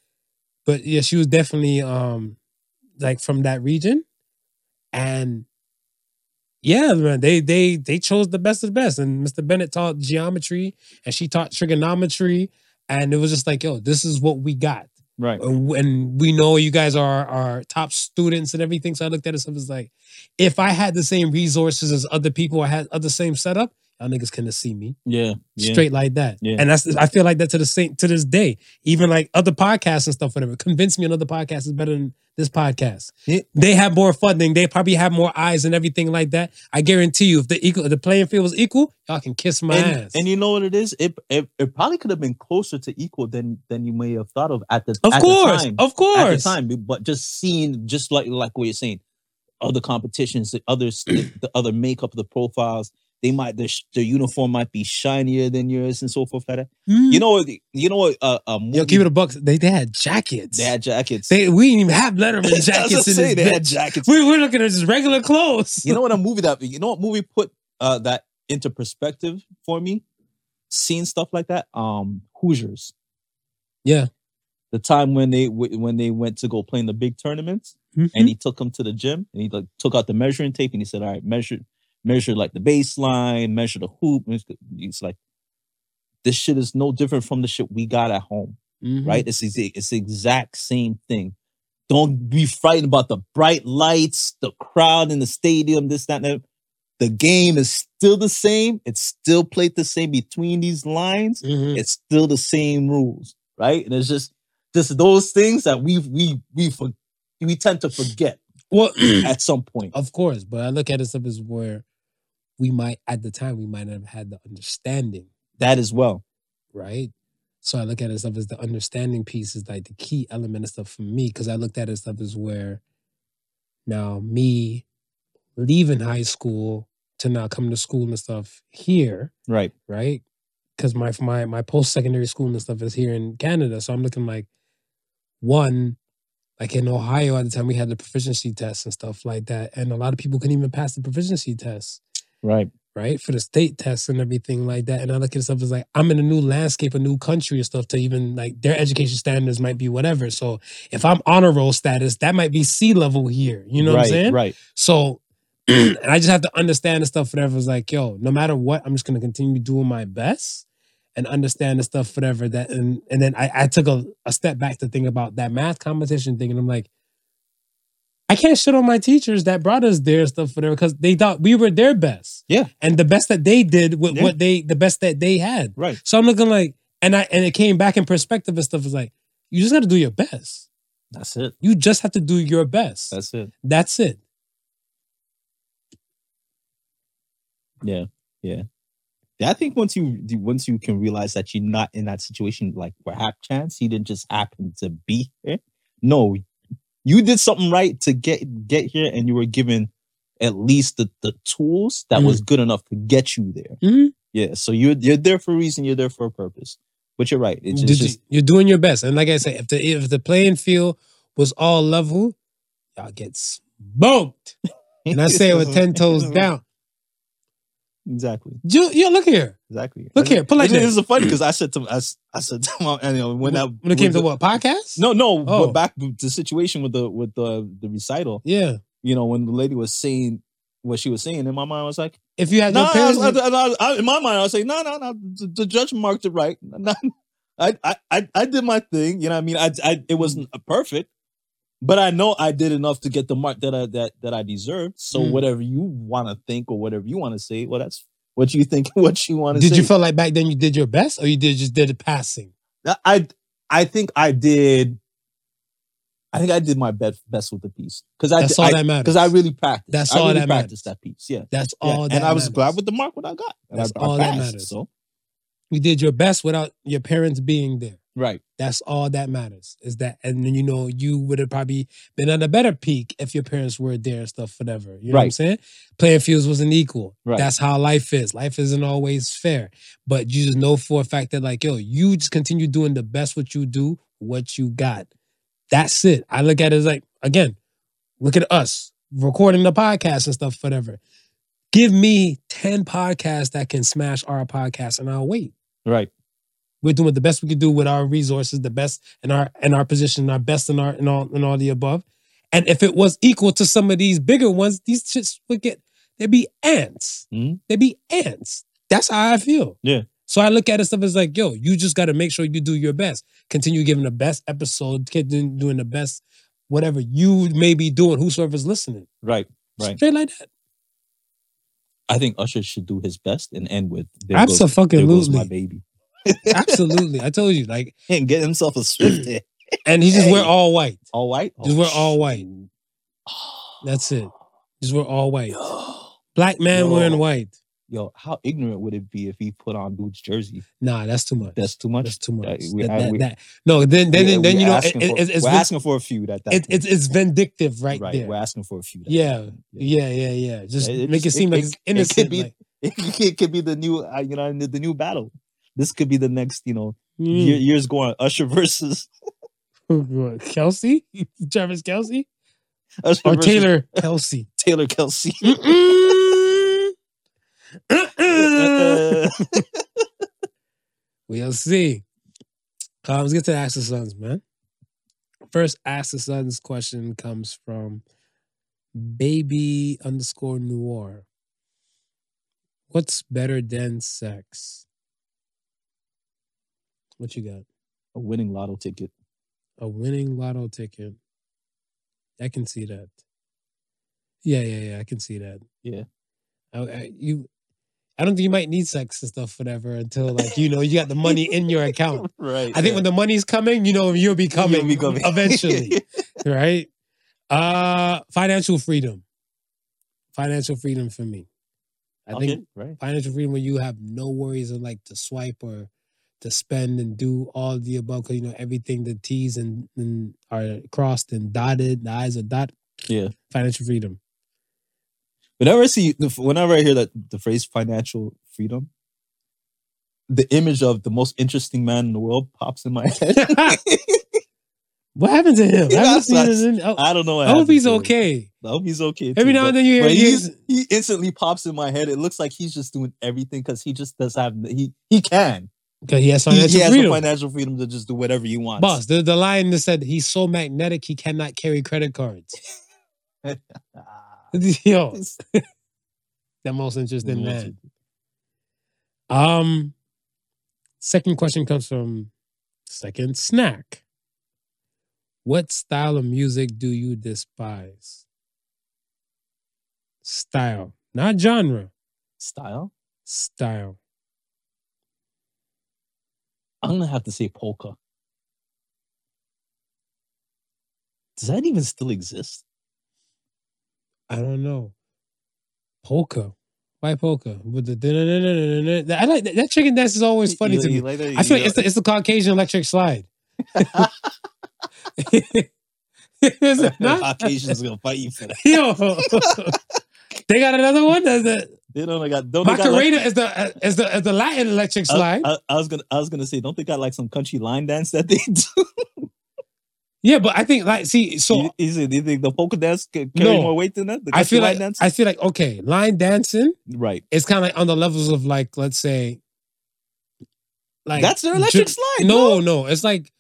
Speaker 2: but yeah, she was definitely um like from that region, and yeah, man, they they they chose the best of the best. And Mr. Bennett taught geometry, and she taught trigonometry, and it was just like, yo, this is what we got
Speaker 1: Right.
Speaker 2: and and we know you guys are are top students and everything. So I looked at it stuff as like, if I had the same resources as other people, I had other same setup, y'all niggas couldn't see me
Speaker 1: Yeah. yeah.
Speaker 2: straight like that.
Speaker 1: Yeah.
Speaker 2: And that's I feel like that to the same to this day. Even like other podcasts and stuff, whatever. Convince me another podcast is better than this podcast.
Speaker 1: Yeah.
Speaker 2: They have more funding. They probably have more eyes and everything like that. I guarantee you, if the equal, if the playing field was equal, y'all can kiss my
Speaker 1: and,
Speaker 2: ass.
Speaker 1: and you know what it is? It, it it probably could have been closer to equal than than you may have thought of at the
Speaker 2: of
Speaker 1: at
Speaker 2: course,
Speaker 1: the time.
Speaker 2: of
Speaker 1: at the
Speaker 2: course.
Speaker 1: time. But just seeing, just like like what you're saying, other competitions, the others, the, the other makeup of the profiles, they might the, sh- the uniform might be shinier than yours and so forth. Like that.
Speaker 2: Mm.
Speaker 1: You know what? You know what? Uh, a movie,
Speaker 2: Yo, keep it a buck. They they had jackets.
Speaker 1: They had jackets.
Speaker 2: They, we didn't even have Letterman jackets in this
Speaker 1: They had jackets.
Speaker 2: We we're looking at just regular clothes.
Speaker 1: You know what? A movie that you know what movie put uh that into perspective for me. Seeing stuff like that. Um, Hoosiers.
Speaker 2: Yeah.
Speaker 1: The time when they when they went to go play in the big tournaments.
Speaker 2: Mhm.
Speaker 1: and he took him to the gym and he like took out the measuring tape and he said, "All right, measure, measure like the baseline, measure the hoop." And it's- It's like this shit is no different from the shit we got at home,
Speaker 2: Mhm.
Speaker 1: right? It's it's the exact same thing. Don't be frightened about the bright lights, the crowd in the stadium, this, that, and that. The game is still the same. It's still played the same between these lines.
Speaker 2: Mhm.
Speaker 1: It's still the same rules, right? And it's just just those things that we we we for, we tend to forget
Speaker 2: Well,
Speaker 1: at some point.
Speaker 2: of course, but I look at it stuff as where we might at the time we might not have had the understanding,
Speaker 1: That as well.
Speaker 2: right? So I look at it stuff as the understanding piece is like the key element of stuff for me because I looked at it stuff as where now me leaving high school to now come to school and stuff here
Speaker 1: Right.
Speaker 2: right? Because my my my post secondary school and stuff is here in Canada, so I'm looking like one, like in Ohio at the time we had the proficiency tests and stuff like that, and a lot of people couldn't even pass the proficiency tests,
Speaker 1: Right.
Speaker 2: right, for the state tests and everything like that. And I look at stuff as like I'm in a new landscape, a new country and stuff. To even like their education standards might be whatever. So if I'm honor roll status, that might be sea level here. You know
Speaker 1: right,
Speaker 2: what I'm saying?
Speaker 1: Right.
Speaker 2: So, and I just have to understand the stuff, whatever. It's like, yo, no matter what, I'm just gonna continue doing my best and understand the stuff, whatever. That and and then I, I took a, a step back to think about that math competition thing, and I'm like, I can't shit on my teachers that brought us there, stuff, whatever, because they thought we were their best.
Speaker 1: Yeah.
Speaker 2: And the best that they did with
Speaker 1: Yeah.
Speaker 2: what they the best that they had.
Speaker 1: Right.
Speaker 2: So I'm looking like, and I and it came back in perspective and stuff. Is like, you just got to do your best.
Speaker 1: That's it.
Speaker 2: You just have to do your best.
Speaker 1: That's it.
Speaker 2: That's it.
Speaker 1: Yeah. Yeah. I think once you once you can realize that you're not in that situation, like perhaps chance, he didn't just happen to be here. No, you did something right to get get here, and you were given at least the, the tools that was good enough to get you there.
Speaker 2: Mhm.
Speaker 1: Yeah, so you're you're there for a reason. You're there for a purpose. But you're right. It's just,
Speaker 2: you-
Speaker 1: just
Speaker 2: you're doing your best. And like I said, if the if the playing field was all level, y'all get smoked. And I say it with 10 toes down.
Speaker 1: Exactly.
Speaker 2: You, yo, look here.
Speaker 1: Exactly.
Speaker 2: Look here, put like this.
Speaker 1: This is funny because I said to I said to my, you know, when I
Speaker 2: when it came to what podcast?
Speaker 1: No, no,
Speaker 2: Oh.
Speaker 1: but back the situation with the with the the recital.
Speaker 2: Yeah.
Speaker 1: You know, when the lady was saying what she was saying, in my mind I was like,
Speaker 2: If you had
Speaker 1: no,
Speaker 2: no
Speaker 1: I was- I- I- I- in my mind I was saying, no, no, no, the, judge marked it right. I, I I I did my thing. You know, what I mean, I I it wasn't perfect, but I know I did enough to get the mark that I that that I deserved. So
Speaker 2: Mm.
Speaker 1: whatever you want to think or whatever you want to say, well, that's what you think. What you want to say.
Speaker 2: Did
Speaker 1: say.
Speaker 2: you feel like back then you did your best, or you did just did it passing?
Speaker 1: I I think I did. I think I did my best best with the piece because I
Speaker 2: That's all that matters.
Speaker 1: because I really practiced.
Speaker 2: That's
Speaker 1: I
Speaker 2: all
Speaker 1: really
Speaker 2: that
Speaker 1: practiced
Speaker 2: matters.
Speaker 1: that piece. Yeah,
Speaker 2: That's
Speaker 1: yeah.
Speaker 2: all.
Speaker 1: and
Speaker 2: that
Speaker 1: I was
Speaker 2: matters.
Speaker 1: glad with the mark what I got. And
Speaker 2: That's
Speaker 1: I, I
Speaker 2: all that matters.
Speaker 1: So
Speaker 2: you did your best without your parents being there.
Speaker 1: Right,
Speaker 2: That's all that matters. Is that, and then you know you would have probably been at a better peak if your parents were there and stuff, whatever. You know what I'm saying? Playing fields wasn't equal.
Speaker 1: Right.
Speaker 2: That's how life is. Life isn't always fair, but you just know for a fact that like yo, you just continue doing the best what you do, what you got. That's it. I look at it as like again, look at us recording the podcast and stuff, whatever. Give me ten podcasts that can smash our podcast, and I'll wait
Speaker 1: right,
Speaker 2: we're doing the best we can do with our resources, the best in our in our position, our best in our in all in all the above. And if it was equal to some of these bigger ones, these shits would get they'd be ants.
Speaker 1: Mhm.
Speaker 2: They'd be ants. That's how I feel.
Speaker 1: Yeah.
Speaker 2: So I look at it stuff as like, yo, you just got to make sure you do your best. Continue giving the best episode, continue doing the best, whatever you may be doing. Whosoever's listening,
Speaker 1: right, right.
Speaker 2: straight like that.
Speaker 1: I think Usher should do his best and end with
Speaker 2: Absolutely.
Speaker 1: there goes my baby
Speaker 2: Absolutely, I told you. Like,
Speaker 1: and get himself a Swift hit.
Speaker 2: and he just wear all white.
Speaker 1: all white.
Speaker 2: Just wear all white.
Speaker 1: Oh,
Speaker 2: That's it. Just wear all white. Black man
Speaker 1: Yo.
Speaker 2: wearing white.
Speaker 1: yo, how ignorant would it be if he put on dude's jersey?
Speaker 2: Nah, that's too much.
Speaker 1: That's too much.
Speaker 2: That's too much.
Speaker 1: Uh, we-
Speaker 2: That- that-
Speaker 1: we-
Speaker 2: that- No, then then
Speaker 1: We-
Speaker 2: then, then you know it,
Speaker 1: asking
Speaker 2: it-
Speaker 1: for,
Speaker 2: it's it's,
Speaker 1: we're asking for a feud at that.
Speaker 2: it, it's it's vindictive right,
Speaker 1: right.
Speaker 2: there.
Speaker 1: We're asking for a feud. at
Speaker 2: Yeah, yeah, yeah, yeah. Just make it seem like
Speaker 1: it-
Speaker 2: it's
Speaker 1: it could
Speaker 2: innocent.
Speaker 1: be-
Speaker 2: like,
Speaker 1: It, could be the new, uh, you know, the new battle. This could be the next, you know,
Speaker 2: mm.
Speaker 1: year, years going. Usher versus
Speaker 2: Kelce, Travis Kelce,
Speaker 1: Usher
Speaker 2: or Taylor Kelce.
Speaker 1: Taylor
Speaker 2: Kelce. We'll see. Uh, let's get to Ask the Sons, man. First Ask the Sons question comes from Babi underscore noir. What's better than sex? What you got?
Speaker 1: a winning lotto ticket.
Speaker 2: A winning lotto ticket. I can see that. Yeah, yeah, yeah. I can see that.
Speaker 1: Yeah.
Speaker 2: I, I, you, I don't think you might need sex and stuff, whatever, until like you know you got the money in your account.
Speaker 1: Right.
Speaker 2: I think when the money's coming, you know you'll be coming,
Speaker 1: be coming.
Speaker 2: eventually, right? Uh financial freedom. Financial freedom for me. I
Speaker 1: okay,
Speaker 2: think
Speaker 1: right.
Speaker 2: financial freedom when you have no worries of like to swipe or to spend and do all the above because you know everything the T's and, and are crossed and dotted, the I's are dotted.
Speaker 1: Yeah.
Speaker 2: Financial freedom.
Speaker 1: Whenever I see, whenever I hear that the phrase financial freedom, the image of the most interesting man in the world pops in my head.
Speaker 2: What happened to him? I, haven't
Speaker 1: That's
Speaker 2: seen
Speaker 1: not-
Speaker 2: his in- oh,
Speaker 1: I don't know.
Speaker 2: I hope he's okay.
Speaker 1: I hope he's okay.
Speaker 2: Every
Speaker 1: too,
Speaker 2: now and then you hear he's,
Speaker 1: he instantly pops in my head. It looks like he's just doing everything because he just does have he he can.
Speaker 2: Because he has
Speaker 1: He,
Speaker 2: financial
Speaker 1: he has
Speaker 2: freedom.
Speaker 1: the financial freedom to just do whatever he wants.
Speaker 2: Boss, the, the line that said he's so magnetic he cannot carry credit cards. Yo, the most interesting man. Um, second question comes from second snack. What style of music do you despise? Style, not genre.
Speaker 1: style.
Speaker 2: Style.
Speaker 1: I'm gonna have to say polka. Does that even still exist?
Speaker 2: I don't know. Polka. Why polka? With the. I like that, that chicken dance is always funny
Speaker 1: You-
Speaker 2: to me.
Speaker 1: you like that?
Speaker 2: I feel like it's the, it's the Caucasian electric slide. Is it not?
Speaker 1: Caucasians gonna fight you for that.
Speaker 2: Yo, they got another one. That's the
Speaker 1: They don't got don't got like,
Speaker 2: is the is the is the Latin electric slide.
Speaker 1: I, I was gonna I was gonna say, don't they got like some country line dance that they do?
Speaker 2: yeah, but I think like see, so
Speaker 1: you, say- do you think the polka dance ca- carry
Speaker 2: No.
Speaker 1: more weight than that? The
Speaker 2: I feel like? I feel like okay, line dancing
Speaker 1: right.
Speaker 2: It's kind of like on the levels of like let's say, like
Speaker 1: That's their electric
Speaker 2: Ja-
Speaker 1: slide.
Speaker 2: No, no, it's like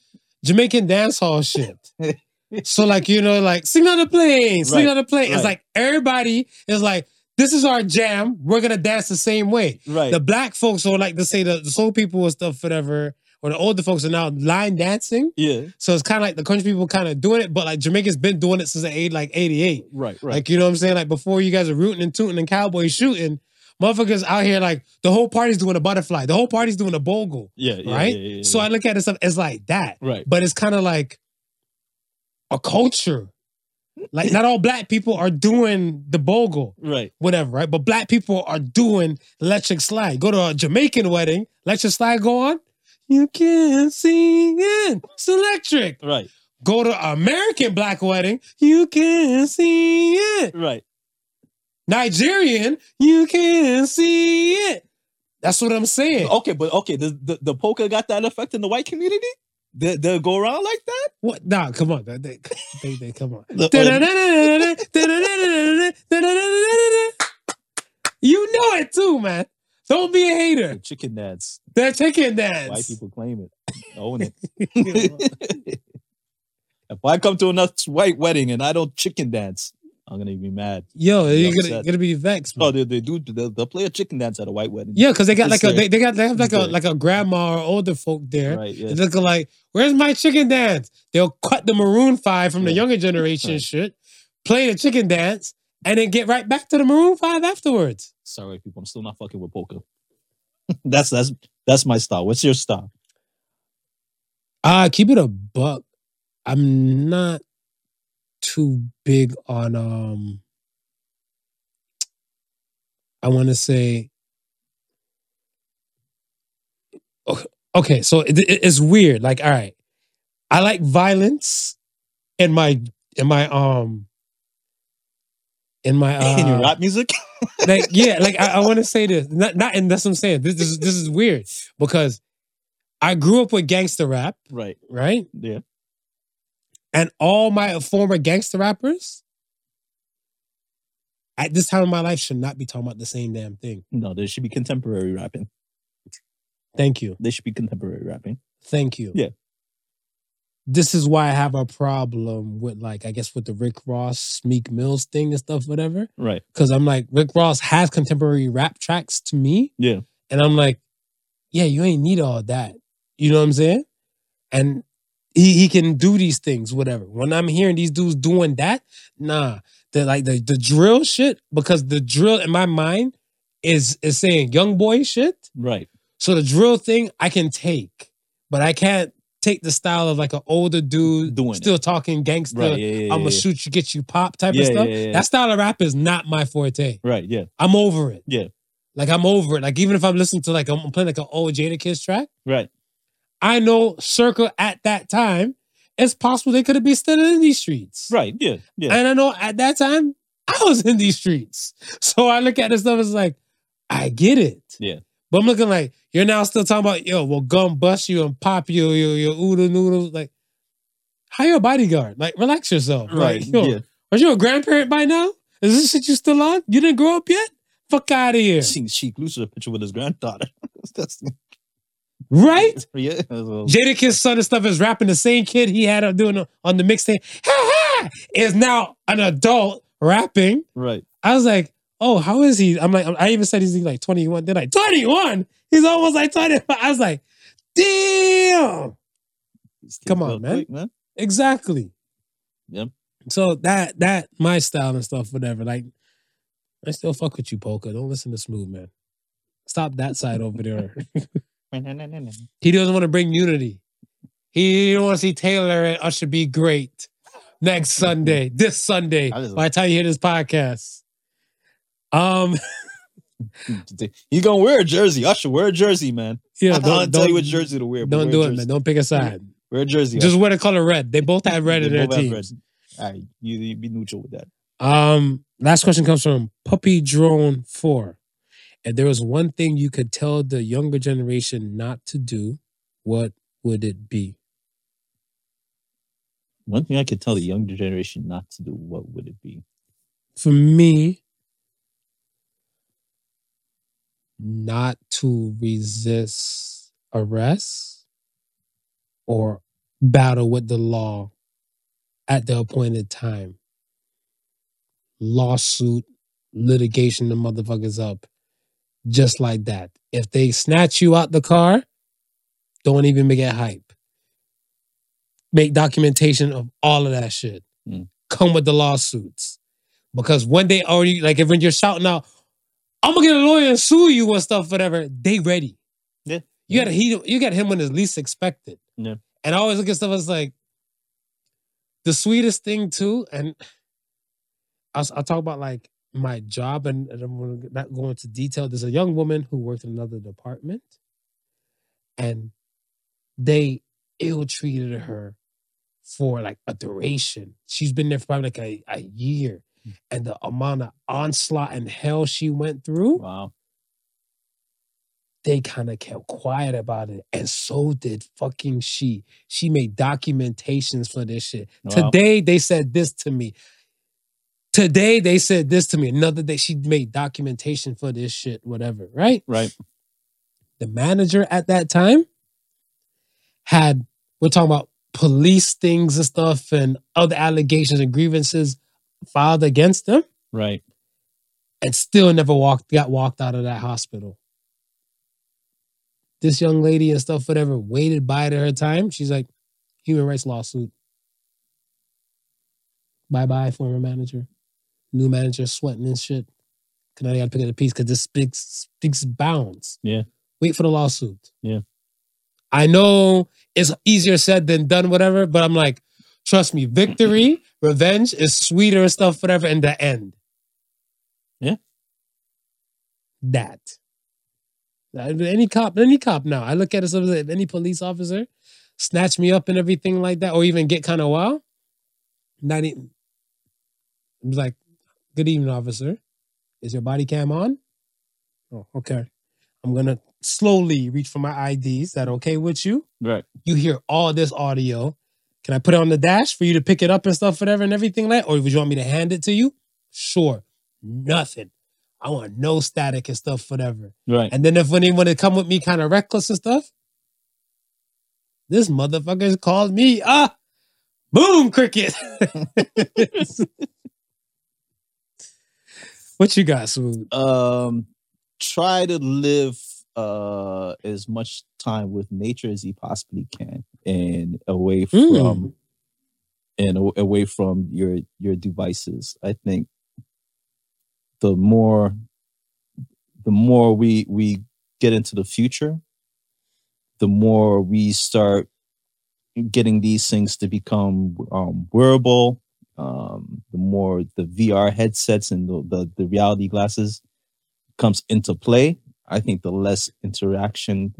Speaker 2: Jamaican dance hall shit. so like you know, like sing on the plane, sing
Speaker 1: Right,
Speaker 2: on the plane. It's like everybody is like, this is our jam. We're gonna dance the same way.
Speaker 1: right.
Speaker 2: The black folks or like to say the, the soul people and stuff, whatever, or the older folks are now line dancing.
Speaker 1: Yeah.
Speaker 2: So it's kind of like the country people kind of doing it, but like Jamaica's been doing it since the age like 88.
Speaker 1: Right. Right.
Speaker 2: Like, you know what I'm saying? Like before you guys are rooting and tooting and cowboy shooting, motherfuckers out here like the whole party's doing a butterfly. The whole party's doing a bogle.
Speaker 1: yeah. yeah,
Speaker 2: right?
Speaker 1: Yeah, yeah,
Speaker 2: So I look at it stuff as like that.
Speaker 1: Right.
Speaker 2: But it's kind of like a culture. Like not all black people are doing the bogle,
Speaker 1: Right.
Speaker 2: whatever, right? But black people are doing electric slide. Go to a Jamaican wedding, electric slide go on. You can't sing it. It's electric.
Speaker 1: Right.
Speaker 2: Go to American black wedding, you can't see it.
Speaker 1: Right.
Speaker 2: Nigerian, you can't see it. That's what I'm saying.
Speaker 1: Okay, but okay, the, the the polka got that effect in the white community. They they go around like that.
Speaker 2: What? Nah, come on. They, they, they, they- come on. You know it too, man. Don't be a
Speaker 1: the
Speaker 2: hater.
Speaker 1: chicken dance.
Speaker 2: That chicken dance.
Speaker 1: White people claim it, own it. if I come to another white wedding and I don't chicken dance, I'm gonna be mad.
Speaker 2: Yo, you're gonna, gonna be vexed.
Speaker 1: Oh, they, they do. They'll, they'll play a chicken dance at a white wedding.
Speaker 2: Yeah, because they got like
Speaker 1: It's
Speaker 2: a they, they got they have like a like a grandma or older folk there.
Speaker 1: Right. Yeah.
Speaker 2: It's looking like, where's my chicken dance? They'll cut the maroon five from the younger generation
Speaker 1: Right.
Speaker 2: shit, play the chicken dance, and then get right back to the maroon five afterwards.
Speaker 1: Sorry, people. I'm still not fucking with polka. that's that's that's my style. What's your style?
Speaker 2: Uh keep it a buck. I'm not too big on um I want to say okay, so it, it- it's weird like all right I like violence in my in my um in my uh,
Speaker 1: in your rap music?
Speaker 2: like yeah, like I, I want to say this, not not, and that's what I'm saying. This, is this is weird because I grew up with gangster rap,
Speaker 1: right.
Speaker 2: right?
Speaker 1: Yeah.
Speaker 2: And all my former gangster rappers at this time of my life should not be talking about the same damn thing.
Speaker 1: No, there should be contemporary rapping.
Speaker 2: Thank you,
Speaker 1: They should be contemporary rapping.
Speaker 2: thank you.
Speaker 1: Yeah.
Speaker 2: This is why I have a problem with like I guess with the Rick Ross, Meek Mills thing and stuff, whatever.
Speaker 1: Right.
Speaker 2: Because I'm like Rick Ross has contemporary rap tracks to me.
Speaker 1: Yeah.
Speaker 2: And I'm like, yeah, you ain't need all that. You know what I'm saying? And he, he can do these things, whatever. When I'm hearing these dudes doing that, nah. The like the the drill shit, because the drill in my mind is is saying young boy shit.
Speaker 1: Right.
Speaker 2: So the drill thing I can take, but I can't take the style of like an older dude
Speaker 1: Doing it.
Speaker 2: still talking gangster.
Speaker 1: Right. Yeah. yeah,
Speaker 2: I'm gonna
Speaker 1: yeah.
Speaker 2: shoot you, get you pop type of stuff. That style of rap is not my forte.
Speaker 1: Right. Yeah.
Speaker 2: I'm over it.
Speaker 1: Yeah.
Speaker 2: Like I'm over it. Like even if I'm listening to like I'm playing like an old Jadakiss track,
Speaker 1: Right.
Speaker 2: I know circa at that time, it's possible they could have been still in these streets.
Speaker 1: Right. Yeah. Yeah.
Speaker 2: And I know at that time I was in these streets. So I look at this stuff as like, I get it.
Speaker 1: Yeah.
Speaker 2: But I'm looking like, you're now still talking about, yo, well, gun bust you and pop you, your, your oodle noodles. Like, how you a bodyguard? Like, relax yourself.
Speaker 1: Right.
Speaker 2: Like, yo,
Speaker 1: yeah.
Speaker 2: are you a grandparent by now? Is this shit you still on? You didn't grow up yet? Fuck out of here.
Speaker 1: Seen Sheik Lucifer picture with his granddaughter. That's
Speaker 2: Right?
Speaker 1: yeah.
Speaker 2: Jadakiss son and stuff is rapping the same kid he had on doing on the mixtape. Ha ha! Is now an adult rapping.
Speaker 1: Right.
Speaker 2: I was like, oh, how is he? I'm like, I even said he's like 21. They're like, 21? He's almost like 25. I was like, damn. Come on, man.
Speaker 1: quick, man.
Speaker 2: Exactly.
Speaker 1: Yep.
Speaker 2: So that that my style and stuff, whatever. Like, I still fuck with you, Polka. Don't listen to Smooth, man. Stop that side over there. he doesn't want to bring unity. He don't want to see Taylor and Usher be great next Sunday, this Sunday, by the time you hear this podcast. Um,
Speaker 1: He's gonna wear a jersey. Usher, wear a jersey, man.
Speaker 2: yeah,
Speaker 1: I'll
Speaker 2: don't,
Speaker 1: tell you what jersey to wear.
Speaker 2: don't
Speaker 1: wear
Speaker 2: do it, man. Don't pick a side.
Speaker 1: Wear a jersey.
Speaker 2: Just wear the color red. They both have red in their teams.
Speaker 1: All right, you, you be neutral with that.
Speaker 2: Um, last question comes from Puppy Drone Four. If there was one thing you could tell the younger generation not to do, what would it be?
Speaker 1: One thing I could tell the younger generation not to do, what would it be?
Speaker 2: For me, not to resist arrest or battle with the law at the appointed time. Lawsuit, litigation, the motherfuckers up just like that. If they snatch you out the car, Don't even make it hype. Make documentation of all of that shit.
Speaker 1: Mm.
Speaker 2: Come with the lawsuits. Because when they already, like, if when you're shouting out, I'm gonna get a lawyer and sue you and stuff, whatever, they ready.
Speaker 1: Yeah.
Speaker 2: You gotta he you got him when it's least expected.
Speaker 1: Yeah.
Speaker 2: And I always look at stuff as like the sweetest thing too, and I'll, I'll talk about like my job, and, and I'm not go into detail. There's a young woman who worked in another department, and they ill treated her for like a duration. She's been there for probably like a, a year, hmm. and the amount of onslaught and hell she went through
Speaker 1: Wow.
Speaker 2: they kind of kept quiet about it. And so did fucking she. She made documentations for this shit.
Speaker 1: Wow.
Speaker 2: Today they said this to me. Today they said this to me. Another day she made documentation for this shit, whatever, right?
Speaker 1: Right.
Speaker 2: The manager at that time had, we're talking about police things and stuff and other allegations and grievances filed against them
Speaker 1: Right.
Speaker 2: and still never walked got walked out of that hospital. This young lady and stuff, whatever, waited by to her time. She's like, human rights lawsuit. Bye bye, former manager. New manager sweating and shit. Cause now they gotta pick up the piece because this speaks speaks bounds.
Speaker 1: Yeah.
Speaker 2: Wait for the lawsuit.
Speaker 1: Yeah.
Speaker 2: I know it's easier said than done, whatever, but I'm like, trust me, victory, revenge is sweeter and stuff, whatever, in the end.
Speaker 1: Yeah.
Speaker 2: That. Any cop, any cop now. I look at it as if any police officer snatch me up and everything like that, or even get kind of wild. Not even. I'm like, good evening, officer. Is your body cam on? Oh, okay. I'm gonna slowly reach for my IDs. Is that okay with you?
Speaker 1: Right.
Speaker 2: You hear all this audio. Can I put it on the dash for you to pick it up and stuff, whatever, and everything like? Or would you want me to hand it to you? Sure. Nothing. I want no static and stuff, whatever.
Speaker 1: Right.
Speaker 2: And then if when they want to come with me kind of reckless and stuff, this motherfucker's called me ah boom cricket. what you got, Swoop?
Speaker 1: um try to live uh as much time with nature as he possibly can and away from
Speaker 2: Mm.
Speaker 1: and away from your your devices i think the more the more we we get into the future the more we start getting these things to become um, wearable um, the more the vr headsets and the, the the reality glasses comes into play, I think the less interaction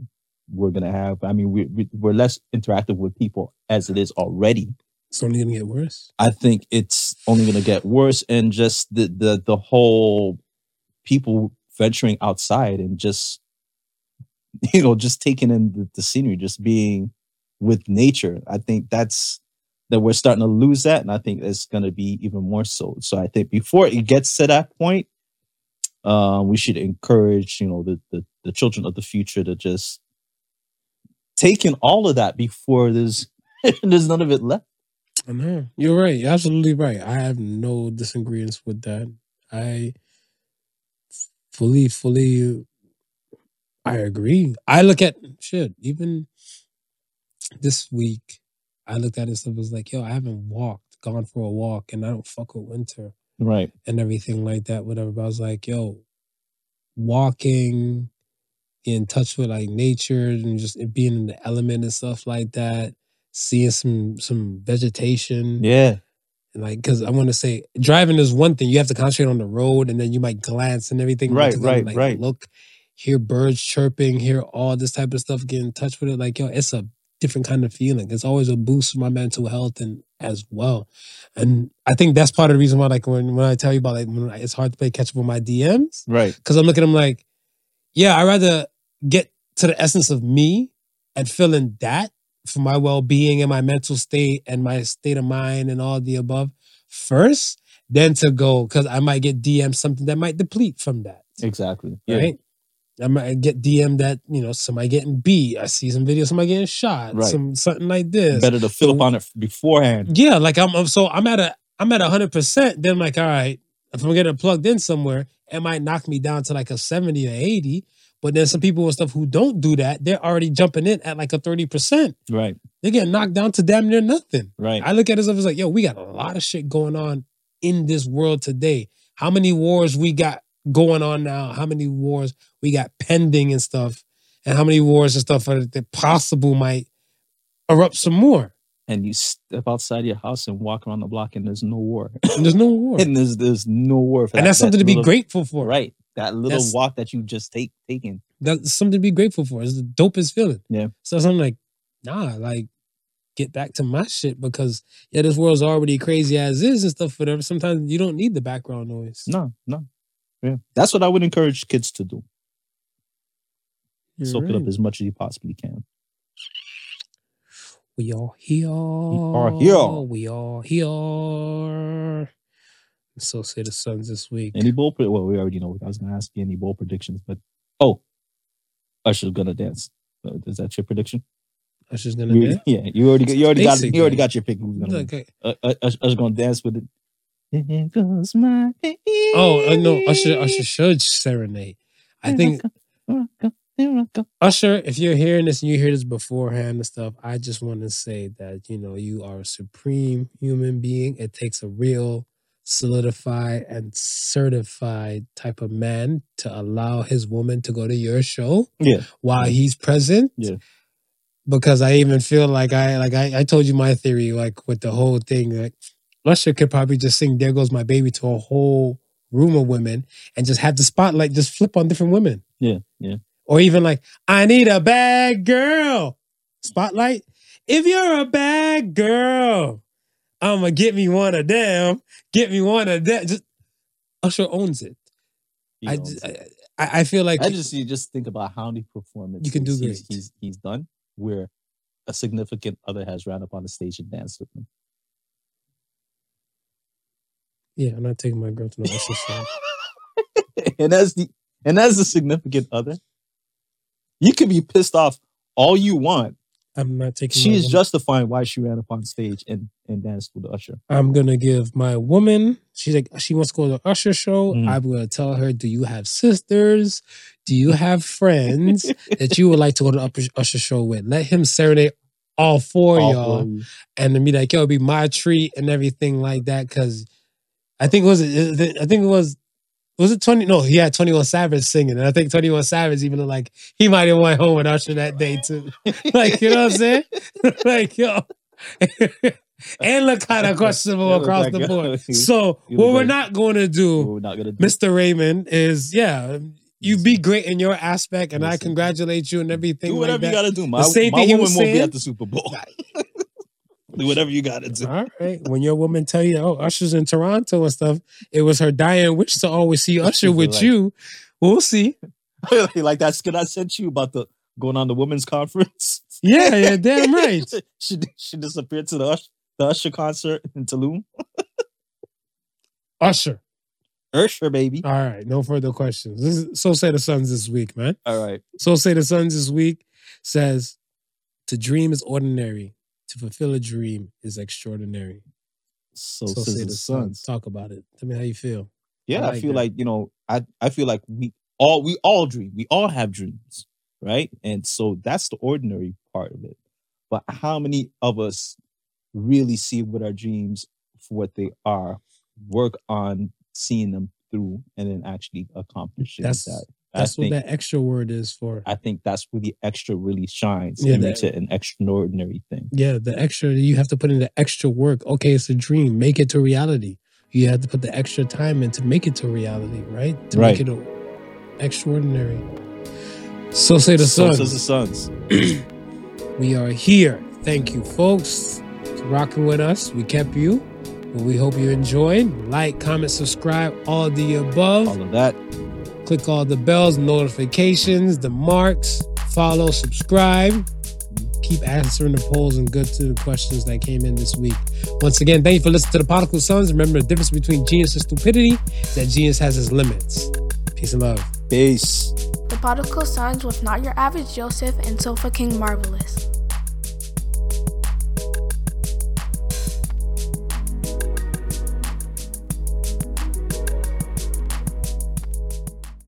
Speaker 1: we're gonna have. I mean, we, we we're less interactive with people as it is already.
Speaker 2: It's only gonna get worse.
Speaker 1: I think it's only gonna get worse, and just the the the whole people venturing outside and just you know just taking in the, the scenery, just being with nature. I think that's that we're starting to lose that, and I think it's gonna be even more so. So I think before it gets to that point, uh, we should encourage you know the, the the children of the future to just take in all of that before there's there's none of it left.
Speaker 2: I know. You're right. You're absolutely right. I have no disagreements with that. I fully, fully I agree. I look at shit, even this week, I looked at it and was like, yo, I haven't walked, gone for a walk, and I don't fuck with winter
Speaker 1: Right.
Speaker 2: and everything like that, whatever. But I was like, yo, walking in touch with like nature and just it being in the element and stuff like that, seeing some some vegetation.
Speaker 1: Yeah.
Speaker 2: And like, cause I want to say driving is one thing. You have to concentrate on the road and then you might glance and everything.
Speaker 1: Right, right,
Speaker 2: like,
Speaker 1: right.
Speaker 2: Look, hear birds chirping, hear all this type of stuff, get in touch with it. Like, yo, it's a different kind of feeling. It's always a boost for my mental health and as well. And I think that's part of the reason why, like, when, when I tell you about like when I- it's hard to play catch up with my DMs,
Speaker 1: Right.
Speaker 2: because I'm looking at them like, yeah, I'd rather get to the essence of me and feeling that for my well being and my mental state and my state of mind and all the above first, than to go because I might get DM something that might deplete from that.
Speaker 1: Exactly.
Speaker 2: Right. I might get DM that, you know, somebody getting beat. I see some videos, somebody getting shot,
Speaker 1: Right.
Speaker 2: some something like this.
Speaker 1: Better to fill up on it beforehand.
Speaker 2: Yeah, like I'm, I'm so I'm at a I'm at hundred percent. Then I'm like, all right, if I'm getting plugged in somewhere, it might knock me down to like a 70 or 80. But then some people and stuff who don't do that, they're already jumping in at like a 30%.
Speaker 1: Right.
Speaker 2: They're getting knocked down to damn near nothing.
Speaker 1: Right.
Speaker 2: I look at it as like, yo, we got a lot of shit going on in this world today. How many wars we got going on now? How many wars we got pending and stuff? And how many wars and stuff are that possible might erupt some more?
Speaker 1: and you step outside your house and walk around the block and there's no war.
Speaker 2: And there's no war.
Speaker 1: and there's there's no war
Speaker 2: and
Speaker 1: that-
Speaker 2: that's something
Speaker 1: that
Speaker 2: to be
Speaker 1: little-
Speaker 2: grateful for.
Speaker 1: Right. That little
Speaker 2: That's-
Speaker 1: walk that you just take taking.
Speaker 2: That's something to be grateful for. It's the dopest feeling.
Speaker 1: Yeah.
Speaker 2: So I'm like, nah, like get back to my shit because yeah, this world's already crazy as is and stuff, whatever. Sometimes you don't need the background noise.
Speaker 1: No, no. Yeah. That's what I would encourage kids to do.
Speaker 2: You're
Speaker 1: Soak it up as much as you possibly can.
Speaker 2: We are here.
Speaker 1: We are here.
Speaker 2: We are here. So say the Sons this week.
Speaker 1: Any bowl pre- well, we already know. I was gonna ask you any bowl predictions, but oh Usher's gonna dance. Uh, Is that your prediction?
Speaker 2: Usher's gonna dance.
Speaker 1: Yeah, you already got you already got you already got your pick. Who's gonna.
Speaker 2: Okay.
Speaker 1: uh, uh, Usher's gonna dance with it. Goes my
Speaker 2: Oh, uh, no, Usher Usher should serenade. I think Usher, if you're hearing this and you hear this beforehand and stuff, I just want to say that you know you are a supreme human being. It takes a real solidified and certified type of man to allow his woman to go to your show
Speaker 1: Yeah.
Speaker 2: while he's present.
Speaker 1: Yeah.
Speaker 2: Because I even feel like I like I, I told you my theory, like with the whole thing, like Usher could probably just sing There Goes My Baby to a whole room of women and just have the spotlight just flip on different women.
Speaker 1: Yeah, yeah.
Speaker 2: Or even like, I need a bad girl. Spotlight. If you're a bad girl, I'ma get me one of them. Get me one of them. Just Usher owns it.
Speaker 1: He
Speaker 2: I,
Speaker 1: owns
Speaker 2: just-
Speaker 1: it.
Speaker 2: I I feel like
Speaker 1: I just you just think about how many performances
Speaker 2: You can do
Speaker 1: he's, he's he's done where a significant other has ran up on the stage and danced with him.
Speaker 2: Yeah, I'm not taking my girl to no Usher show.
Speaker 1: and as the and as a significant other, you can be pissed off all you want.
Speaker 2: I'm not taking. my
Speaker 1: She's
Speaker 2: woman.
Speaker 1: justifying why she ran up on stage and and danced with the Usher.
Speaker 2: I'm gonna give my woman. She's like she wants to go to the Usher show.
Speaker 1: Mm.
Speaker 2: I'm gonna tell her, do you have sisters? Do you have friends that you would like to go to the Usher show with? Let him serenade all four
Speaker 1: All
Speaker 2: y'all.
Speaker 1: for you.
Speaker 2: and to be like, yo, it'd be my treat and everything like that. Cause I think it was, I think it was, was it 20? No, he had 21 Savage singing. And I think 21 Savage even looked like he might have went home with Usher that day too. like, you know what I'm saying? like, yo. and look kind of questionable across
Speaker 1: like-
Speaker 2: the board. So, what we're
Speaker 1: like-
Speaker 2: not going to do,
Speaker 1: we're not gonna do.
Speaker 2: Mr. Raymond, is yeah, you be great in your aspect, and I congratulate you and everything.
Speaker 1: do whatever
Speaker 2: like
Speaker 1: you gotta do. My,
Speaker 2: same
Speaker 1: my
Speaker 2: thing he
Speaker 1: woman
Speaker 2: was
Speaker 1: won't be
Speaker 2: saying.
Speaker 1: at the Super Bowl. Do whatever you gotta do.
Speaker 2: All right. When your woman tell you, oh, Usher's in Toronto and stuff, it was her dying wish to always see Usher with
Speaker 1: Like-
Speaker 2: you. We'll see.
Speaker 1: like that skit I sent you about the going on the women's conference.
Speaker 2: Yeah, yeah, damn right.
Speaker 1: she she disappeared to the Usher, the Usher concert in Tulum.
Speaker 2: Usher.
Speaker 1: Usher, baby.
Speaker 2: All right. No further questions. This is, so say the Sons this week, man.
Speaker 1: All right.
Speaker 2: So say the Sons this week says, to dream is ordinary. To fulfill a dream is extraordinary.
Speaker 1: So,
Speaker 2: So say
Speaker 1: the sons.
Speaker 2: Talk about it. Tell me how you feel.
Speaker 1: Yeah,
Speaker 2: I
Speaker 1: I, feel
Speaker 2: that.
Speaker 1: like you know, I I feel like we all we all dream. We all have dreams, right? And so that's the ordinary part of it. But how many of us really see what our dreams for what they are, work on seeing them through, and then actually accomplishing
Speaker 2: That's-
Speaker 1: that?
Speaker 2: That's
Speaker 1: think
Speaker 2: what that extra word is for.
Speaker 1: I think that's where the extra really shines
Speaker 2: Yeah,
Speaker 1: and makes it an extraordinary thing.
Speaker 2: Yeah, the extra you have to put in the extra work. Okay, it's a dream. Make it to reality. You have to put the extra time in to make it to reality, right? To
Speaker 1: Right.
Speaker 2: make it extraordinary. So say the
Speaker 1: so
Speaker 2: Sons.
Speaker 1: says the Sons.
Speaker 2: we are here. Thank you, folks, for rocking with us. We kept you. Well, we hope you enjoyed. Like, comment, subscribe, all the above.
Speaker 1: All of that.
Speaker 2: Click all the bells, notifications, the marks, follow, subscribe. Keep answering the polls and good to the questions that came in this week. Once again, thank you for listening to the Prodigal Sons. Remember the difference between genius and stupidity is that genius has its limits. Peace and love.
Speaker 1: Peace.
Speaker 3: The Prodigal Sons with Not Your Average Joseph and Sofa King Marvelous.